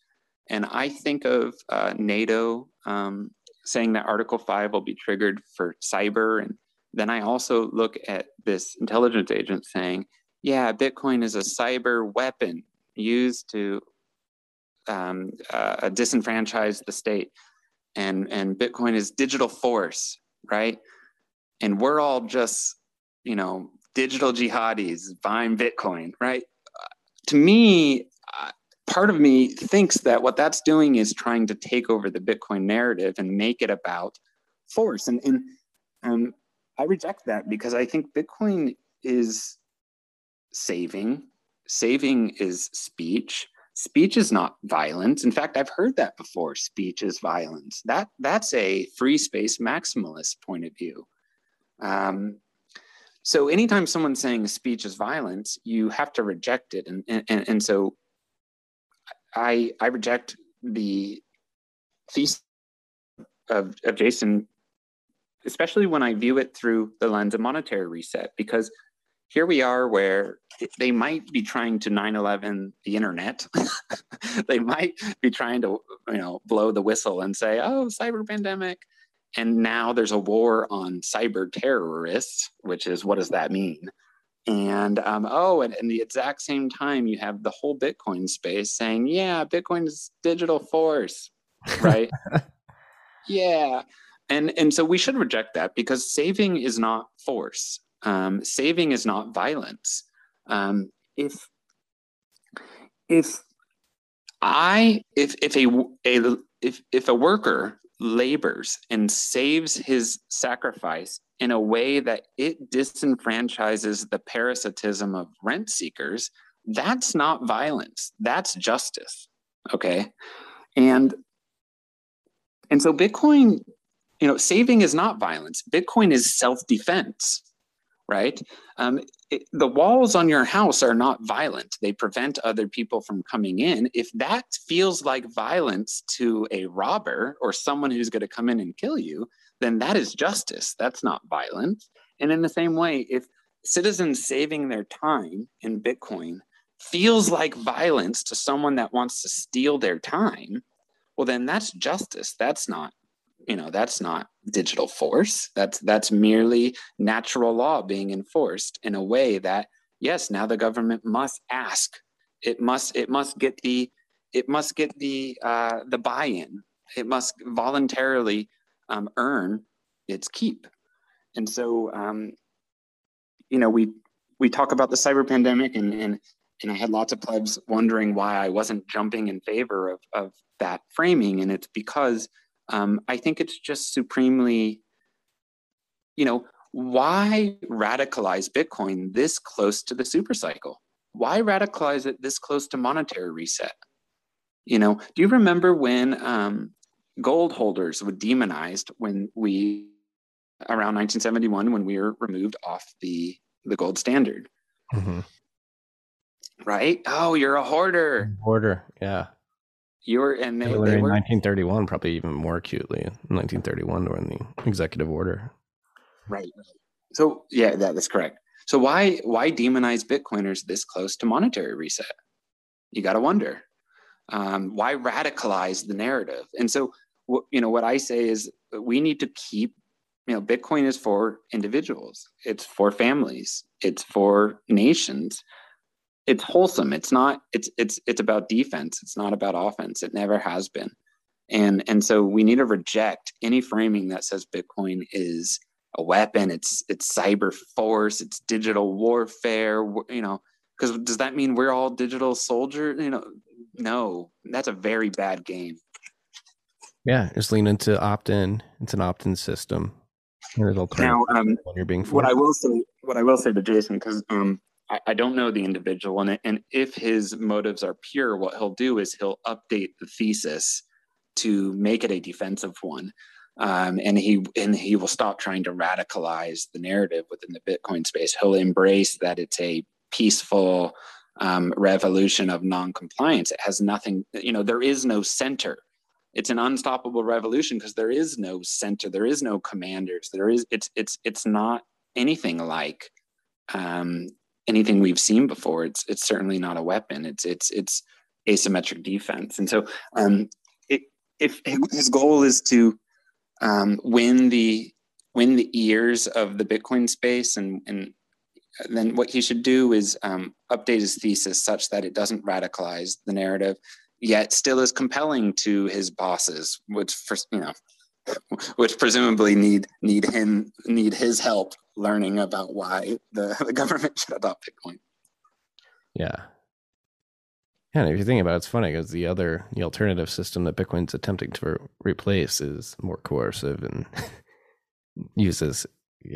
And I think of uh, NATO um, saying that Article 5 will be triggered for cyber. And then I also look at this intelligence agent saying, yeah, Bitcoin is a cyber weapon used to um, uh, disenfranchise the state. And, and Bitcoin is digital force, right? And we're all just, you know, digital jihadis buying Bitcoin, right? To me, part of me thinks that what that's doing is trying to take over the Bitcoin narrative and make it about force. And, and um, I reject that because I think Bitcoin is saving. Saving is speech. Speech is not violence. In fact, I've heard that before. Speech is violence. That that's a free space maximalist point of view. Um, so anytime someone's saying speech is violence, you have to reject it. And and, and so I I reject the thesis of, of Jason, especially when I view it through the lens of monetary reset, because here we are where they might be trying to 9-11 the internet. they might be trying to, you know, blow the whistle and say, oh, cyber pandemic. And now there's a war on cyber terrorists, which is what does that mean? And um, oh, and in the exact same time, you have the whole Bitcoin space saying, yeah, Bitcoin is digital force, right? yeah. And, and so we should reject that because saving is not force. Um, saving is not violence. Um, if if I if if a, a if if a worker labors and saves his sacrifice in a way that it disenfranchises the parasitism of rent seekers, that's not violence. That's justice. Okay. And and so Bitcoin, you know, saving is not violence. Bitcoin is self-defense, right? Um, it, the walls on your house are not violent. They prevent other people from coming in. If that feels like violence to a robber or someone who's going to come in and kill you, then that is justice. That's not violence. And in the same way, if citizens saving their time in Bitcoin feels like violence to someone that wants to steal their time, well, then that's justice. That's not, you know, that's not digital force. That's that's merely natural law being enforced in a way that, yes, now the government must ask. It must it must get the it must get the uh, the buy-in. It must voluntarily um, earn its keep. And so, um, you know, we we talk about the cyber pandemic, and and and I had lots of plebs wondering why I wasn't jumping in favor of of that framing, and it's because um, I think it's just supremely, you know, why radicalize Bitcoin this close to the super cycle? Why radicalize it this close to monetary reset? You know, do you remember when um, gold holders were demonized when we around 1971 when we were removed off the the gold standard. Mm-hmm. right? Oh you're a hoarder. Hoarder yeah. You were and they, they, they were 1931 probably even more acutely in 1931 during the executive order. Right so yeah that, that's correct. So why why demonize bitcoiners this close to monetary reset? You got to wonder. Um, why radicalize the narrative? And so you know what i say is we need to keep you know bitcoin is for individuals. It's for families. It's for nations. It's wholesome. It's not it's it's it's about defense. It's not about offense. It never has been. And and so we need to reject any framing that says bitcoin is a weapon. It's it's cyber force. It's digital warfare. You know because does that mean we're all digital soldiers you know no that's a very bad game yeah, just lean into opt in. It's an opt in system. Now, um, you're being forced. what I will say, what I will say to Jason, because um, I, I, don't know the individual, and and if his motives are pure, what he'll do is he'll update the thesis to make it a defensive one, um, and he and he will stop trying to radicalize the narrative within the Bitcoin space. He'll embrace that it's a peaceful um, revolution of non-compliance. It has nothing, you know, there is no center it's an unstoppable revolution because there is no center there is no commanders there is it's it's it's not anything like um, anything we've seen before. It's it's certainly not a weapon. It's it's it's asymmetric defense. And so, um, if his goal is to um, win the win the ears of the Bitcoin space, and and then what he should do is um, update his thesis such that it doesn't radicalize the narrative, yet still is compelling to his bosses, which for you know, which presumably need need him need his help learning about why the, the government should adopt Bitcoin. Yeah. Yeah, and if you think about it, it's funny because the other, the alternative system that Bitcoin's attempting to replace is more coercive and uses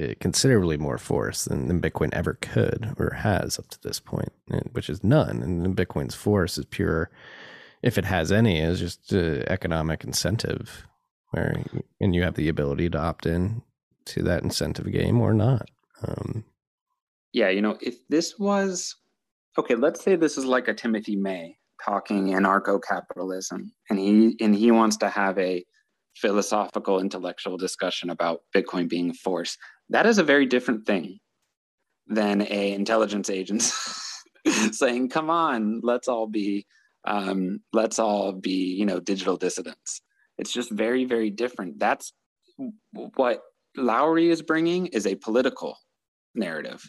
uh, considerably more force than, than Bitcoin ever could or has up to this point, which is none. And Bitcoin's force is pure, if it has any, is just uh, economic incentive, where and you have the ability to opt in to that incentive game or not. Um, yeah, you know, if this was okay, let's say this is like a Timothy May talking anarcho-capitalism, and he and he wants to have a philosophical, intellectual discussion about Bitcoin being a force. That is a very different thing than a intelligence agent saying, "Come on, let's all be, um, let's all be, you know, digital dissidents." It's just very, very different. That's what Lowery is bringing is a political narrative,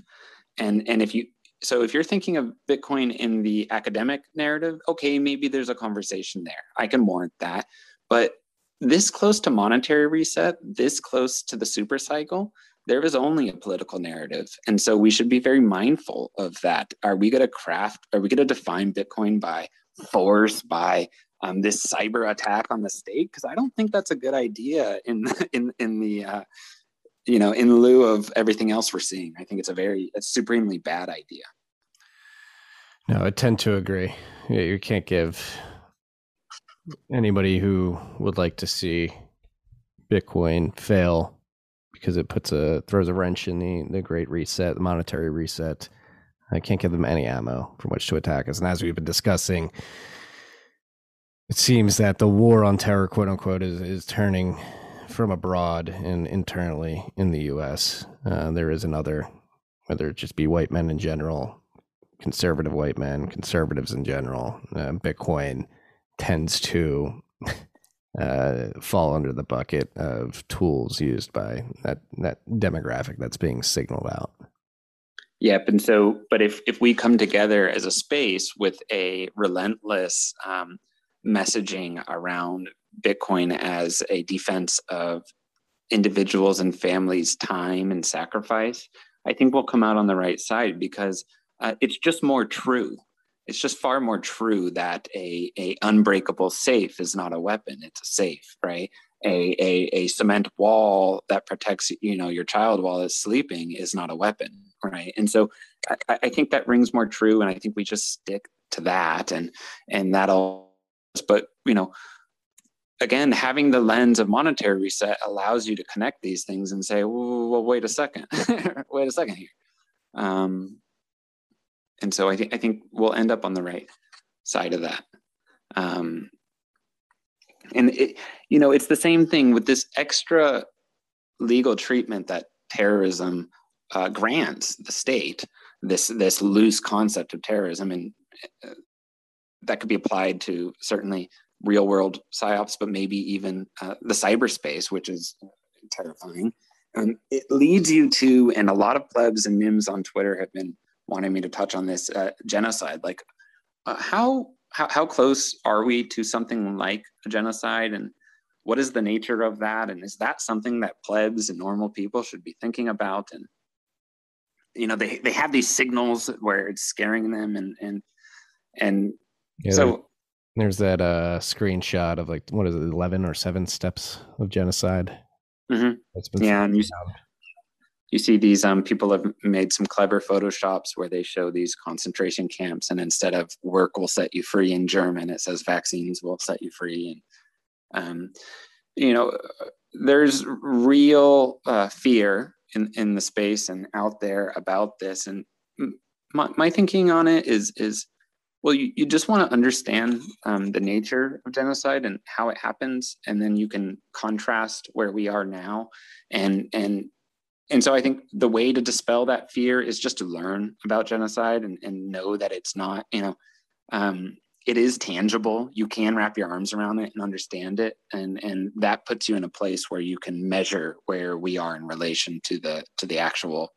and and if you so if you're thinking of Bitcoin in the academic narrative, okay, maybe there's a conversation there. I can warrant that. But this close to monetary reset, this close to the super cycle, there is only a political narrative. And so we should be very mindful of that. Are we going to craft, are we going to define Bitcoin by force, by um, this cyber attack on the state? Because I don't think that's a good idea in, in, in the, uh, you know, in lieu of everything else we're seeing. I think it's a very, a supremely bad idea. No, I tend to agree. Yeah, you can't give anybody who would like to see Bitcoin fail because it puts a throws a wrench in the the great reset, the monetary reset. I can't give them any ammo from which to attack us. And as we've been discussing, it seems that the war on terror, quote unquote, is is turning from abroad and internally in the U.S. Uh, there is another, whether it just be white men in general, conservative white men, conservatives in general, uh, Bitcoin tends to uh, fall under the bucket of tools used by that that demographic that's being signaled out. Yep, and so, but if if we come together as a space with a relentless um, messaging around Bitcoin as a defense of individuals and families' time and sacrifice, I think we'll come out on the right side because uh, it's just more true. It's just far more true that a, a unbreakable safe is not a weapon it's a safe right? A, a, a cement wall that protects you know your child while it's sleeping is not a weapon right and so I, I think that rings more true and i think we just stick to that and and that'll but you know again having the lens of monetary reset allows you to connect these things and say well, wait a second wait a second here um, and so I think I think we'll end up on the right side of that. Um, and it, you know, it's the same thing with this extra legal treatment that terrorism uh, grants the state. This this loose concept of terrorism, and uh, that could be applied to certainly real world psyops, but maybe even uh, the cyberspace, which is terrifying. Um, it leads you to, and a lot of plebs and mims on Twitter have been wanting me to touch on this uh, genocide. Like, uh, how, how how close are we to something like a genocide, and what is the nature of that? And is that something that plebs and normal people should be thinking about? And you know, they they have these signals where it's scaring them, and and and yeah, so. There's that uh, screenshot of like what is it, eleven or seven steps of genocide. Mm-hmm. yeah, and you, you see these um, people have made some clever photoshops where they show these concentration camps and instead of work will set you free in german it says vaccines will set you free and um, you know there's real uh, fear in, in the space and out there about this. And my, my thinking on it is is well you, you just want to understand um, the nature of genocide and how it happens. And then you can contrast where we are now. And and and so I think the way to dispel that fear is just to learn about genocide and, and know that it's not, you know, um, it is tangible. You can wrap your arms around it and understand it, and and that puts you in a place where you can measure where we are in relation to the to the actual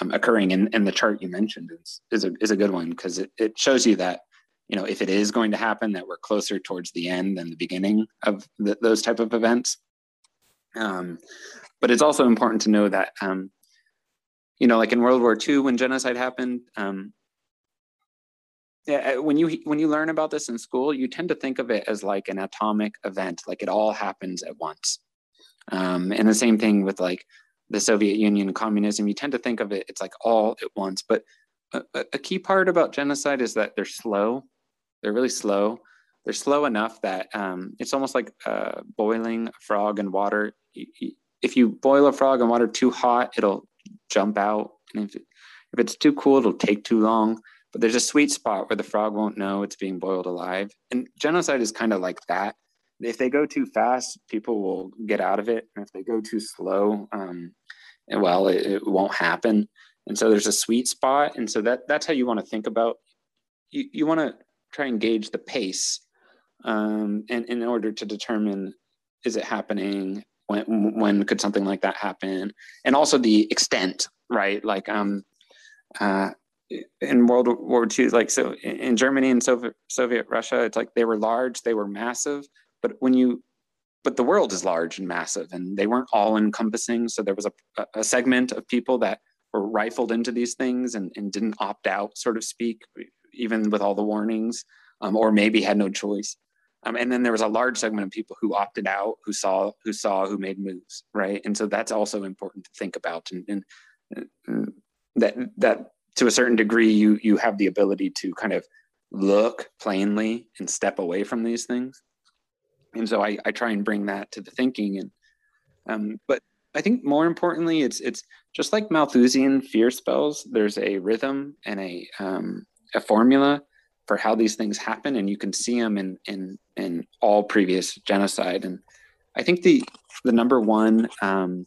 um, occurring. And, and the chart you mentioned is is a is a good one because it, it shows you that you know if it is going to happen that we're closer towards the end than the beginning of the, those type of events. Um, but it's also important to know that um, you know like in World War II when genocide happened. Um, when you when you learn about this in school, you tend to think of it as like an atomic event, like it all happens at once. Um, and the same thing with like the Soviet Union, communism. You tend to think of it, it's like all at once. But a, a key part about genocide is that they're slow. They're really slow. They're slow enough that um, it's almost like uh, boiling a frog in water. If you boil a frog in water too hot, it'll jump out. And if, if it's too cool, it'll take too long but there's a sweet spot where the frog won't know it's being boiled alive. And genocide is kind of like that. If they go too fast, people will get out of it. And if they go too slow, um, well, it, it won't happen. And so there's a sweet spot. And so that that's how you want to think about. You you want to try and gauge the pace, um, and in order to determine is it happening when when could something like that happen, and also the extent, right? Like um, uh, in World War II, like so in Germany and Soviet, Soviet Russia, it's like they were large, they were massive, but when you, but the world is large and massive, and they weren't all encompassing. So there was a, a segment of people that were rifled into these things and, and didn't opt out, so to speak, even with all the warnings, um, or maybe had no choice. Um, and then there was a large segment of people who opted out, who saw, who saw, who made moves, right? And so that's also important to think about, and, and, and that that to a certain degree you you have the ability to kind of look plainly and step away from these things. And so i, I try and bring that to the thinking. And um, but i think more importantly it's it's just like malthusian fear spells there's a rhythm and a um, a formula for how these things happen. And you can see them in in in all previous genocide. And i think the the number one um,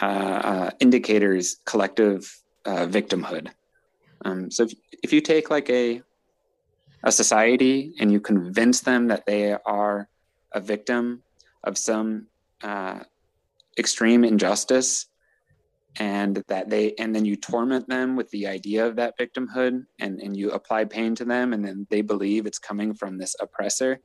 uh, uh, indicator is collective uh, victimhood. Um, so if, if you take like a a society and you convince them that they are a victim of some uh, extreme injustice and that they and then you torment them with the idea of that victimhood and, and you apply pain to them and then they believe it's coming from this oppressor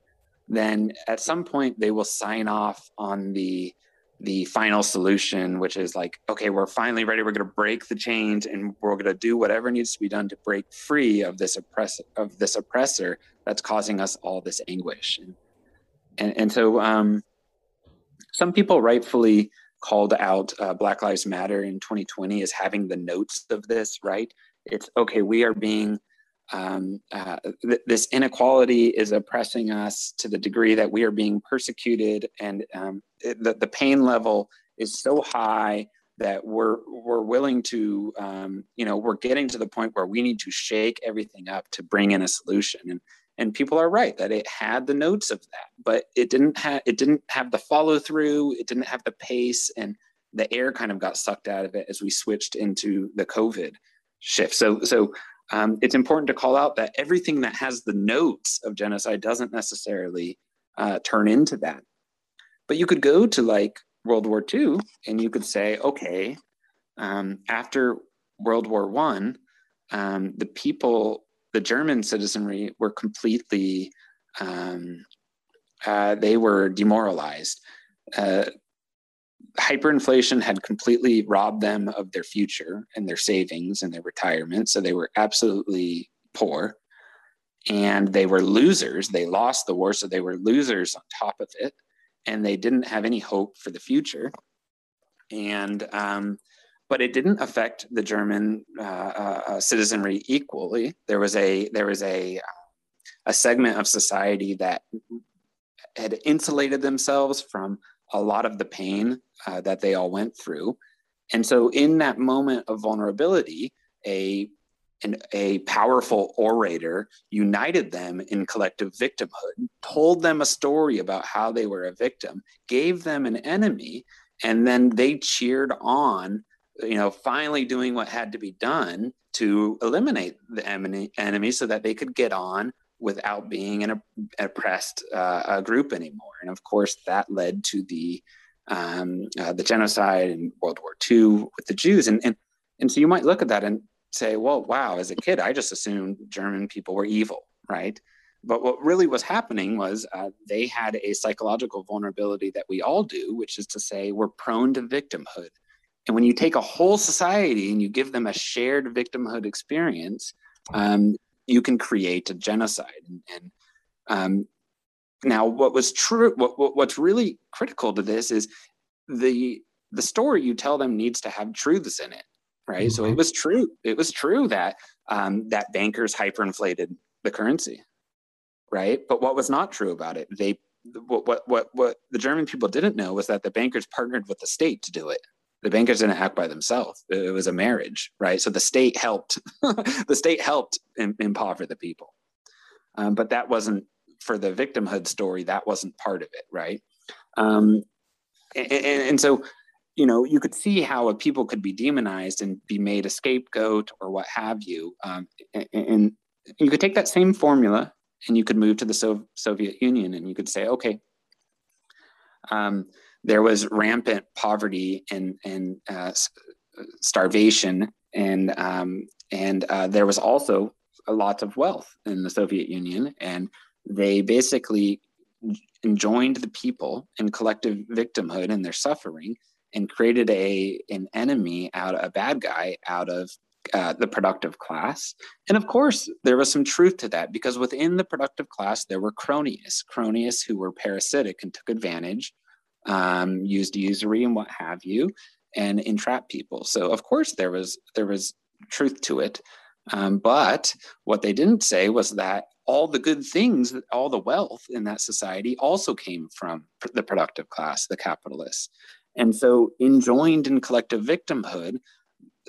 then at some point they will sign off on the the final solution, which is like, okay, we're finally ready. We're going to break the chains, and we're going to do whatever needs to be done to break free of this oppress of this oppressor that's causing us all this anguish. And and, and so, um, some people rightfully called out uh, Black Lives Matter in 2020 as having the notes of this. Right? It's okay. We are being um, uh, th- this inequality is oppressing us to the degree that we are being persecuted, and um, it, the, the pain level is so high that we're we're willing to um, you know we're getting to the point where we need to shake everything up to bring in a solution. And and people are right that it had the notes of that but it didn't have it didn't have the follow through it didn't have the pace and the air kind of got sucked out of it as we switched into the covid shift. So so um, it's important to call out that everything that has the notes of genocide doesn't necessarily uh, turn into that. But you could go to like World War II and you could say, okay, um, after World War One, um, the people, the German citizenry, were completely, um, uh, they were demoralized. Uh, hyperinflation had completely robbed them of their future and their savings and their retirement. So they were absolutely poor and they were losers. They lost the war, so they were losers on top of it. And they didn't have any hope for the future. And, um, but it didn't affect the German uh, uh, uh citizenry equally. There was a there was a a segment of society that had insulated themselves from a lot of the pain uh, that they all went through. And so, in that moment of vulnerability, a an, a powerful orator united them in collective victimhood, told them a story about how they were a victim, gave them an enemy, and then they cheered on, you know, finally doing what had to be done to eliminate the enemy, enemy so that they could get on without being an oppressed uh, group anymore. And of course, that led to the um, uh, the genocide in World War II with the Jews. And, and and so you might look at that and say, well, wow, as a kid, I just assumed German people were evil, right? But what really was happening was uh, they had a psychological vulnerability that we all do, which is to say, we're prone to victimhood. And when you take a whole society and you give them a shared victimhood experience, um, you can create a genocide. And, and um, now, what was true, what, what, what's really critical to this is the the story you tell them needs to have truths in it, right? Mm-hmm. So it was true. It was true that um, that bankers hyperinflated the currency, right? But what was not true about it? They what what what what the German people didn't know was that the bankers partnered with the state to do it the bankers didn't act by themselves it was a marriage right so the state helped the state helped impover the people um, but that wasn't for the victimhood story that wasn't part of it right? Um, and, and, so you know you could see how a people could be demonized and be made a scapegoat or what have you um, and, and you could take that same formula and you could move to the so- soviet union and you could say okay um, there was rampant poverty and and uh, starvation, and um, and uh, there was also a lot of wealth in the Soviet Union, and they basically enjoined the people in collective victimhood and their suffering, and created a an enemy out a bad guy out of uh, the productive class. And of course, there was some truth to that because within the productive class, there were cronies, cronies who were parasitic and took advantage um, used usury and what have you, and entrap people. So of course there was there was truth to it, um, but what they didn't say was that all the good things, all the wealth in that society also came from the productive class, the capitalists. And so, enjoined in collective victimhood,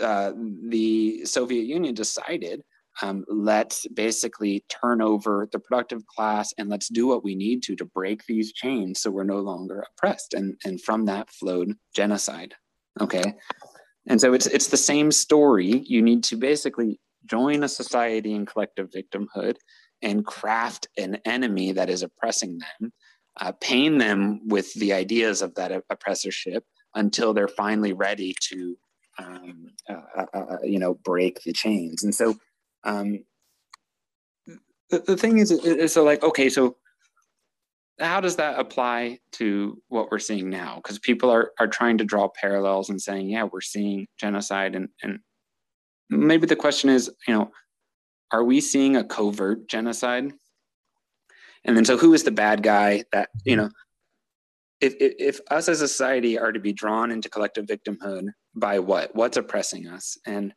uh, the Soviet Union decided um, let's basically turn over the productive class and let's do what we need to to break these chains so we're no longer oppressed. And and from that flowed genocide okay? And so it's it's the same story. You need to basically join a society in collective victimhood and craft an enemy that is oppressing them uh, pain them with the ideas of that oppressorship until they're finally ready to um, uh, uh, uh you know break the chains and so um, the, the thing is, is so like, okay, so how does that apply to what we're seeing now? Because people are, are trying to draw parallels and saying, yeah, we're seeing genocide. And, and maybe the question is, you know, are we seeing a covert genocide? And then so who is the bad guy that, you know, if, if, if us as a society are to be drawn into collective victimhood by what? What's oppressing us? And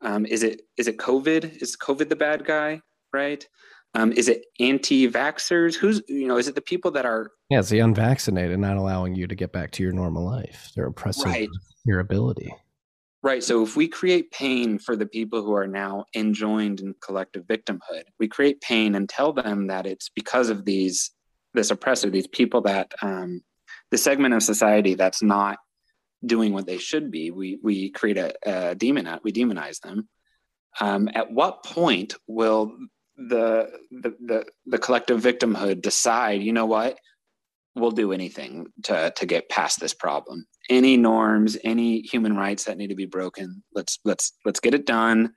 um, is it is it COVID? Is COVID the bad guy? Right? Um, is it anti-vaxxers? Who's you know? Is it the people that are? Yeah, it's the unvaccinated not allowing you to get back to your normal life. They're oppressing right. your ability. Right. So if we create pain for the people who are now enjoined in collective victimhood, we create pain and tell them that it's because of these this oppressor, these people that um, the segment of society that's not doing what they should be. We we create a, a demon. We demonize them. Um, at what point will the, the the the collective victimhood decide? You know what? We'll do anything to to get past this problem. Any norms, any human rights that need to be broken. Let's let's let's get it done,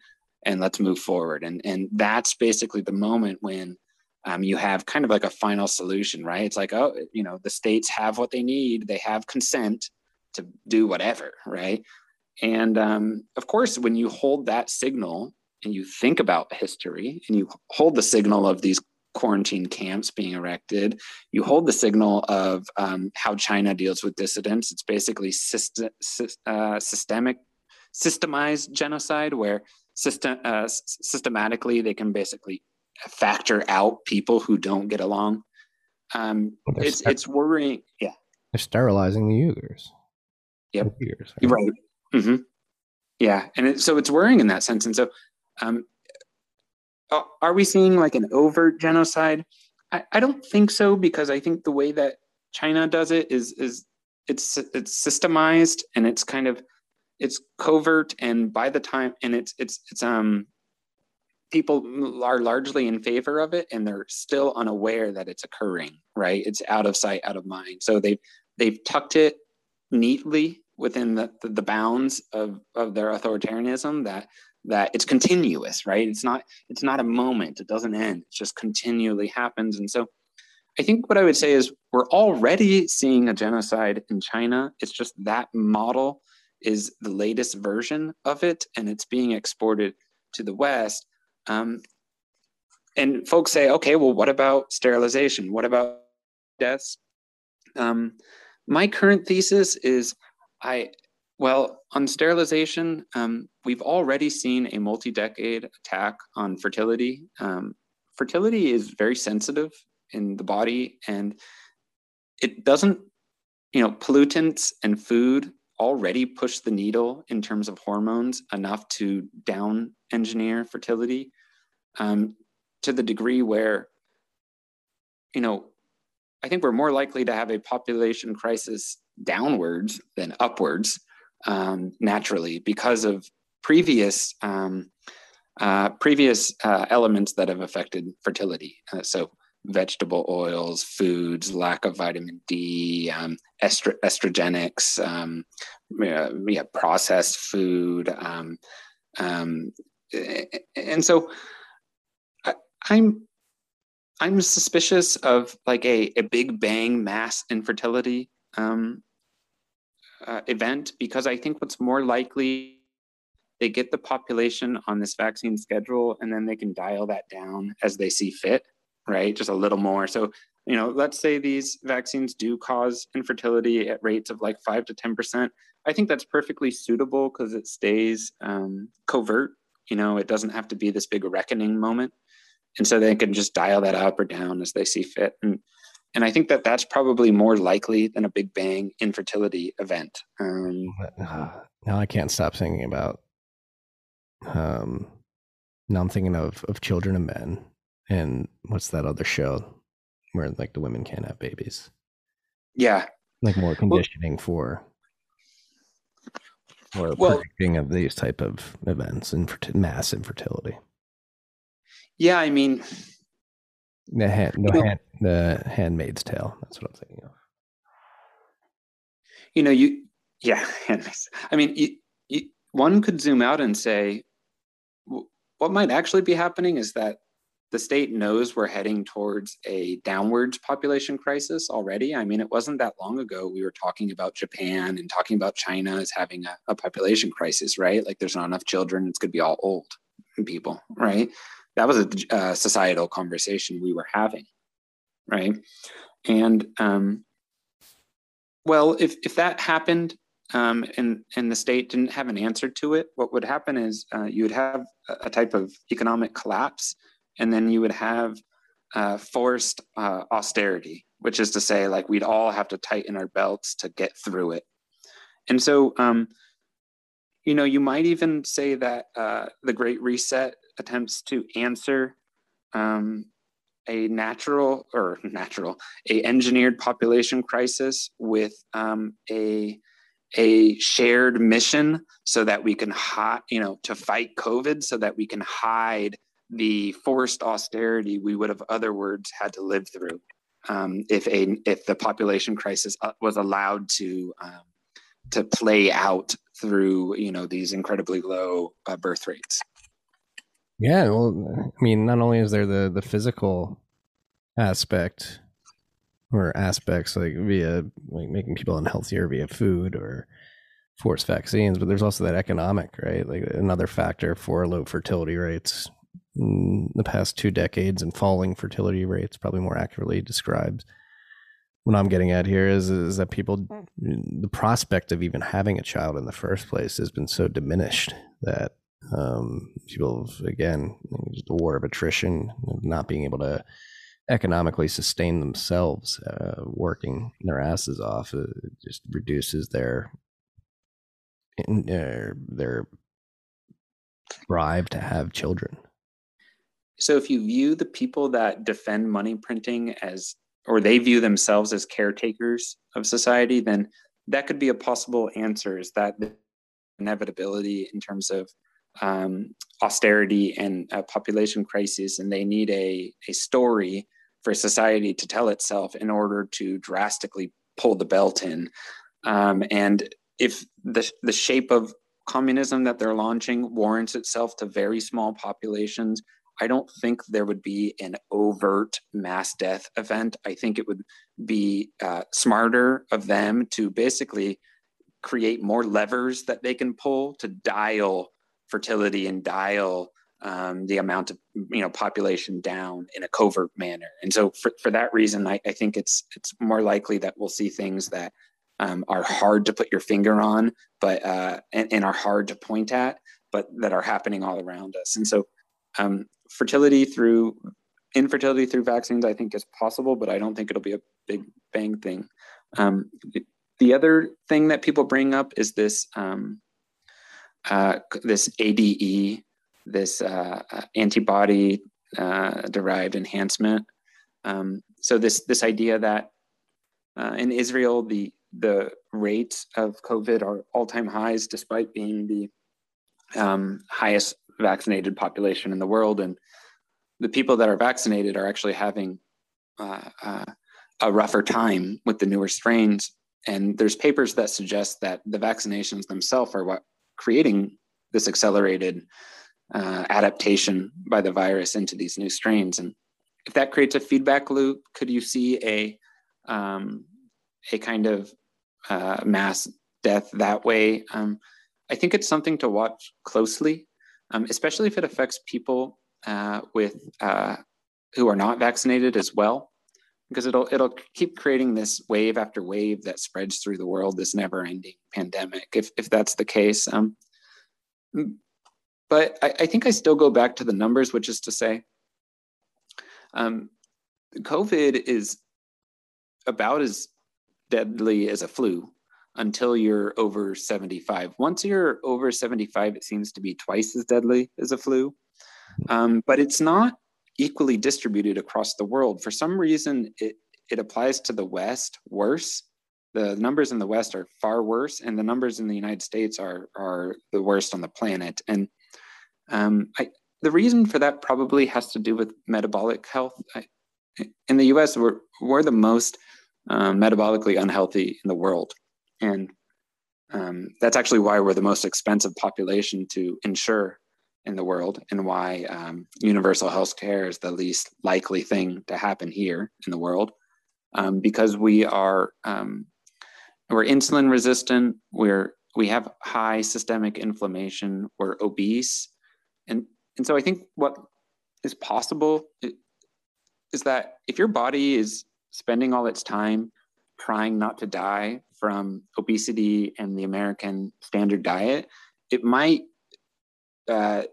and let's move forward. And and that's basically the moment when. Um, you have kind of like a final solution, right? It's like, oh, you know, the states have what they need. They have consent to do whatever, right? And um, of course, when you hold that signal and you think about history and you hold the signal of these quarantine camps being erected, you hold the signal of um, how China deals with dissidents. It's basically system, uh, systemic, systemized genocide where system, uh, systematically they can basically factor out people who don't get along. Um, it's, it's worrying. Yeah. They're sterilizing the Uyghurs. Yep. Years, right. right. Mm-hmm. Yeah, and it, so it's worrying in that sense. And so, um, are we seeing like an overt genocide? I, I don't think so because I think the way that China does it is is it's it's systemized and it's kind of it's covert and by the time and it's it's it's um people are largely in favor of it and they're still unaware that it's occurring right it's out of sight out of mind so they've they've tucked it neatly within the, the, the bounds of, of their authoritarianism that that it's continuous right? It's not it's not a moment. It doesn't end. It just continually happens. And so i think what i would say is we're already seeing a genocide in china. It's just that model is the latest version of it and it's being exported to the west. Um, and folks say okay well what about sterilization? What about deaths? Um, my current thesis is i well, on sterilization, um, we've already seen a multi decade attack on fertility. Um, fertility is very sensitive in the body and it doesn't, you know, pollutants and food already push the needle in terms of hormones enough to down engineer fertility um, to the degree where, you know, I think we're more likely to have a population crisis downwards than upwards um, naturally because of previous um, uh, previous uh, elements that have affected fertility. Uh, so vegetable oils, foods, lack of vitamin D, um, estro- estrogenics, um, yeah, processed food, um, um, and so I, I'm I'm suspicious of like a, a big bang mass infertility um, uh, event because I think what's more likely they get the population on this vaccine schedule and then they can dial that down as they see fit, right? Just a little more. So, you know, let's say these vaccines do cause infertility at rates of like five to 10%. I think that's perfectly suitable because it stays um, covert. You know, it doesn't have to be this big reckoning moment. And so they can just dial that up or down as they see fit. And and I think that that's probably more likely than a Big Bang infertility event. Um, now I can't stop thinking about. Um, now I'm thinking of of Children of Men, and what's that other show where like the women can't have babies? Yeah, like more conditioning well, for or well, predicting of these type of events and mass infertility. Yeah, I mean, the hand, the, hand, the Handmaid's Tale. That's what I'm thinking of. You know, you yeah, Handmaid's. I mean, you, you, one could zoom out and say, what might actually be happening is that the state knows we're heading towards a downwards population crisis already. I mean, it wasn't that long ago we were talking about Japan and talking about China as having a, a population crisis, right? Like there's not enough children, it's going to be all old people, right? That was a uh, societal conversation we were having right? And um, well if if that happened um, and and the state didn't have an answer to it what would happen is uh, you would have a type of economic collapse and then you would have uh, forced uh, austerity which is to say like we'd all have to tighten our belts to get through it. And so um, you know you might even say that uh, the great reset attempts to answer um, a natural or natural a engineered population crisis with um, a a shared mission so that we can hide you know to fight covid so that we can hide the forced austerity we would have other words had to live through um, if a if the population crisis uh, was allowed to um, to play out through you know these incredibly low uh, birth rates yeah, well, I mean, not only is there the the physical aspect or aspects like via like making people unhealthier via food or forced vaccines, but there's also that economic, right? Like another factor for low fertility rates in the past two decades and falling fertility rates, probably more accurately describes. What I'm getting at here is is that people, hmm. the prospect of even having a child in the first place has been so diminished that um, people again, just a war of attrition, not being able to economically sustain themselves, uh, working their asses off, uh, just reduces their their their drive to have children. So, if you view the people that defend money printing as, or they view themselves as caretakers of society, then that could be a possible answer. Is that the inevitability in terms of um, austerity and a population crisis, and they need a, a story for society to tell itself in order to drastically pull the belt in. Um, and if the, the shape of communism that they're launching warrants itself to very small populations, I don't think there would be an overt mass death event. I think it would be uh, smarter of them to basically create more levers that they can pull to dial fertility and dial um, the amount of you know population down in a covert manner. And so for, for that reason, I, I think it's it's more likely that we'll see things that um, are hard to put your finger on, but uh, and, and, are hard to point at, but that are happening all around us. And so um, fertility through infertility through vaccines, I think is possible, but I don't think it'll be a big bang thing. Um, the other thing that people bring up is this um, uh, this ADE, this uh, uh, antibody uh, derived enhancement. Um, so this this idea that uh, in Israel the the rates of COVID are all time highs, despite being the um, highest vaccinated population in the world, and the people that are vaccinated are actually having uh, a rougher time with the newer strains. And there's papers that suggest that the vaccinations themselves are what creating this accelerated uh, adaptation by the virus into these new strains. And if that creates a feedback loop, could you see a um, a kind of uh, mass death that way? Um, I think it's something to watch closely, um, especially if it affects people uh, with uh, who are not vaccinated as well, because it'll it'll keep creating this wave after wave that spreads through the world, this never-ending pandemic. If if that's the case, um, but I, I, think I still go back to the numbers, which is to say, um, COVID is about as deadly as a flu until you're over 75. Once you're over 75, it seems to be twice as deadly as a flu. Um, but it's not equally distributed across the world. For some reason, it, it applies to the West worse. The numbers in the West are far worse, and the numbers in the United States are, are the worst on the planet. And um, I, the reason for that probably has to do with metabolic health. I, in the US, we're, we're the most um, metabolically unhealthy in the world. And um, that's actually why we're the most expensive population to insure in the world and why um, universal health care is the least likely thing to happen here in the world. Um, because we are um, we're insulin resistant we're we have high systemic inflammation we're obese. And and so i think what is possible is that if your body is spending all its time trying not to die from obesity and the american standard diet it might uh,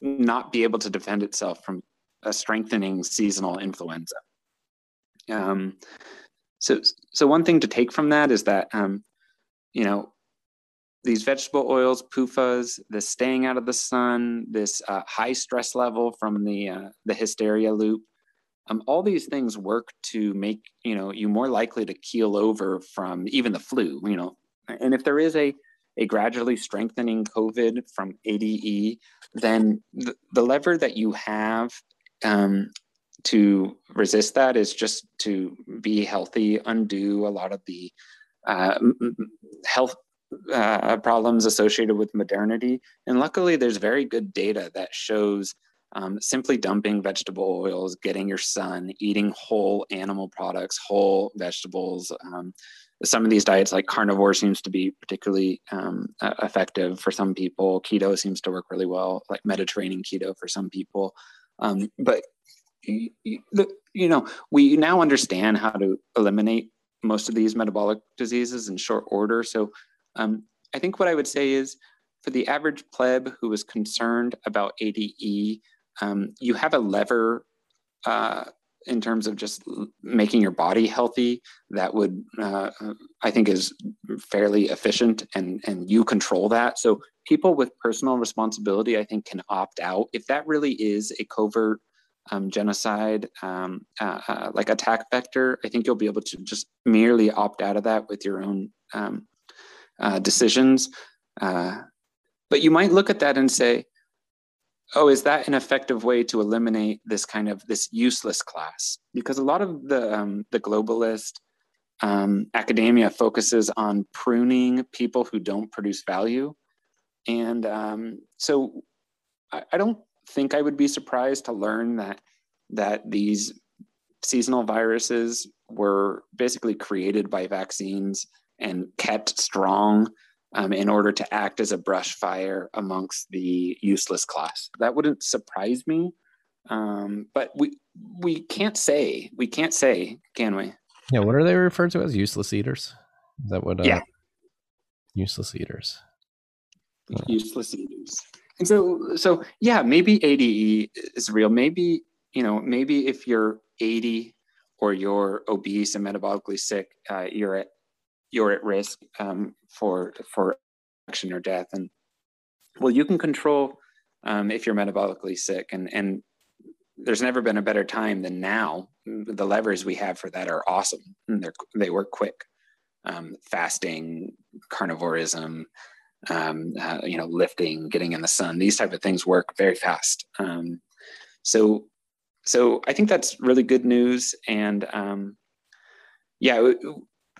not be able to defend itself from a strengthening seasonal influenza. Um, so, so one thing to take from that is that um, you know these vegetable oils, PUFAs, this staying out of the sun, this uh, high stress level from the uh, the hysteria loop, um, all these things work to make you know you more likely to keel over from even the flu. You know, and if there is a a gradually strengthening COVID from ADE, then the, the lever that you have um, to resist that is just to be healthy, undo a lot of the uh, health uh, problems associated with modernity. And luckily, there's very good data that shows um, simply dumping vegetable oils, getting your sun, eating whole animal products, whole vegetables, um, some of these diets like carnivore seems to be particularly um, effective for some people. Keto seems to work really well like mediterranean keto for some people. Um, but you know we now understand how to eliminate most of these metabolic diseases in short order. So um, i think what i would say is for the average pleb who is concerned about ade um, you have a lever uh, in terms of just making your body healthy that would uh, i think is fairly efficient and and you control that. So people with personal responsibility i think can opt out. If that really is a covert um, genocide um, uh, uh, like attack vector i think you'll be able to just merely opt out of that with your own um, uh, decisions. Uh, but you might look at that and say oh, is that an effective way to eliminate this kind of this useless class? Because a lot of the um, the globalist um, academia focuses on pruning people who don't produce value, and um, so I, I don't think I would be surprised to learn that that these seasonal viruses were basically created by vaccines and kept strong um, in order to act as a brush fire amongst the useless class. That wouldn't surprise me, um, but we we can't say we can't say, can we? Yeah, what are they referred to as useless eaters? Is that what? Uh, yeah, useless eaters. Useless eaters. And so, so yeah, maybe ADE is real. Maybe you know, maybe if you're 80 or you're obese and metabolically sick, uh, you're at you're at risk um, for for action or death. And well, you can control um, if you're metabolically sick, and and there's never been a better time than now. The levers we have for that are awesome. They're they work quick. Um, fasting, carnivorism, um, uh, you know, lifting, getting in the sun. These type of things work very fast. Um, so so I think that's really good news. And um, yeah,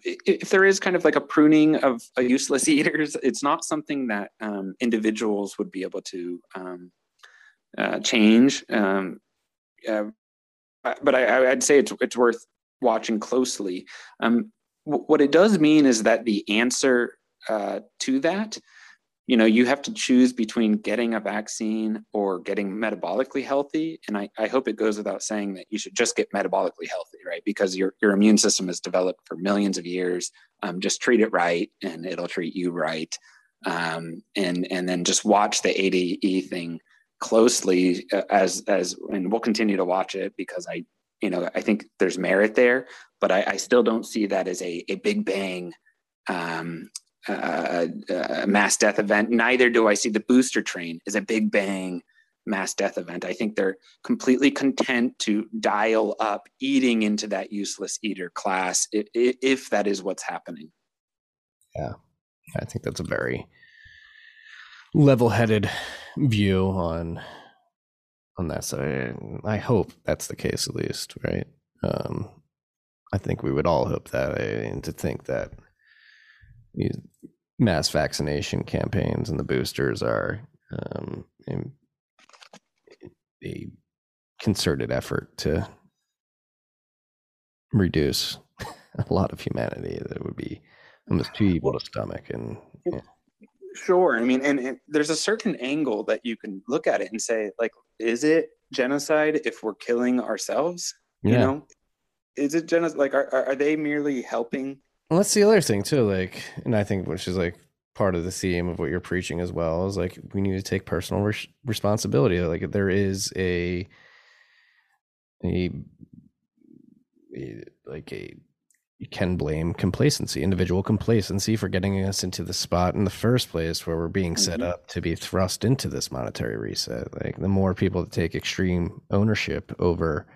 if there is kind of like a pruning of a useless eaters, it's not something that um, individuals would be able to um, uh, change. Um, uh, but I, would say it's it's worth watching closely. Um, what it does mean is that the answer uh, to that you know you have to choose between getting a vaccine or getting metabolically healthy and I, I hope it goes without saying that you should just get metabolically healthy right? Because your, your immune system is developed for millions of years. Um, just treat it right and it'll treat you right. Um, and and then just watch the ade thing closely uh, as as and we'll continue to watch it because i you know i think there's merit there but i, I still don't see that as a, a big bang um, uh, mass death event. Neither do I see the booster train as a big bang mass death event. I think they're completely content to dial up eating into that useless eater class if, if that is what's happening. Yeah, I think that's a very level-headed view on on that. So I hope that's the case at least, right? Um, I think we would all hope that, and to think that mass vaccination campaigns and the boosters are um, a concerted effort to reduce a lot of humanity that would be almost too evil to stomach and yeah. sure i mean and, and, there's a certain angle that you can look at it and say like is it genocide if we're killing ourselves yeah. you know is it genocide like are, are they merely helping well, that's the other thing too. Like, and I think which is like part of the theme of what you're preaching as well is like we need to take personal res- responsibility. Like there is a, a, a like a you can blame complacency, individual complacency for getting us into the spot in the first place where we're being mm-hmm. set up to be thrust into this monetary reset. Like the more people that take extreme ownership over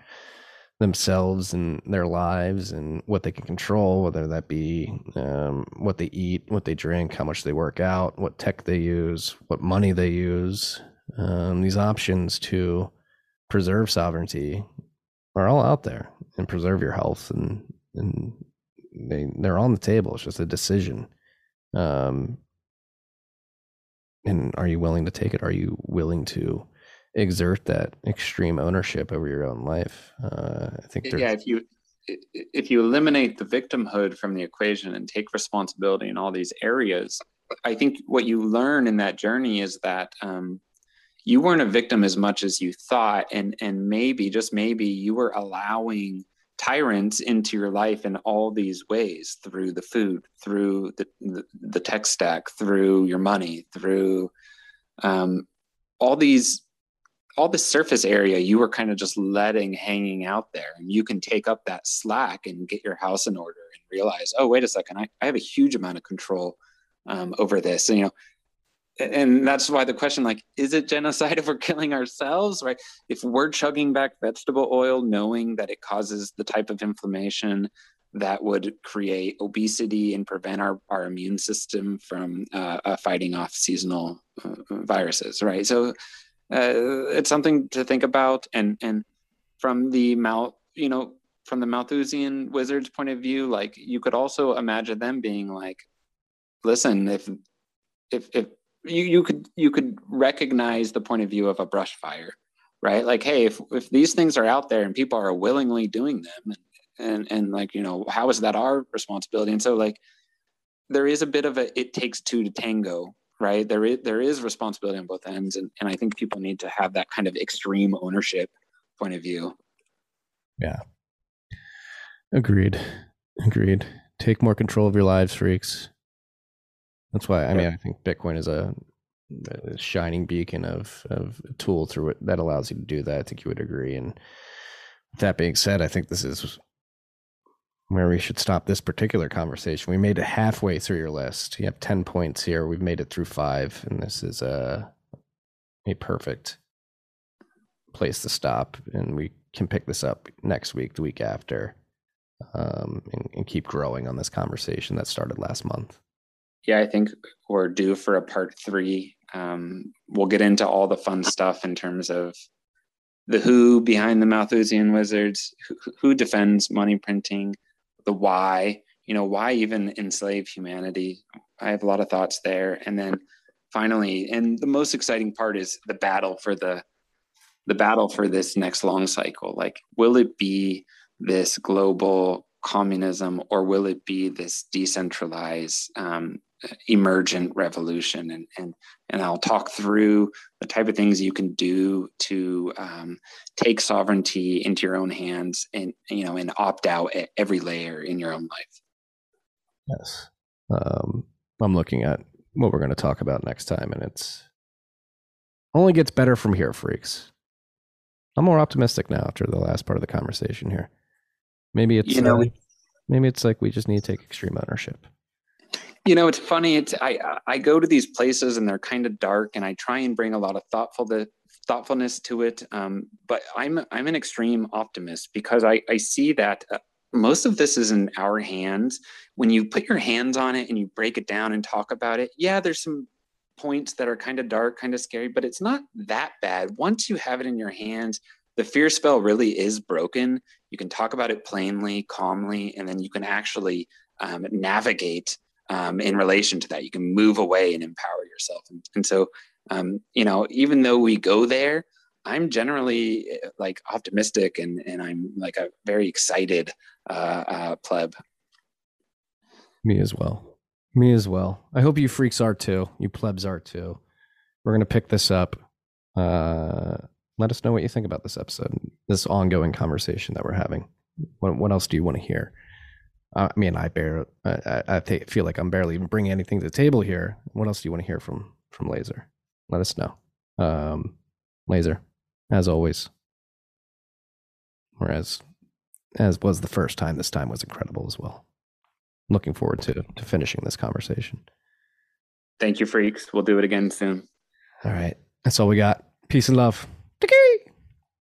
themselves and their lives and what they can control, whether that be um, what they eat, what they drink, how much they work out, what tech they use, what money they use. Um, these options to preserve sovereignty are all out there and preserve your health and and they they're on the table. It's just a decision. Um, and are you willing to take it? Are you willing to exert that extreme ownership over your own life. Uh, I think yeah, if you if you eliminate the victimhood from the equation and take responsibility in all these areas, I think what you learn in that journey is that um, you weren't a victim as much as you thought, and and maybe just maybe you were allowing tyrants into your life in all these ways through the food, through the the, the tech stack, through your money, through um, all these all the surface area you were kind of just letting hanging out there and you can take up that slack and get your house in order and realize oh wait a second i, I have a huge amount of control um, over this and you know and that's why the question like is it genocide if we're killing ourselves right? If we're chugging back vegetable oil knowing that it causes the type of inflammation that would create obesity and prevent our, our immune system from uh, uh, fighting off seasonal uh, viruses right? So uh, it's something to think about. And and from the mouth, you know, from the Malthusian wizard's point of view, like you could also imagine them being like, listen, if if if you, you could you could recognize the point of view of a brush fire, right? Like, hey, if if these things are out there and people are willingly doing them and and, and like, you know, how is that our responsibility? And so like there is a bit of a it takes two to tango right? There is there is responsibility on both ends and, and i think people need to have that kind of extreme ownership point of view. Yeah. Agreed. Agreed. Take more control of your lives freaks. That's why i mean i think bitcoin is a, a shining beacon of of a tool through it that allows you to do that. I think you would agree. And that being said i think this is where we should stop this particular conversation. We made it halfway through your list. You have 10 points here. We've made it through five, and this is a, a perfect place to stop. And we can pick this up next week, the week after, um, and, and keep growing on this conversation that started last month. Yeah, I think we're due for a part three. Um, we'll get into all the fun stuff in terms of the who behind the Malthusian wizards, who, who defends money printing, the why, you know, why even enslave humanity? I have a lot of thoughts there. And then finally, and the most exciting part is the battle for the the battle for this next long cycle. Like, will it be this global communism or will it be this decentralized um, emergent revolution and and and I'll talk through the type of things you can do to um, take sovereignty into your own hands and you know and opt out at every layer in your own life. Yes, um, I'm looking at what we're going to talk about next time, and it's only gets better from here, freaks. I'm more optimistic now after the last part of the conversation here. Maybe it's you know, uh, maybe it's like we just need to take extreme ownership you know it's funny it's i i go to these places and they're kind of dark and i try and bring a lot of thoughtful thoughtfulness to it um, but i'm i'm an extreme optimist because i i see that uh, most of this is in our hands. When you put your hands on it and you break it down and talk about it yeah there's some points that are kind of dark kind of scary but it's not that bad. Once you have it in your hands the fear spell really is broken. You can talk about it plainly calmly and then you can actually um, navigate um, in relation to that. You can move away and empower yourself. And, and so, um, you know, even though we go there, I'm generally uh, like optimistic and, and I'm like a very excited uh, uh, pleb. Me as well. Me as well. I hope you freaks are too. You plebs are too. We're going to pick this up. Uh, let us know what you think about this episode, this ongoing conversation that we're having. What, what else do you want to hear? I mean, I bear. I, I feel like I'm barely even bringing anything to the table here. What else do you want to hear from from Laser? Let us know. Um, Laser, as always, whereas as was the first time, this time was incredible as well. Looking forward to to finishing this conversation. Thank you, freaks. We'll do it again soon. All right, that's all we got. Peace and love. Take